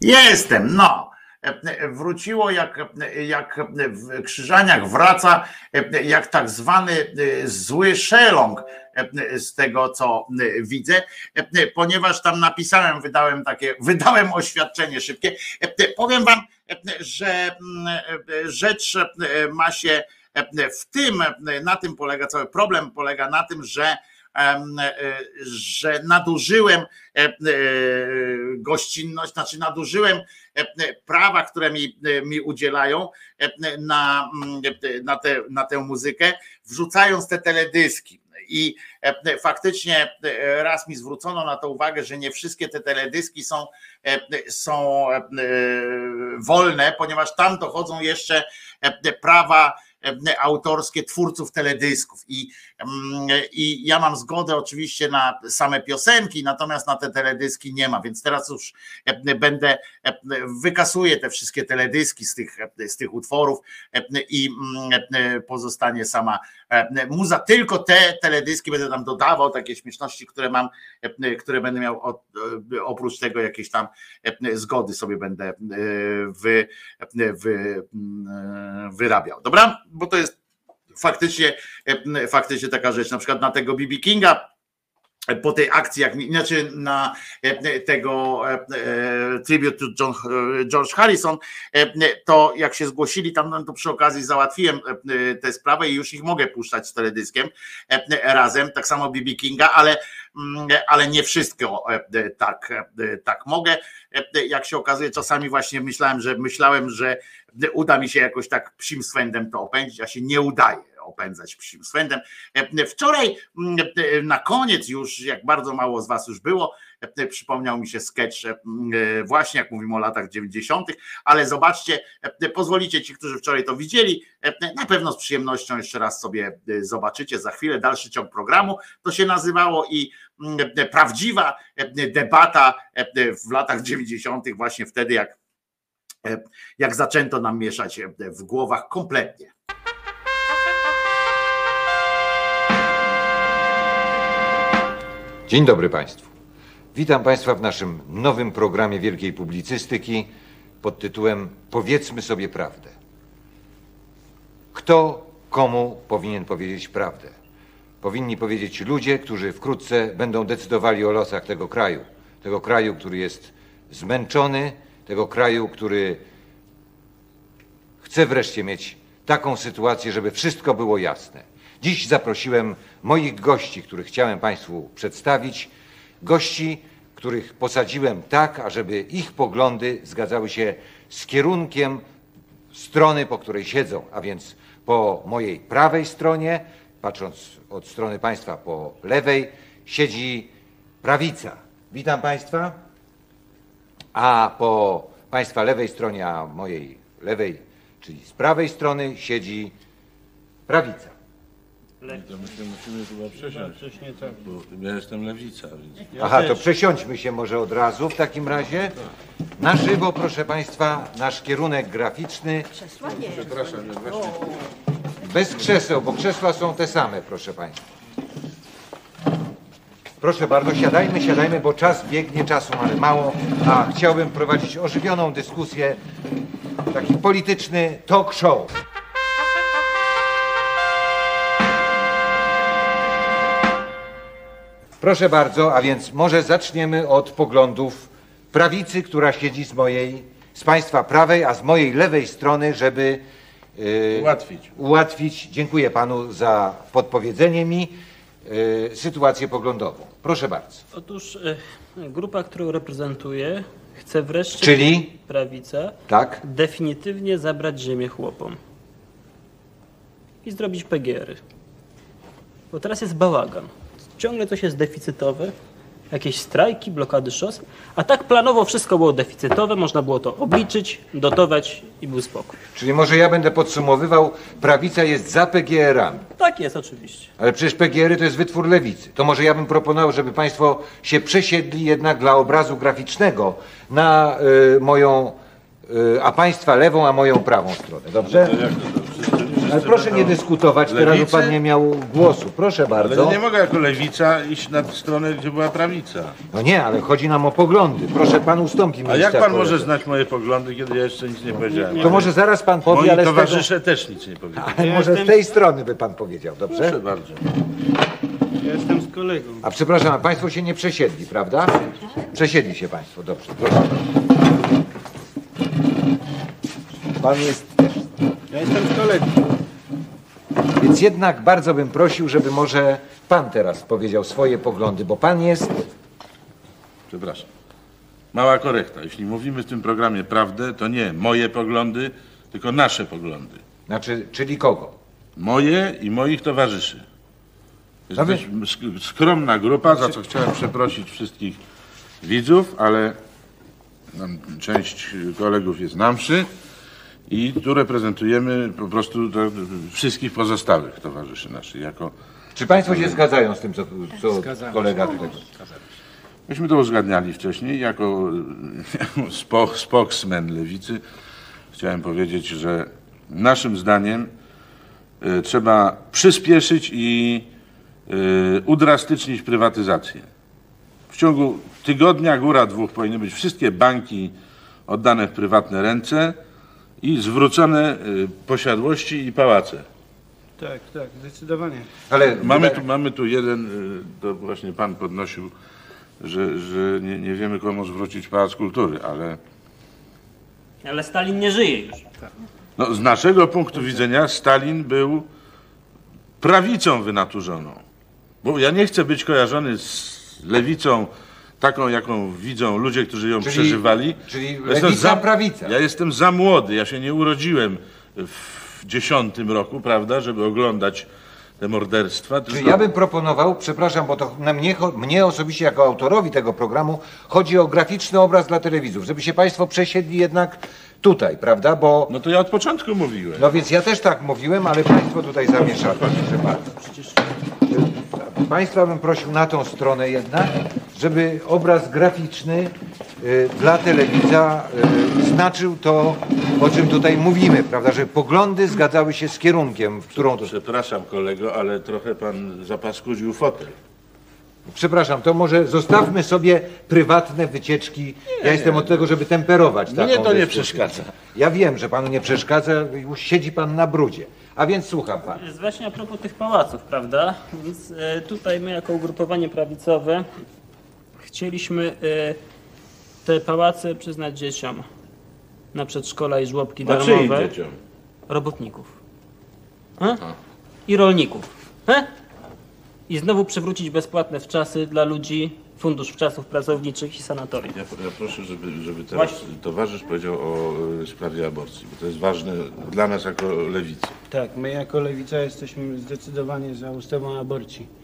Jestem, no. Wróciło jak, jak w Krzyżaniach wraca, jak tak zwany zły szeląg z tego co widzę, ponieważ tam napisałem, wydałem takie, wydałem oświadczenie szybkie. Powiem wam, że rzecz ma się w tym, na tym polega cały problem, polega na tym, że że nadużyłem e, e, gościnność, znaczy nadużyłem e, prawa, które mi, e, mi udzielają e, na, mm, e, na, tę, na tę muzykę, wrzucając te teledyski. I e, faktycznie e, raz mi zwrócono na to uwagę, że nie wszystkie te teledyski są, e, są e, wolne, ponieważ tam dochodzą jeszcze e, prawa e, autorskie twórców teledysków. I, mm, I ja mam zgodę oczywiście na same piosenki, natomiast na te teledyski nie ma, więc teraz już e, będę, e, wykasuję te wszystkie teledyski z tych, e, z tych utworów e, i mm, e, pozostanie sama e, muza. Tylko te teledyski będę tam dodawał, takie śmieszności, które mam, e, które będę miał e, oprócz tego jakieś tam e, zgody sobie będę e, wy, wy, mm, wyrabiał. Dobra? Bo to jest faktycznie, e, faktycznie taka rzecz. Na przykład na tego BB Kinga po tej akcji, jak, znaczy na e, tego e, e, tribute to John, George Harrison, to jak się zgłosili tam, no to przy okazji załatwiłem tę sprawę i już ich mogę puszczać z teledyskiem razem, tak samo BB Kinga, ale, mm, ale nie wszystko tak, tak mogę. Jak się okazuje, czasami właśnie myślałem, że myślałem, że uda mi się jakoś tak psim swędem to opędzić, a się nie udaje opędzać psim swędem. E, Wczoraj e, na koniec już, jak bardzo mało z was już było, e, przypomniał mi się sketch właśnie jak mówimy o latach 90., ale zobaczcie, pozwolicie ci, którzy wczoraj to widzieli, na pewno z przyjemnością jeszcze raz sobie zobaczycie za chwilę dalszy ciąg programu. To się nazywało i prawdziwa debata w latach 90., właśnie wtedy, jak, jak zaczęto nam mieszać w głowach kompletnie. Dzień dobry Państwu. Witam Państwa w naszym nowym programie wielkiej publicystyki pod tytułem Powiedzmy sobie prawdę. Kto komu powinien powiedzieć prawdę? powinni powiedzieć ludzie, którzy wkrótce będą decydowali o losach tego kraju. Tego kraju, który jest zmęczony, tego kraju, który chce wreszcie mieć taką sytuację, żeby wszystko było jasne. Dziś zaprosiłem moich gości, których chciałem Państwu przedstawić. Gości, których posadziłem tak, ażeby ich poglądy zgadzały się z kierunkiem strony, po której siedzą, a więc po mojej prawej stronie, patrząc od strony Państwa po lewej, siedzi prawica. Witam Państwa. A po Państwa lewej stronie, a mojej lewej, czyli z prawej strony, siedzi prawica. To my się musimy chyba przesiąść, bo ja jestem lewica. Więc... Aha, to przesiądźmy się może od razu w takim razie. Na żywo, proszę Państwa, nasz kierunek graficzny. Przepraszam, ja właśnie... Bez krzeseł, bo krzesła są te same, proszę Państwa. Proszę bardzo, siadajmy, siadajmy, bo czas biegnie, czasu mamy mało, a chciałbym prowadzić ożywioną dyskusję, taki polityczny talk show. Proszę bardzo, a więc może zaczniemy od poglądów prawicy, która siedzi z mojej, z Państwa prawej, a z mojej lewej strony, żeby yy, Ułatwić. ułatwić, dziękuję Panu za podpowiedzenie mi, yy, sytuację poglądową. Proszę bardzo. Otóż e, grupa, którą reprezentuję, chce wreszcie Czyli? prawica Tak? definitywnie zabrać ziemię chłopom i zrobić PGR-y. Bo teraz jest bałagan. Ciągle coś jest deficytowe, jakieś strajki, blokady szos, a tak planowo wszystko było deficytowe, można było to obliczyć, dotować i był spokój. Czyli może ja będę podsumowywał, prawica jest za PGR-ami. Tak jest oczywiście. Ale przecież PGR-y to jest wytwór lewicy. To może ja bym proponował, żeby Państwo się przesiedli jednak dla obrazu graficznego na y, moją, y, a Państwa lewą, a moją prawą stronę. Dobrze? Ale proszę nie dyskutować, teraz bo Lewicy? Pan nie miał głosu. Proszę Ale bardzo. ja nie mogę jako lewica iść na stronę, gdzie była prawica. No nie, ale chodzi nam o poglądy. Proszę Pan ustąpi A miejsca jak pan koledze. może znać moje poglądy, kiedy ja jeszcze nic nie powiedziałem? To może zaraz Pan powie, Moi ale z tego- towarzysze też nic nie powiedzieli. Ale może z tej strony by Pan powiedział, dobrze? Proszę bardzo. Ja jestem z kolegą. A przepraszam, a Państwo się nie przesiedli, prawda? Przesiedli się Państwo, dobrze. Proszę. Pan jest też. Ja jestem z kolegą. Więc jednak bardzo bym prosił, żeby może Pan teraz powiedział swoje poglądy, bo Pan jest... Przepraszam. Mała korekta. Jeśli mówimy w tym programie prawdę, to nie moje poglądy, tylko nasze poglądy. Znaczy, czyli kogo? Moje i moich towarzyszy. No Jesteśmy sk- skromna grupa, za co chciałem przeprosić wszystkich widzów, ale nam, część kolegów jest na mszy i tu reprezentujemy po prostu to, wszystkich pozostałych towarzyszy naszych jako Czy Państwo się zgadzają z tym, co, co kolega tutaj... Myśmy to uzgadniali wcześniej. Jako spo, spokesman lewicy chciałem powiedzieć, że naszym zdaniem e, trzeba przyspieszyć i e, udrastycznić prywatyzację. W ciągu tygodnia, góra dwóch powinny być wszystkie banki oddane w prywatne ręce i zwrócone e, posiadłości i pałace. Tak, tak, zdecydowanie. Ale Mamy tu, mamy tu jeden, y, to właśnie pan podnosił, że, że nie, nie wiemy komu zwrócić Pałac Kultury, ale Ale Stalin nie żyje już. no, z naszego punktu widzenia Stalin był prawicą wynaturzoną. Bo ja nie chcę być kojarzony z lewicą taką, jaką widzą ludzie, którzy ją Czyli- przeżywali. czyli Ja jestem lewica, prawica. Ja jestem za młody, ja się nie urodziłem w dziesiątym roku, prawda, żeby oglądać te morderstwa. Czyli tylko- ja bym proponował, przepraszam, bo to na mnie, cho- mnie osobiście jako autorowi tego programu chodzi o graficzny obraz dla telewizów, żeby się Państwo przesiedli jednak tutaj, prawda? Bo... No to ja od początku mówiłem. No więc ja też tak mówiłem, ale Państwo tutaj zamieszali. Proszę bardzo. Państwa bym prosił na tą stronę jednak, żeby obraz graficzny y, dla telewidza y, znaczył to, o czym tutaj mówimy, prawda? Że poglądy zgadzały się z kierunkiem, w którą to... Przepraszam kolego, ale trochę pan zapaskudził fotel. Przepraszam, to może zostawmy sobie prywatne wycieczki. ja jestem od tego, żeby temperować Mnie taką to nie dyskusję. przeszkadza. Ja wiem, że panu nie przeszkadza, już siedzi pan na brudzie. A więc słucham pan. Jest właśnie a propos tych pałaców, prawda? Więc e, tutaj my jako ugrupowanie prawicowe chcieliśmy e, te pałace przyznać dzieciom na przedszkola i żłobki A czyim darmowe. dzieciom? Robotników. E? I rolników. E? I znowu przywrócić bezpłatne wczasy dla ludzi, fundusz wczasów pracowniczych i sanatoriów. Ja, ja proszę, żeby, żeby teraz towarzysz powiedział o y, sprawie aborcji, bo to jest ważne dla nas jako lewicy. Tak, my jako lewica jesteśmy zdecydowanie za ustawą aborcji.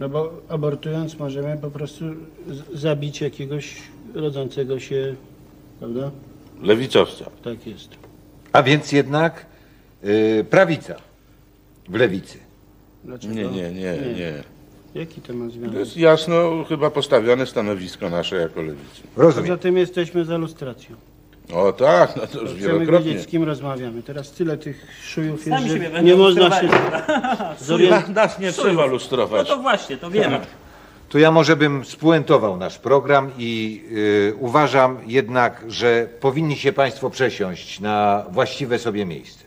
No bo abortując możemy po prostu z- zabić jakiegoś rodzącego się, prawda? Lewicowca. Tak jest. A więc jednak y, prawica w lewicy. Dlaczego? Nie, nie, nie, nie. Jaki to ma To związek? jest jasno chyba postawione stanowisko nasze jako lewicy. Poza tym jesteśmy za lustracją. O tak, no to już Chcemy wielokrotnie. wiedzieć, z kim rozmawiamy. Teraz tyle tych szujów Sami jest, siebie że będą nie można się lustrowali. zorientować. Nas nie trzeba lustrować. No to właśnie, to wiemy. To ja może bym spuentował nasz program i y, uważam jednak, że powinni się Państwo przesiąść na właściwe sobie miejsce.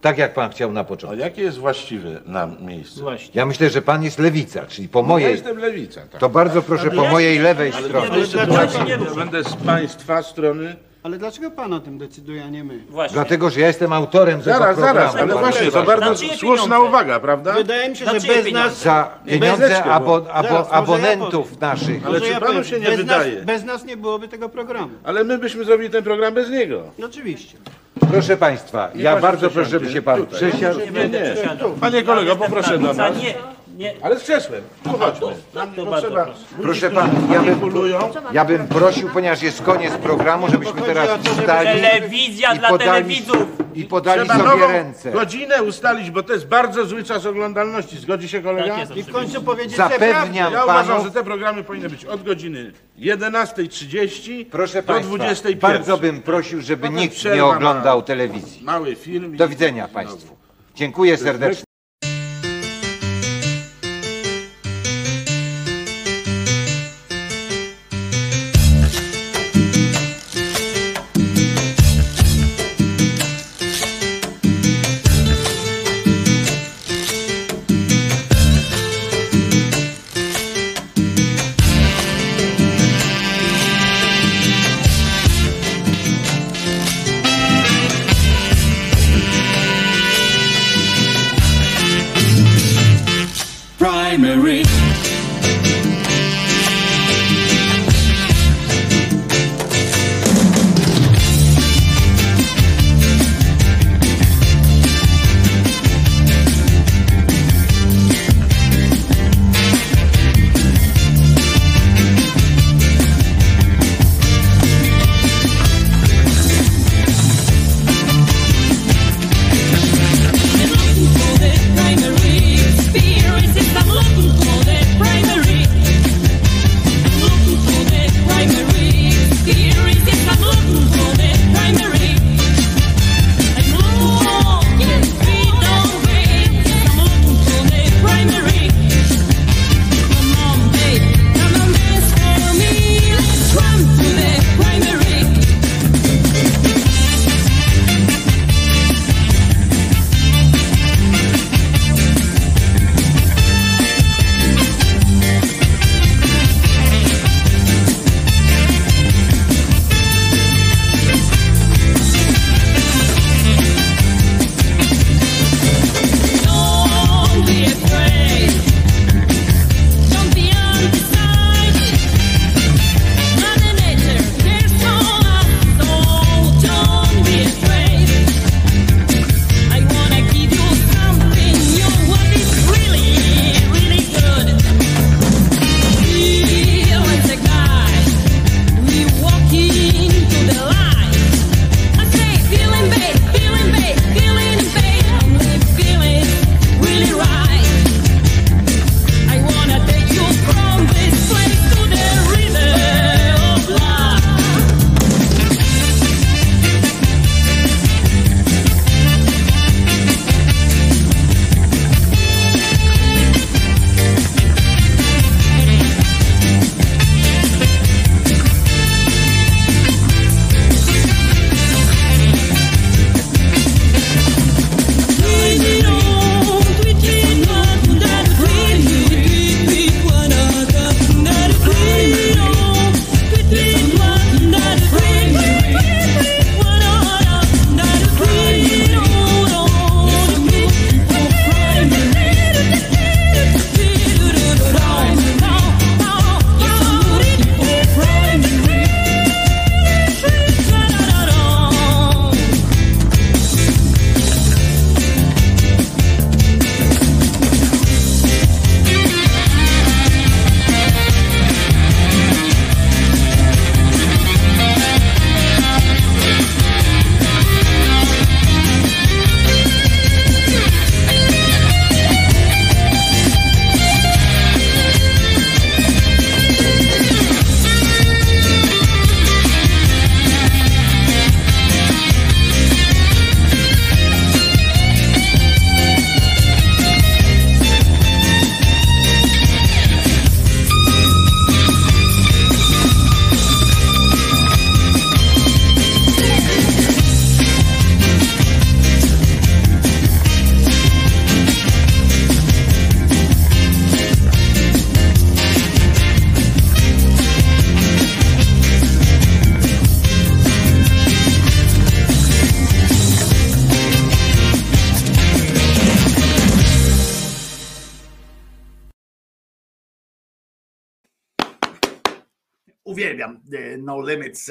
Tak jak Pan chciał na początku. A jakie jest właściwe nam miejsce? Właśnie. Ja myślę, że Pan jest lewica, czyli po Ja mojej... jestem lewica, tak. To bardzo proszę po mojej lewej Ale stronie. Ale sytuacji, będę z państwa strony. Ale dlaczego pan o tym decyduje, a nie my? Właśnie. Dlatego, że ja jestem autorem tego Zaraz, programu. zaraz, ale właśnie, to bardzo słuszna uwaga, prawda? Wydaje mi się, że czyje bez nas... Za bez- pieniądze abo, abo, Zaraz, może ja abonentów powiem. naszych. Ale Może czy ja panu powiem, się nie bez wydaje? Nas, bez nas nie byłoby tego programu. Ale my byśmy zrobili ten program bez niego. No oczywiście. Proszę Państwa, Nie ja pan bardzo się proszę, żeby przesiądzie. się Pan Tutaj. przesiadł. Nie nie. Panie kolego, poproszę do nas. Nie, nie. Ale z krzesłem. Tu chodźmy. Nam To nie bardzo potrzeba. proszę. Proszę Pan, ja bym, ja bym prosił, ponieważ jest koniec programu, żebyśmy teraz wstali Telewizja i dla podali, telewidzów. i podali Trzeba sobie nową ręce. godzinę ustalić, bo to jest bardzo zły czas oglądalności. Zgodzi się kolega? Tak jest, I w końcu powiedzieć, że Zapewniam Ja uważam, Panów, że te programy powinny być od godziny 11.30 proszę do Państwa, 21. bardzo bym prosił, żeby Potem nikt przerwa nie na- oglądał telewizji. Mały film. i- Do widzenia Państwu. Dziękuję serdecznie.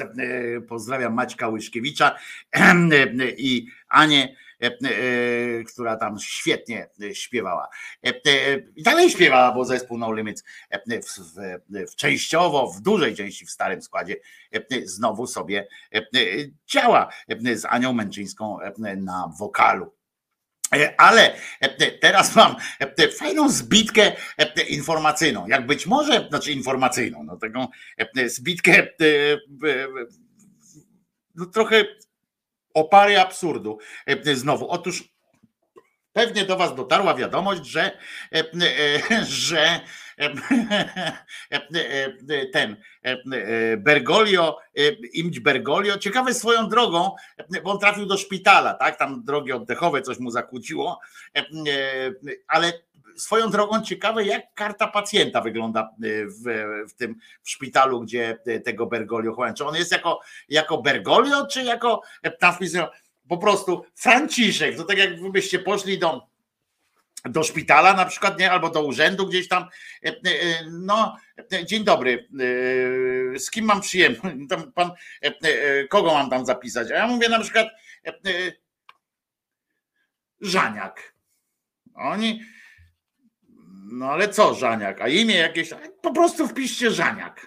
E, Pozdrawiam Maćka Łyszkiewicza i Anię, e, e, która tam świetnie śpiewała. I dalej śpiewała, bo zespół No Limits w, w, w częściowo, w dużej części w starym składzie znowu sobie działa z Anią Męczyńską na wokalu. E, Ale e, teraz mam e, fajną zbitkę informacyjną, jak być może, znaczy informacyjną, no taką zbitkę no trochę o absurdu znowu. Otóż pewnie do was dotarła wiadomość, że, że ten e, Bergoglio, e, Imć Bergoglio, ciekawe swoją drogą, bo on trafił do szpitala, tak, tam drogi oddechowe coś mu zakłóciło, e, ale swoją drogą ciekawe, jak karta pacjenta wygląda w, w tym w szpitalu, gdzie tego Bergoglio chowają. Czy on jest jako, jako Bergoglio, czy jako tam wpisują po prostu Franciszek, to tak jak wy byście poszli do do szpitala na przykład, nie, albo do urzędu gdzieś tam. e, e, No, e, dzień dobry. Z kim mam przyjemność? Pan, kogo mam tam zapisać? A ja mówię na przykład Żaniak. Oni. No ale co Żaniak? A imię jakieś. Po prostu wpiszcie Żaniak.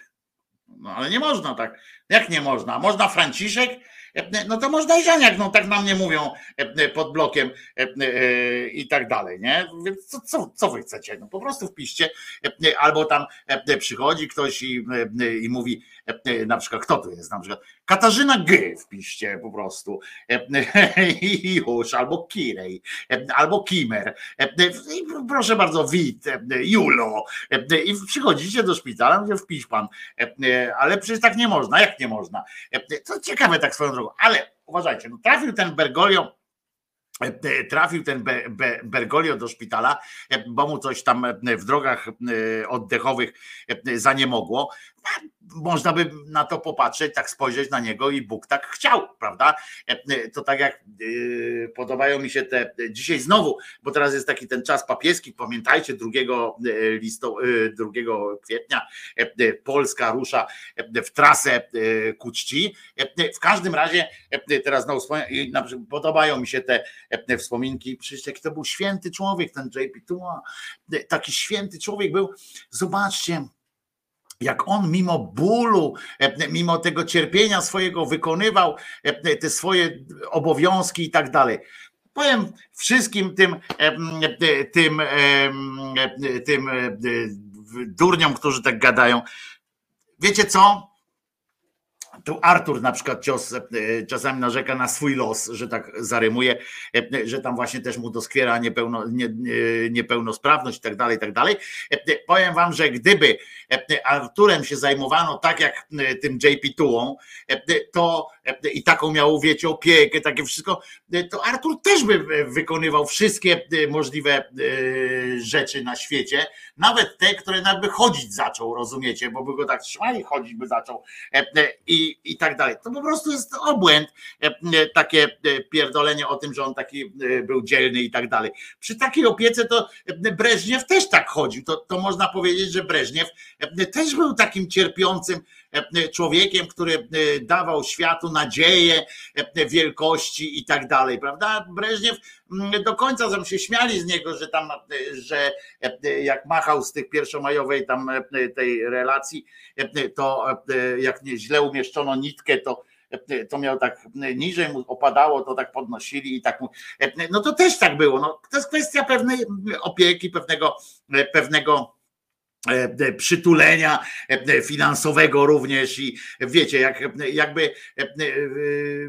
No ale nie można tak. Jak nie można? Można Franciszek? E, No to można i Żaniak, no tak na mnie mówią e, pod blokiem e, e, i tak dalej, nie? Więc co, co, co wy chcecie? No po prostu wpiszcie, e, albo tam e, przychodzi ktoś i, e, i mówi, e, na przykład, kto tu jest? Na przykład Katarzyna G wpiszcie po prostu E, już, albo Kirej, e, albo Kimer, E, proszę bardzo, Wit, e, Julo E, i przychodzicie do szpitala, mówię, wpisz pan, E, ale przecież tak nie można, jak nie można? E, To ciekawe tak swoją drogą, ale uważajcie, no trafił ten Bergoglio e, trafił ten Be- Be- Bergoglio do szpitala, e, bo mu coś tam e, w drogach e, oddechowych e, zaniemogło. Można by na to popatrzeć, tak spojrzeć na niego i Bóg tak chciał, prawda? E, To tak jak e, podobają mi się te dzisiaj znowu, bo teraz jest taki ten czas papieski, pamiętajcie 2 listo, 2 kwietnia e, Polska rusza e, w trasę e, ku czci. E, W każdym razie e, teraz przykład podobają mi się te e, wspominki, przecież jaki to był święty człowiek, ten JP Tua, taki święty człowiek był, zobaczcie, jak on mimo bólu, e, mimo tego cierpienia swojego wykonywał e, te swoje obowiązki i tak dalej. Powiem wszystkim tym, e, tym, tym durniom, którzy tak gadają. Wiecie co? Tu Artur na przykład cios, e, czasami narzeka na swój los, że tak zarymuje, e, że tam właśnie też mu doskwiera niepełno, nie, nie- niepełnosprawność i tak dalej, i tak dalej. E, Powiem wam, że gdyby e, Arturem się zajmowano tak jak e, tym JP Tułą, e, to e, i taką miał, wiecie, opiekę, takie wszystko, to Artur też by wykonywał wszystkie e, możliwe e, rzeczy na świecie, nawet te, które nawet chodzić zaczął, rozumiecie, bo by go tak trzymali, chodzić by zaczął e, e, i, i tak dalej. To po prostu jest obłęd, e, takie pierdolenie o tym, że on taki był dzielny i tak dalej. Przy takiej opiece to Breżniew też tak chodził. To, to można powiedzieć, że Breżniew też był takim cierpiącym człowiekiem, który e, dawał światu nadzieję e, wielkości i tak dalej, prawda? Breżniew mm, do końca tam się śmiali z niego, że tam, e, że e, jak machał z tych pierwszomajowej tam e, tej relacji, e, to e, jak źle umieszczono nitkę, to e, to miał tak niżej mu opadało, to tak podnosili i tak e, no to też tak było. No, to jest kwestia pewnej opieki, pewnego, e, pewnego e, przytulenia e, finansowego również i wiecie, jak, jakby e,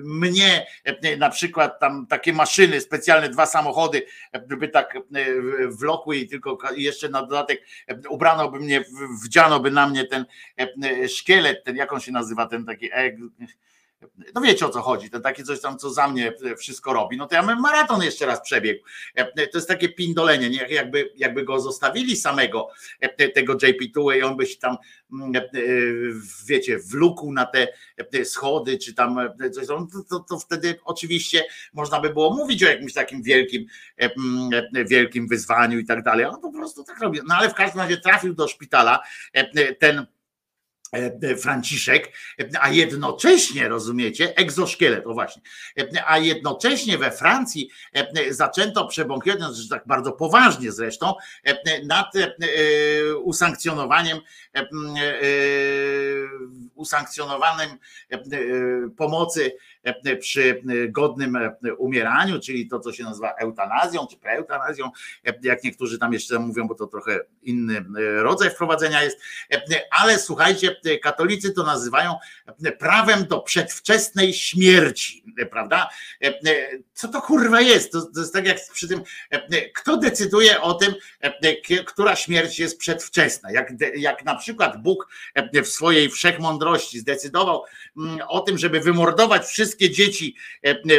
mnie e, na przykład tam takie maszyny, specjalne dwa samochody by tak e, wlokły i tylko jeszcze na dodatek e, ubrano by mnie, wdziano by na mnie ten e, szkielet, ten jak on się nazywa, ten taki e, no wiecie o co chodzi, ten taki coś tam, co za mnie wszystko robi, no to ja bym maraton jeszcze raz przebiegł. E, To jest takie pindolenie, nie? jakby, jakby go zostawili samego, e, tego JP2 i on by się tam, mm, e, wiecie, wlókł na te schody, czy tam e, coś, tam, to, to, to wtedy oczywiście można by było mówić o jakimś takim wielkim, e, mm, e, wielkim wyzwaniu i tak dalej. On po prostu tak robi. No ale w każdym razie trafił do szpitala e, ten e, Franciszek, e, a jednocześnie, rozumiecie, egzoszkielet, o właśnie, e, a jednocześnie we Francji e, zaczęto przebąkiwać, tak bardzo poważnie zresztą, e, nad e, usankcjonowaniem e, e, usankcjonowanym e, e, pomocy e, przy godnym e, umieraniu, czyli to, co się nazywa eutanazją, czy preeutanazją, e, jak niektórzy tam jeszcze mówią, bo to trochę inny e, rodzaj wprowadzenia jest, E, ale słuchajcie, e, katolicy to nazywają e, prawem do przedwczesnej śmierci, prawda? E, e, Co to kurwa jest? To, to jest tak jak przy tym, e, kto decyduje o tym, która śmierć jest przedwczesna? Jak, jak na przykład Bóg w swojej wszechmądrości zdecydował mm, o tym, żeby wymordować wszystkie dzieci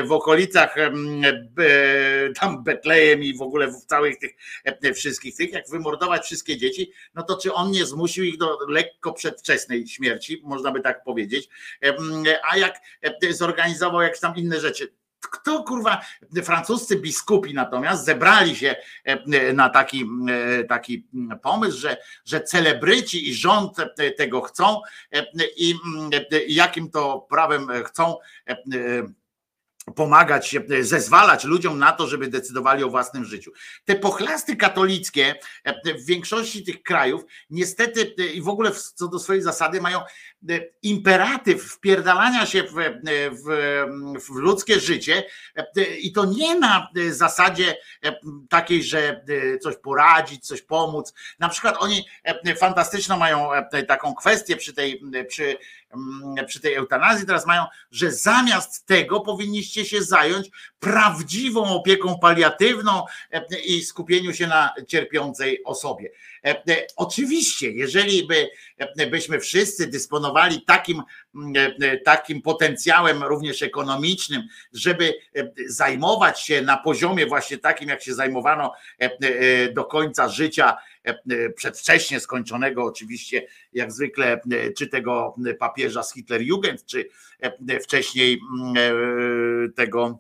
w okolicach tam Betlejem i w ogóle w całych tych wszystkich tych, jak wymordować wszystkie dzieci, no to czy on nie zmusił ich do lekko przedwczesnej śmierci, można by tak powiedzieć, Em, a jak zorganizował jakieś tam inne rzeczy. Kto kurwa, francuscy biskupi natomiast zebrali się na taki, taki pomysł, że, że celebryci i rząd tego chcą i jakim to prawem chcą pomagać, się, zezwalać ludziom na to, żeby decydowali o własnym życiu. Te pochlasty katolickie e, w większości tych krajów niestety e, i w ogóle co do swojej zasady mają e, imperatyw wpierdalania się w, e, w, w ludzkie życie e, i to nie na e, zasadzie e, takiej, że e, coś poradzić, coś pomóc. Na przykład oni e, fantastyczną mają e, taką kwestię przy tej, przy, przy tej eutanazji teraz mają, że zamiast tego powinniście się zająć prawdziwą opieką paliatywną e, i skupieniu się na cierpiącej osobie. E, e, Oczywiście, jeżeli by, byśmy wszyscy dysponowali takim, mm, takim potencjałem również ekonomicznym, żeby zajmować się na poziomie właśnie takim, jak się zajmowano do końca życia, przedwcześnie skończonego oczywiście, jak zwykle, e, czy tego papieża z Hitlerjugend, czy e, wcześniej mm, e, tego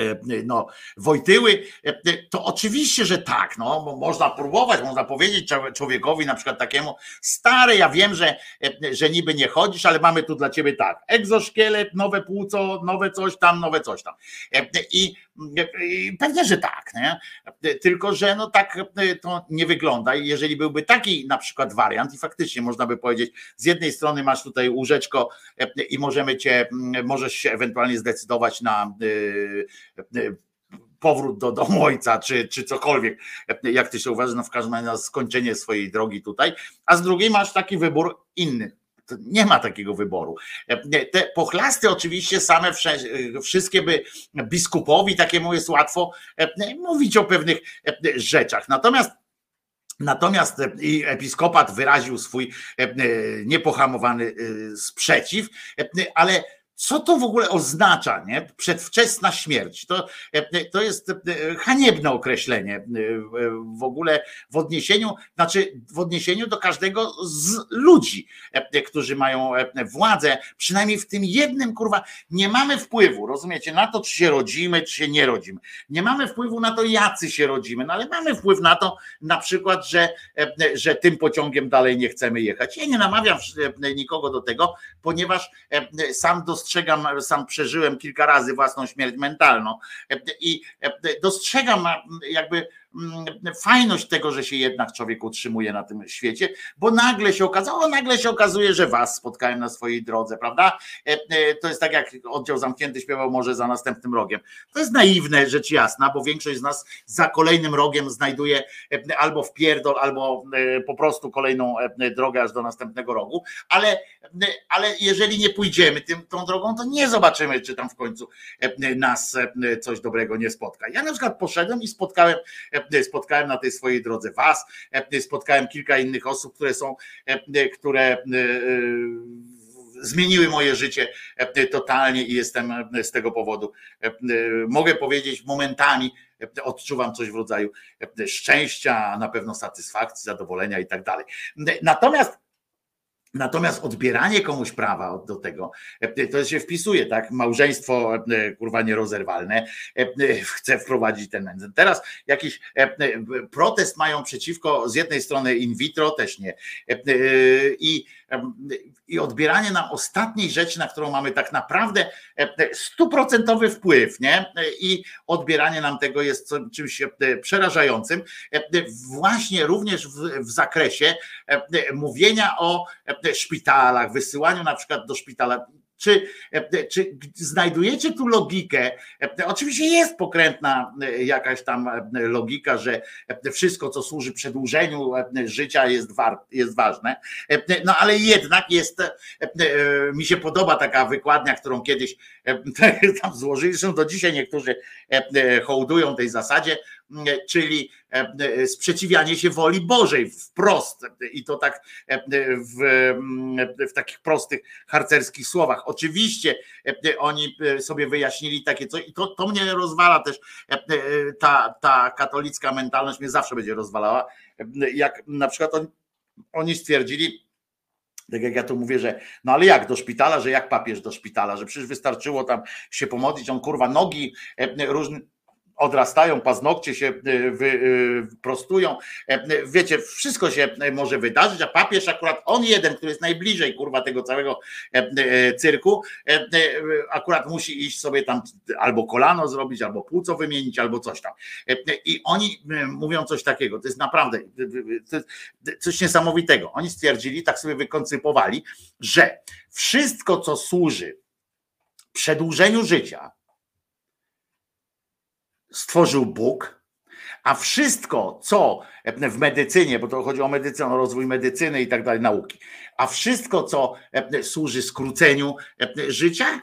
e, no, Wojtyły, e, to oczywiście, że tak, no, można próbować, można powiedzieć człowie- człowiekowi na przykład takiemu, stary, ja wiem, że, e, że niby nie chodzisz, ale mamy tu dla ciebie tak, egzoszkielet, nowe płuco, nowe coś tam, nowe coś tam. E, I, pewnie, że tak, nie? tylko że no tak e, to nie wygląda i jeżeli byłby taki na przykład wariant i faktycznie można by powiedzieć, z jednej strony masz tutaj łóżeczko e, i możemy cię, m, możesz się ewentualnie zdecydować na powrót do domu ojca, czy, czy cokolwiek, jak ty się uważasz, no w każdym razie na skończenie swojej drogi tutaj, a z drugiej masz taki wybór inny. Nie ma takiego wyboru. E, Te pochlasty oczywiście same e, wszystkie by biskupowi takiemu jest łatwo e, mówić o pewnych rzeczach. Natomiast Natomiast episkopat wyraził swój niepohamowany sprzeciw, ale co to w ogóle oznacza, nie? Przedwczesna śmierć. To, e, to jest e, haniebne określenie e, w ogóle w odniesieniu, znaczy w odniesieniu do każdego z ludzi, którzy mają władzę, przynajmniej w tym jednym, kurwa, nie mamy wpływu, rozumiecie, na to, czy się rodzimy, czy się nie rodzimy. Nie mamy wpływu na to, jacy się rodzimy, no ale mamy wpływ na to, na przykład, że, że tym pociągiem dalej nie chcemy jechać. Ja nie namawiam nikogo do tego, ponieważ sam dostrzegam, sam przeżyłem kilka razy własną śmierć mentalną. I dostrzegam jakby fajność tego, że się jednak człowiek utrzymuje na tym świecie, bo nagle się okazało, nagle się okazuje, że was spotkałem na swojej drodze, prawda? E, e, To jest tak jak oddział zamknięty śpiewał może za następnym rogiem. To jest naiwne, rzecz jasna, bo większość z nas za kolejnym rogiem znajduje e, albo wpierdol, albo e, po prostu kolejną drogę aż do następnego rogu, ale, ale jeżeli nie pójdziemy tym, tą drogą, to nie zobaczymy, czy tam w końcu nas coś dobrego nie spotka. Ja na przykład poszedłem i spotkałem, spotkałem na tej swojej drodze was, spotkałem kilka innych osób, które są, które e, e, zmieniły moje życie totalnie i jestem z tego powodu, mogę powiedzieć, momentami odczuwam coś w rodzaju szczęścia, na pewno satysfakcji, zadowolenia i tak dalej. Natomiast Natomiast odbieranie komuś prawa do tego, e, to się wpisuje, tak? Małżeństwo e, kurwa nierozerwalne e, chce wprowadzić ten nędzę. Teraz jakiś e, protest mają przeciwko z jednej strony in vitro, też nie. E, I i odbieranie nam ostatniej rzeczy, na którą mamy tak naprawdę stuprocentowy wpływ, nie? I odbieranie nam tego jest czymś przerażającym. Właśnie również w, w zakresie mówienia o szpitalach, wysyłaniu na przykład do szpitala czy, czy znajdujecie tu logikę? Oczywiście jest pokrętna jakaś tam logika, że wszystko, co służy przedłużeniu życia, jest, war, jest ważne. No ale jednak jest, mi się podoba taka wykładnia, którą kiedyś tam złożyli, do dzisiaj niektórzy hołdują tej zasadzie, czyli sprzeciwianie się woli Bożej wprost i to tak w, w takich prostych harcerskich słowach. Oczywiście oni sobie wyjaśnili takie coś i to, to mnie rozwala też ta, ta katolicka mentalność mnie zawsze będzie rozwalała, jak na przykład on, oni stwierdzili, tak jak ja tu mówię, że no ale jak do szpitala, że jak papież do szpitala, że przecież wystarczyło tam się pomodlić, on kurwa nogi różne odrastają, paznokcie się y, y, prostują. E, wiecie, wszystko się może wydarzyć, a papież akurat on jeden, który jest najbliżej kurwa tego całego e, e, cyrku, akurat musi iść sobie tam albo kolano zrobić, albo płuco wymienić, albo coś tam. I oni mówią coś takiego, to jest naprawdę to jest coś niesamowitego. Oni stwierdzili, tak sobie wykoncypowali, że wszystko, co służy przedłużeniu życia, stworzył Bóg, a wszystko, co w medycynie, bo to chodzi o medycynę, o rozwój medycyny i tak dalej, nauki, a wszystko, co służy skróceniu życia,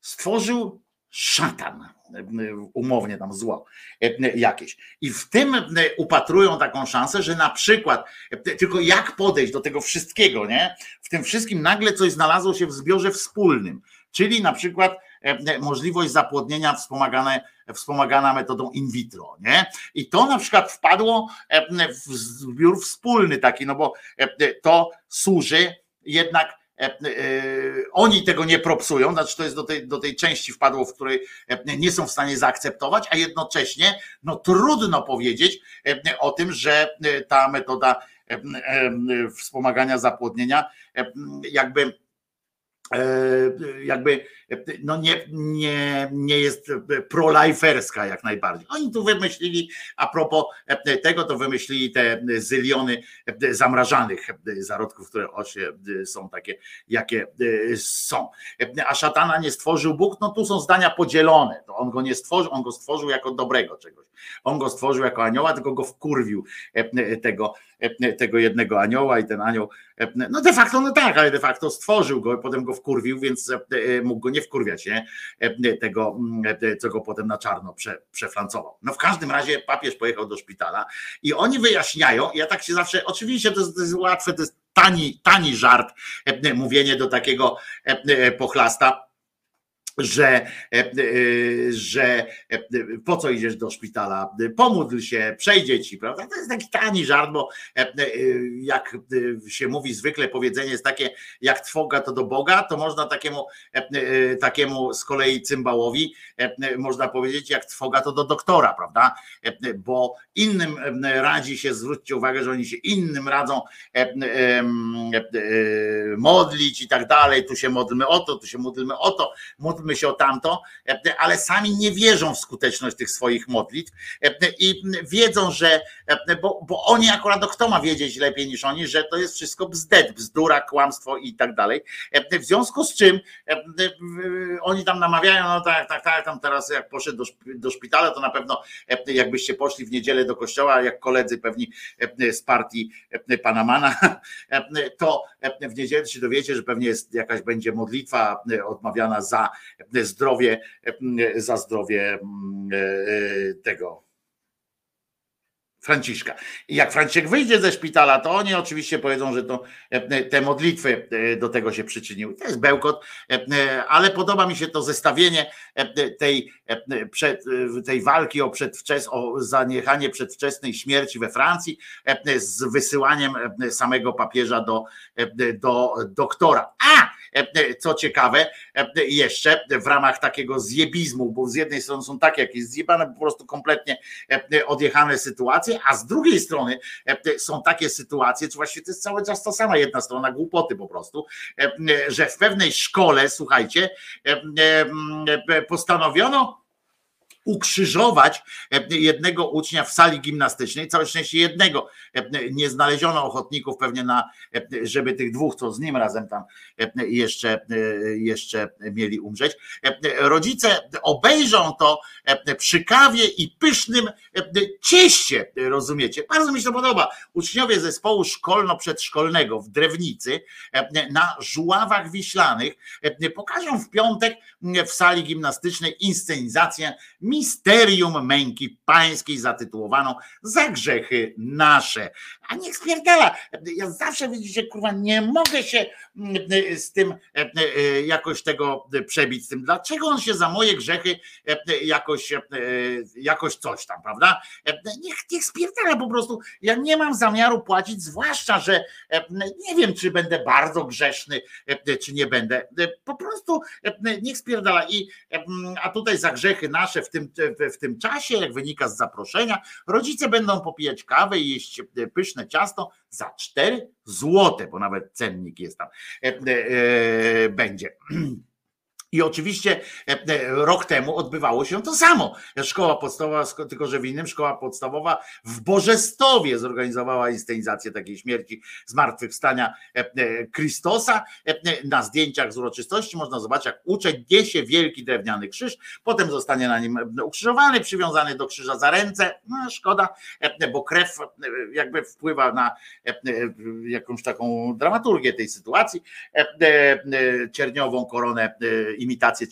stworzył szatan, umownie tam zło jakieś. I w tym upatrują taką szansę, że na przykład, tylko jak podejść do tego wszystkiego, nie? W tym wszystkim nagle coś znalazło się w zbiorze wspólnym, czyli na przykład możliwość zapłodnienia wspomagane, wspomagana metodą in vitro. Nie? I to na przykład wpadło w zbiór wspólny taki, no bo to służy jednak oni tego nie propsują, znaczy to jest do tej, do tej części wpadło, w której nie są w stanie zaakceptować, a jednocześnie no trudno powiedzieć o tym, że ta metoda wspomagania zapłodnienia jakby E, jakby no nie, nie, nie jest proliferska jak najbardziej. Oni tu wymyślili, a propos tego, to wymyślili te zyliony zamrażanych zarodków, które są takie, jakie są. A szatana nie stworzył Bóg, no tu są zdania podzielone. To on go nie stworzył, on go stworzył jako dobrego czegoś. On go stworzył jako anioła, tylko go wkurwił tego, tego jednego anioła i ten anioł, no de facto no tak, ale de facto stworzył go, potem go wkurwił, więc e, mógł go nie wkurwiać, nie? Tego, co go potem na czarno prze, przeflancował. No w każdym razie papież pojechał do szpitala i oni wyjaśniają, ja tak się zawsze, oczywiście to jest, to jest łatwe, to jest tani, tani żart, mówienie do takiego pochlasta, że, e, e, że e, po co idziesz do szpitala, pomódl się, przejdzie ci, prawda? To jest taki tani żart, bo jak się mówi zwykle powiedzenie jest takie, jak trwoga to do Boga, to można takiemu, takiemu z kolei cymbałowi można powiedzieć, jak trwoga to do doktora, prawda? Bo innym radzi się, zwróćcie uwagę, że oni się innym radzą modlić i tak dalej, tu się modlmy o to, tu się modlmy o to, módlmy się o tamto, ale sami nie wierzą w skuteczność tych swoich modlitw i wiedzą, że, bo, bo oni akurat, no kto ma wiedzieć lepiej niż oni, że to jest wszystko bzdet, bzdura, kłamstwo i tak dalej. W związku z czym oni tam namawiają, no tak, tak, tak, tam teraz jak poszedł do, do szpitala, to na pewno jakbyście poszli w niedzielę do kościoła, jak koledzy pewni z partii Panamana, to w niedzielę się dowiecie, że pewnie jest jakaś będzie modlitwa odmawiana za zdrowie, za zdrowie tego Franciszka. I jak Franciszek wyjdzie ze szpitala, to oni oczywiście powiedzą, że to te modlitwy do tego się przyczyniły. To jest bełkot, ale podoba mi się to zestawienie tej, tej walki o, przedwczes, o zaniechanie przedwczesnej śmierci we Francji z wysyłaniem samego papieża do, do doktora. A! Co ciekawe, jeszcze w ramach takiego zjebizmu, bo z jednej strony są takie jakieś zjebane, po prostu kompletnie odjechane sytuacje, a z drugiej strony są takie sytuacje, czy właściwie to jest cały czas ta sama jedna strona głupoty po prostu, że w pewnej szkole, słuchajcie, postanowiono ukrzyżować jednego ucznia w sali gimnastycznej, całe szczęście jednego, nie znaleziono ochotników pewnie na, żeby tych dwóch, co z nim razem tam jeszcze, jeszcze mieli umrzeć. Rodzice obejrzą to przy kawie i pysznym cieście, rozumiecie? Bardzo mi się podoba. Uczniowie zespołu szkolno-przedszkolnego w Drewnicy na żuławach wiślanych pokażą w piątek w sali gimnastycznej inscenizację misterium męki pańskiej zatytułowaną Za grzechy nasze. A niech spierdala. Ja zawsze widzicie, kurwa, nie mogę się mm, z tym e, e, jakoś tego przebić z tym. Dlaczego on się za moje grzechy e, jakoś, jakoś coś tam, prawda? Niech, niech spierdala po prostu. Ja nie mam zamiaru płacić, zwłaszcza, że nie wiem, czy będę bardzo grzeszny, czy nie będę. Po prostu niech spierdala. I, a tutaj za grzechy nasze w tym, w tym czasie, jak wynika z zaproszenia, rodzice będą popijać kawę i jeść pyszne ciasto za 4 złote, bo nawet cennik jest tam, e, e, będzie. I oczywiście e, e, rok temu odbywało się to samo. Szkoła podstawowa, tylko że w innym, szkoła podstawowa w Bożestowie zorganizowała inscenizację takiej śmierci, zmartwychwstania Chrystosa. Na zdjęciach z uroczystości można zobaczyć, jak uczeń niesie wielki drewniany krzyż, potem zostanie na nim ukrzyżowany, przywiązany do krzyża za ręce. No, szkoda, bo krew jakby wpływa na jakąś taką dramaturgię tej sytuacji. Czerniową koronę imitację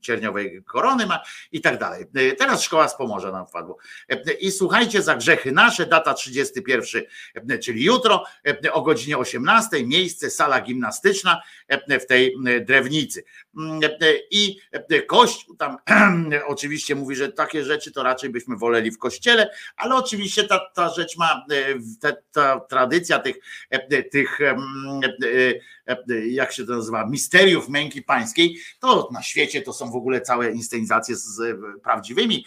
cierniowej korony ma i tak dalej. Teraz szkoła z Pomorza nam wpadło. I słuchajcie, za grzechy nasze, data 31, czyli jutro o godzinie 18, miejsce sala gimnastyczna w tej drewnicy. I Kościół tam oczywiście mówi, że takie rzeczy to raczej byśmy woleli w kościele, ale oczywiście ta, ta rzecz ma, ta, ta tradycja tych, tych jak się to nazywa, misteriów męki pańskiej, to na świecie to są w ogóle całe inscenizacje z prawdziwymi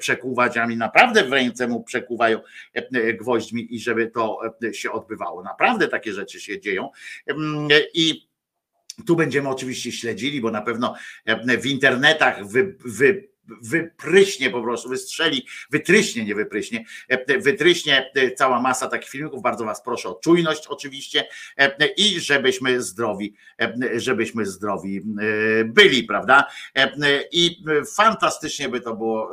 przekuwaniami, naprawdę w ręce mu przekuwają gwoźdźmi i żeby to się odbywało. Naprawdę takie rzeczy się dzieją i tu będziemy oczywiście śledzili, bo na pewno w internetach wy, wy wypryśnie po prostu, wystrzeli, wytryśnie, nie wypryśnie, e, wytryśnie e, cała masa takich filmików. Bardzo Was proszę o czujność oczywiście e, i żebyśmy zdrowi, żebyśmy zdrowi byli, prawda? I fantastycznie by to było.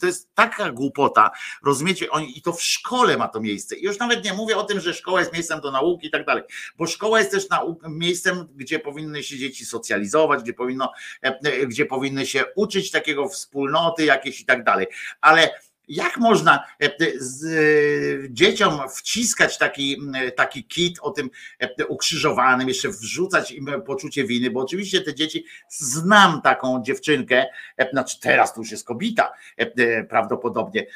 To jest taka głupota, rozumiecie? I to w szkole ma to miejsce. Już nawet nie mówię o tym, że szkoła jest miejscem do nauki i tak dalej, bo szkoła jest też miejscem, gdzie powinny się dzieci socjalizować, gdzie powinno, gdzie powinny się uczyć takiego wspólnoty jakieś i tak dalej. Ale jak można e, e, e, dzieciom wciskać taki, taki kit o tym ukrzyżowanym, jeszcze wrzucać im poczucie winy, bo oczywiście te dzieci, znam taką dziewczynkę, znaczy teraz to już jest kobita prawdopodobnie,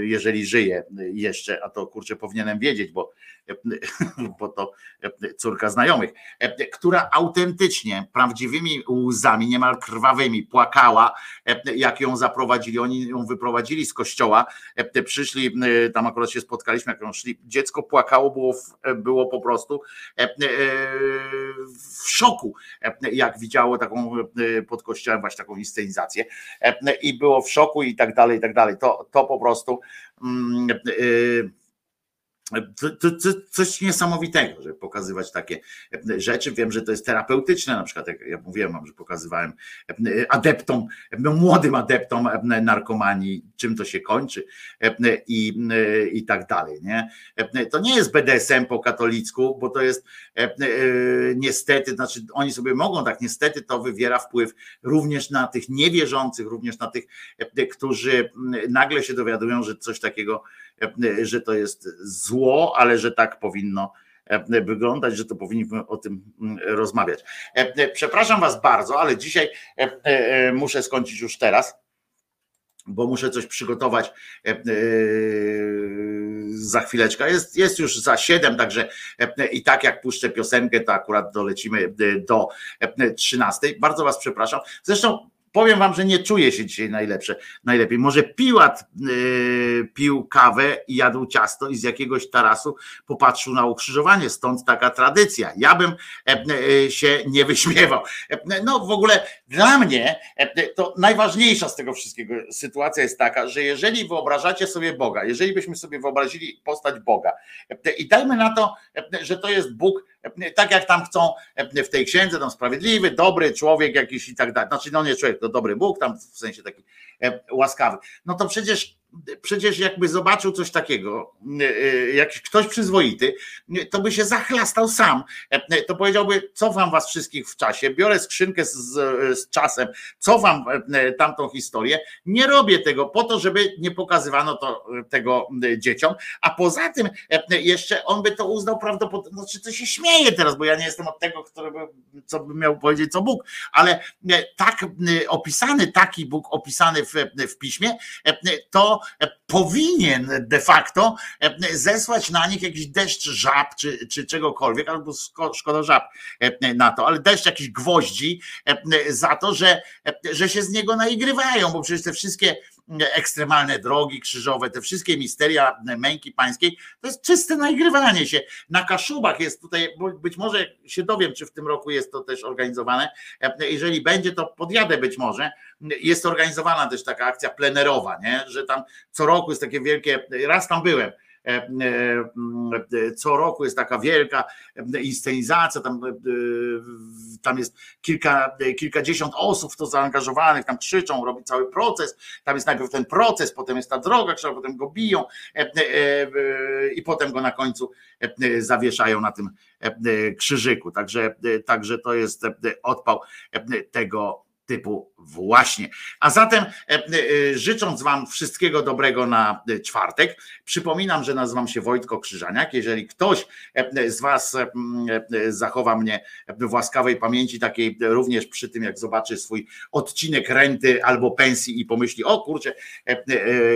jeżeli żyje jeszcze, a to kurczę powinienem wiedzieć, bo bo to córka znajomych, która autentycznie, prawdziwymi łzami, niemal krwawymi płakała, jak ją zaprowadzili. Oni ją wyprowadzili z kościoła, przyszli, tam akurat się spotkaliśmy, jak szli, dziecko płakało, było, było po prostu w szoku, jak widziało taką pod kościołem właśnie taką inscenizację. I było w szoku i tak dalej, i tak dalej. To, to po prostu yy, to, to, to, coś niesamowitego, żeby pokazywać takie rzeczy. Wiem, że to jest terapeutyczne, na przykład, jak ja mówiłem, że pokazywałem adeptom, młodym adeptom narkomanii, czym to się kończy i, i tak dalej. Nie? To nie jest BDSM po katolicku, bo to jest niestety, znaczy oni sobie mogą tak, niestety to wywiera wpływ również na tych niewierzących, również na tych, którzy nagle się dowiadują, że coś takiego że to jest zło, ale że tak powinno e, wyglądać, że to powinniśmy o tym mm, rozmawiać. E, przepraszam Was bardzo, ale dzisiaj e, muszę skończyć już teraz bo muszę coś przygotować za chwileczkę. Jest, jest już za 7, także e, i tak jak puszczę piosenkę, to akurat dolecimy e, do e, 13. Bardzo Was przepraszam. Zresztą powiem wam, że nie czuję się dzisiaj najlepsze, najlepiej. Może Piłat yy, pił kawę i jadł ciasto i z jakiegoś tarasu popatrzył na ukrzyżowanie, stąd taka tradycja. Ja bym e, e, się nie wyśmiewał. E, no w ogóle dla mnie to najważniejsza z tego wszystkiego sytuacja jest taka, że jeżeli wyobrażacie sobie Boga, jeżeli byśmy sobie wyobrazili postać Boga i dajmy na to, że to jest Bóg, tak jak tam chcą e, w tej księdze, tam sprawiedliwy, dobry człowiek jakiś i tak dalej. Znaczy, no nie człowiek, to dobry Bóg, tam w sensie taki e, łaskawy. No to przecież przecież jakby zobaczył coś takiego, e, e, jakiś ktoś przyzwoity, e, to by się zachlastał sam. To powiedziałby, cofam was wszystkich w czasie, biorę skrzynkę z, z czasem, cofam tamtą historię, nie robię tego po to, żeby nie pokazywano to, tego dzieciom, a poza tym jeszcze on by to uznał prawdopodobnie, znaczy to się śmieje teraz, bo ja nie jestem od tego, który by, co by miał powiedzieć co Bóg, ale tak opisany, taki Bóg opisany w, w piśmie, to powinien de facto e, zesłać na nich jakiś deszcz żab czy, czy czegokolwiek, albo szkoda żab e, na to, ale deszcz jakichś gwoździ e, za to, że, że się z niego naigrywają, bo przecież te wszystkie ekstremalne drogi krzyżowe, te wszystkie misteria męki pańskiej, to jest czyste naigrywanie się. Na Kaszubach jest tutaj, być może się dowiem, czy w tym roku jest to też organizowane. Jeżeli będzie, to podjadę być może. Jest organizowana też taka akcja plenerowa, nie? że tam co roku jest takie wielkie, raz tam byłem, co roku jest taka wielka inscenizacja, tam, e, tam jest kilka, kilkadziesiąt osób w to zaangażowanych, tam krzyczą, robi cały proces, tam jest najpierw ten proces, potem jest ta droga, krzyżowa, potem go biją i potem go na końcu zawieszają na tym krzyżyku. Także, także to jest odpał tego typu właśnie. A zatem e, e, życząc Wam wszystkiego dobrego na e, czwartek, przypominam, że nazywam się Wojtko Krzyżaniak. Jeżeli ktoś z Was zachowa mnie w łaskawej pamięci, takiej również przy tym, jak zobaczy swój odcinek renty albo pensji i pomyśli, o kurczę,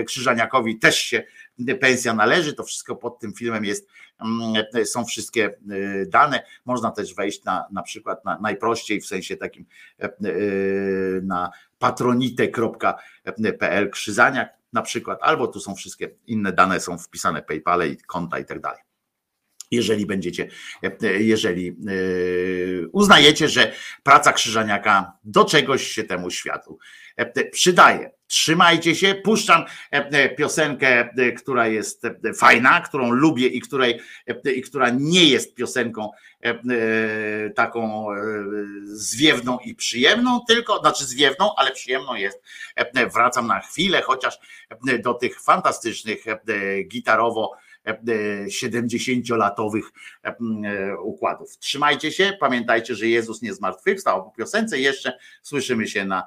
Krzyżaniakowi też się pensja należy, to wszystko pod tym filmem jest, są wszystkie dane. Można też wejść na na przykład na najprościej w sensie takim na patronite.pl krzyzaniak na przykład, albo tu są wszystkie inne dane, są wpisane PayPale i konta i tak dalej jeżeli będziecie, jeżeli uznajecie, że praca Krzyżaniaka do czegoś się temu światu przydaje. Trzymajcie się, puszczam piosenkę, która jest fajna, którą lubię i, której, i która nie jest piosenką taką zwiewną i przyjemną, tylko, znaczy zwiewną, ale przyjemną jest. Wracam na chwilę, chociaż do tych fantastycznych gitarowo 70-latowych układów. Trzymajcie się, pamiętajcie, że Jezus nie zmartwychwstał. Po piosence jeszcze słyszymy się na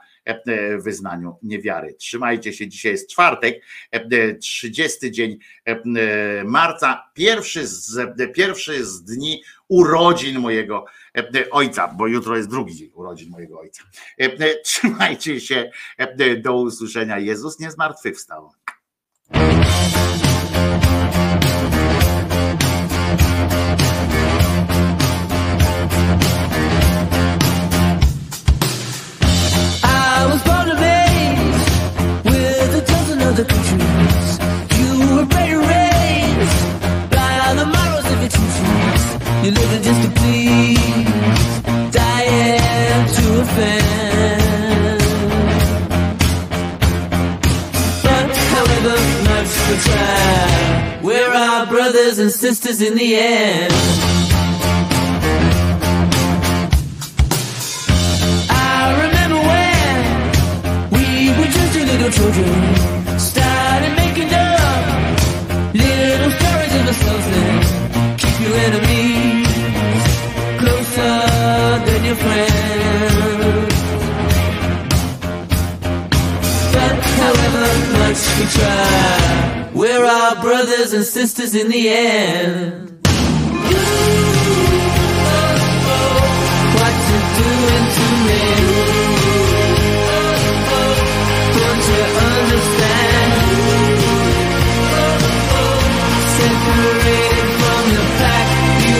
wyznaniu niewiary. Trzymajcie się, dzisiaj jest czwartek, 30 dzień marca, pierwszy z, pierwszy z dni urodzin mojego ojca, bo jutro jest drugi dzień urodzin mojego ojca. Trzymajcie się, do usłyszenia. Jezus nie zmartwychwstał. Other countries. You were and raised by all the morals of your teachings. You lived just to please, dying to offend. But however much we try, we're our brothers and sisters in the end. I remember when we were just a little children, enemies closer than your friends. But however much we try, we're our brothers and sisters in the end. What you doing to me? Don't you understand? Said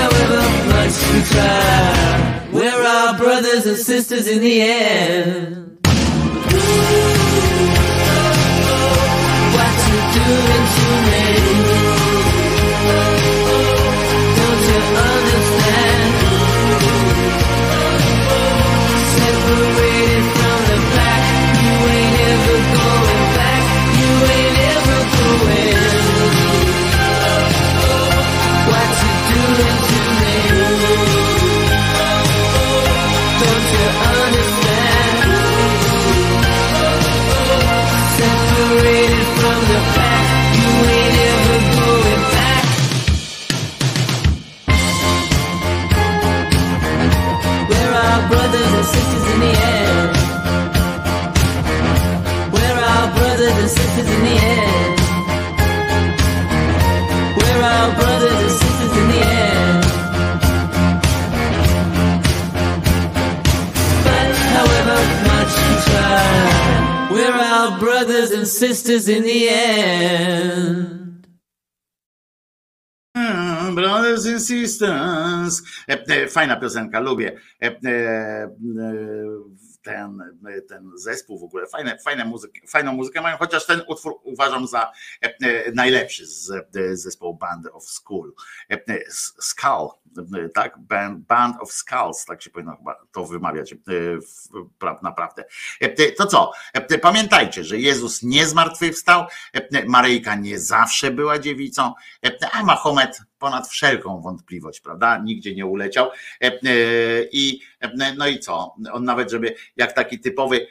however much we try, we're our brothers and sisters in the end. What you doing to me? Sisters in the end. We're our brothers and sisters in the end. But however much we try, we're our brothers and sisters in the end. Brothers and Sisters. E, e, Fajna piosenka, lubię. E, Ten, ten zespół w ogóle, fajne, fajne muzyki, fajną muzykę mają, chociaż ten utwór uważam za e, e, najlepszy z e, zespołu Band of School. Skull, tak? Band, of Skulls, tak się powinno chyba to wymawiać naprawdę. To co? Pamiętajcie, że Jezus nie zmartwychwstał, Maryjka nie zawsze była dziewicą, a Mahomet ponad wszelką wątpliwość, prawda? Nigdzie nie uleciał. E, e, I e, no i co? On nawet, żeby jak taki typowy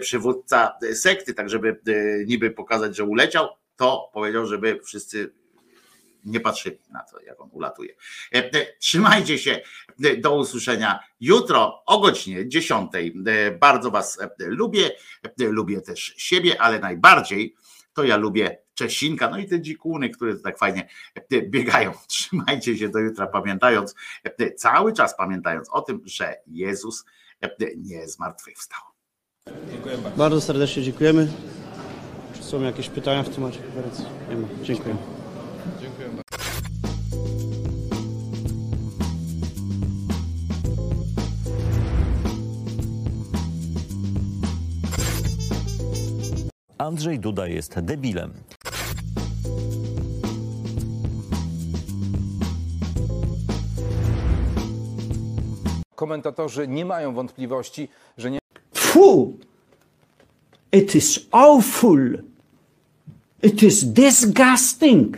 przywódca sekty, tak żeby niby pokazać, że uleciał, to powiedział, żeby wszyscy nie patrzyli na to, jak on ulatuje. Trzymajcie się. Do usłyszenia jutro o godzinie 10. E, Bardzo Was lubię. Lubię też siebie, ale najbardziej to ja lubię Czesinka, no i te dzikuny, które tak fajnie e, biegają. Trzymajcie się do jutra, pamiętając, e, cały czas pamiętając o tym, że Jezus e, nie zmartwychwstał. Dziękuję bardzo. Bardzo serdecznie dziękujemy. Czy są jakieś pytania w temacie konferencji? Nie ma. Dziękuję. Dziękuję Andrzej Duda jest debilem. Komentatorzy nie mają wątpliwości, że nie Phew! It is awful. It is disgusting.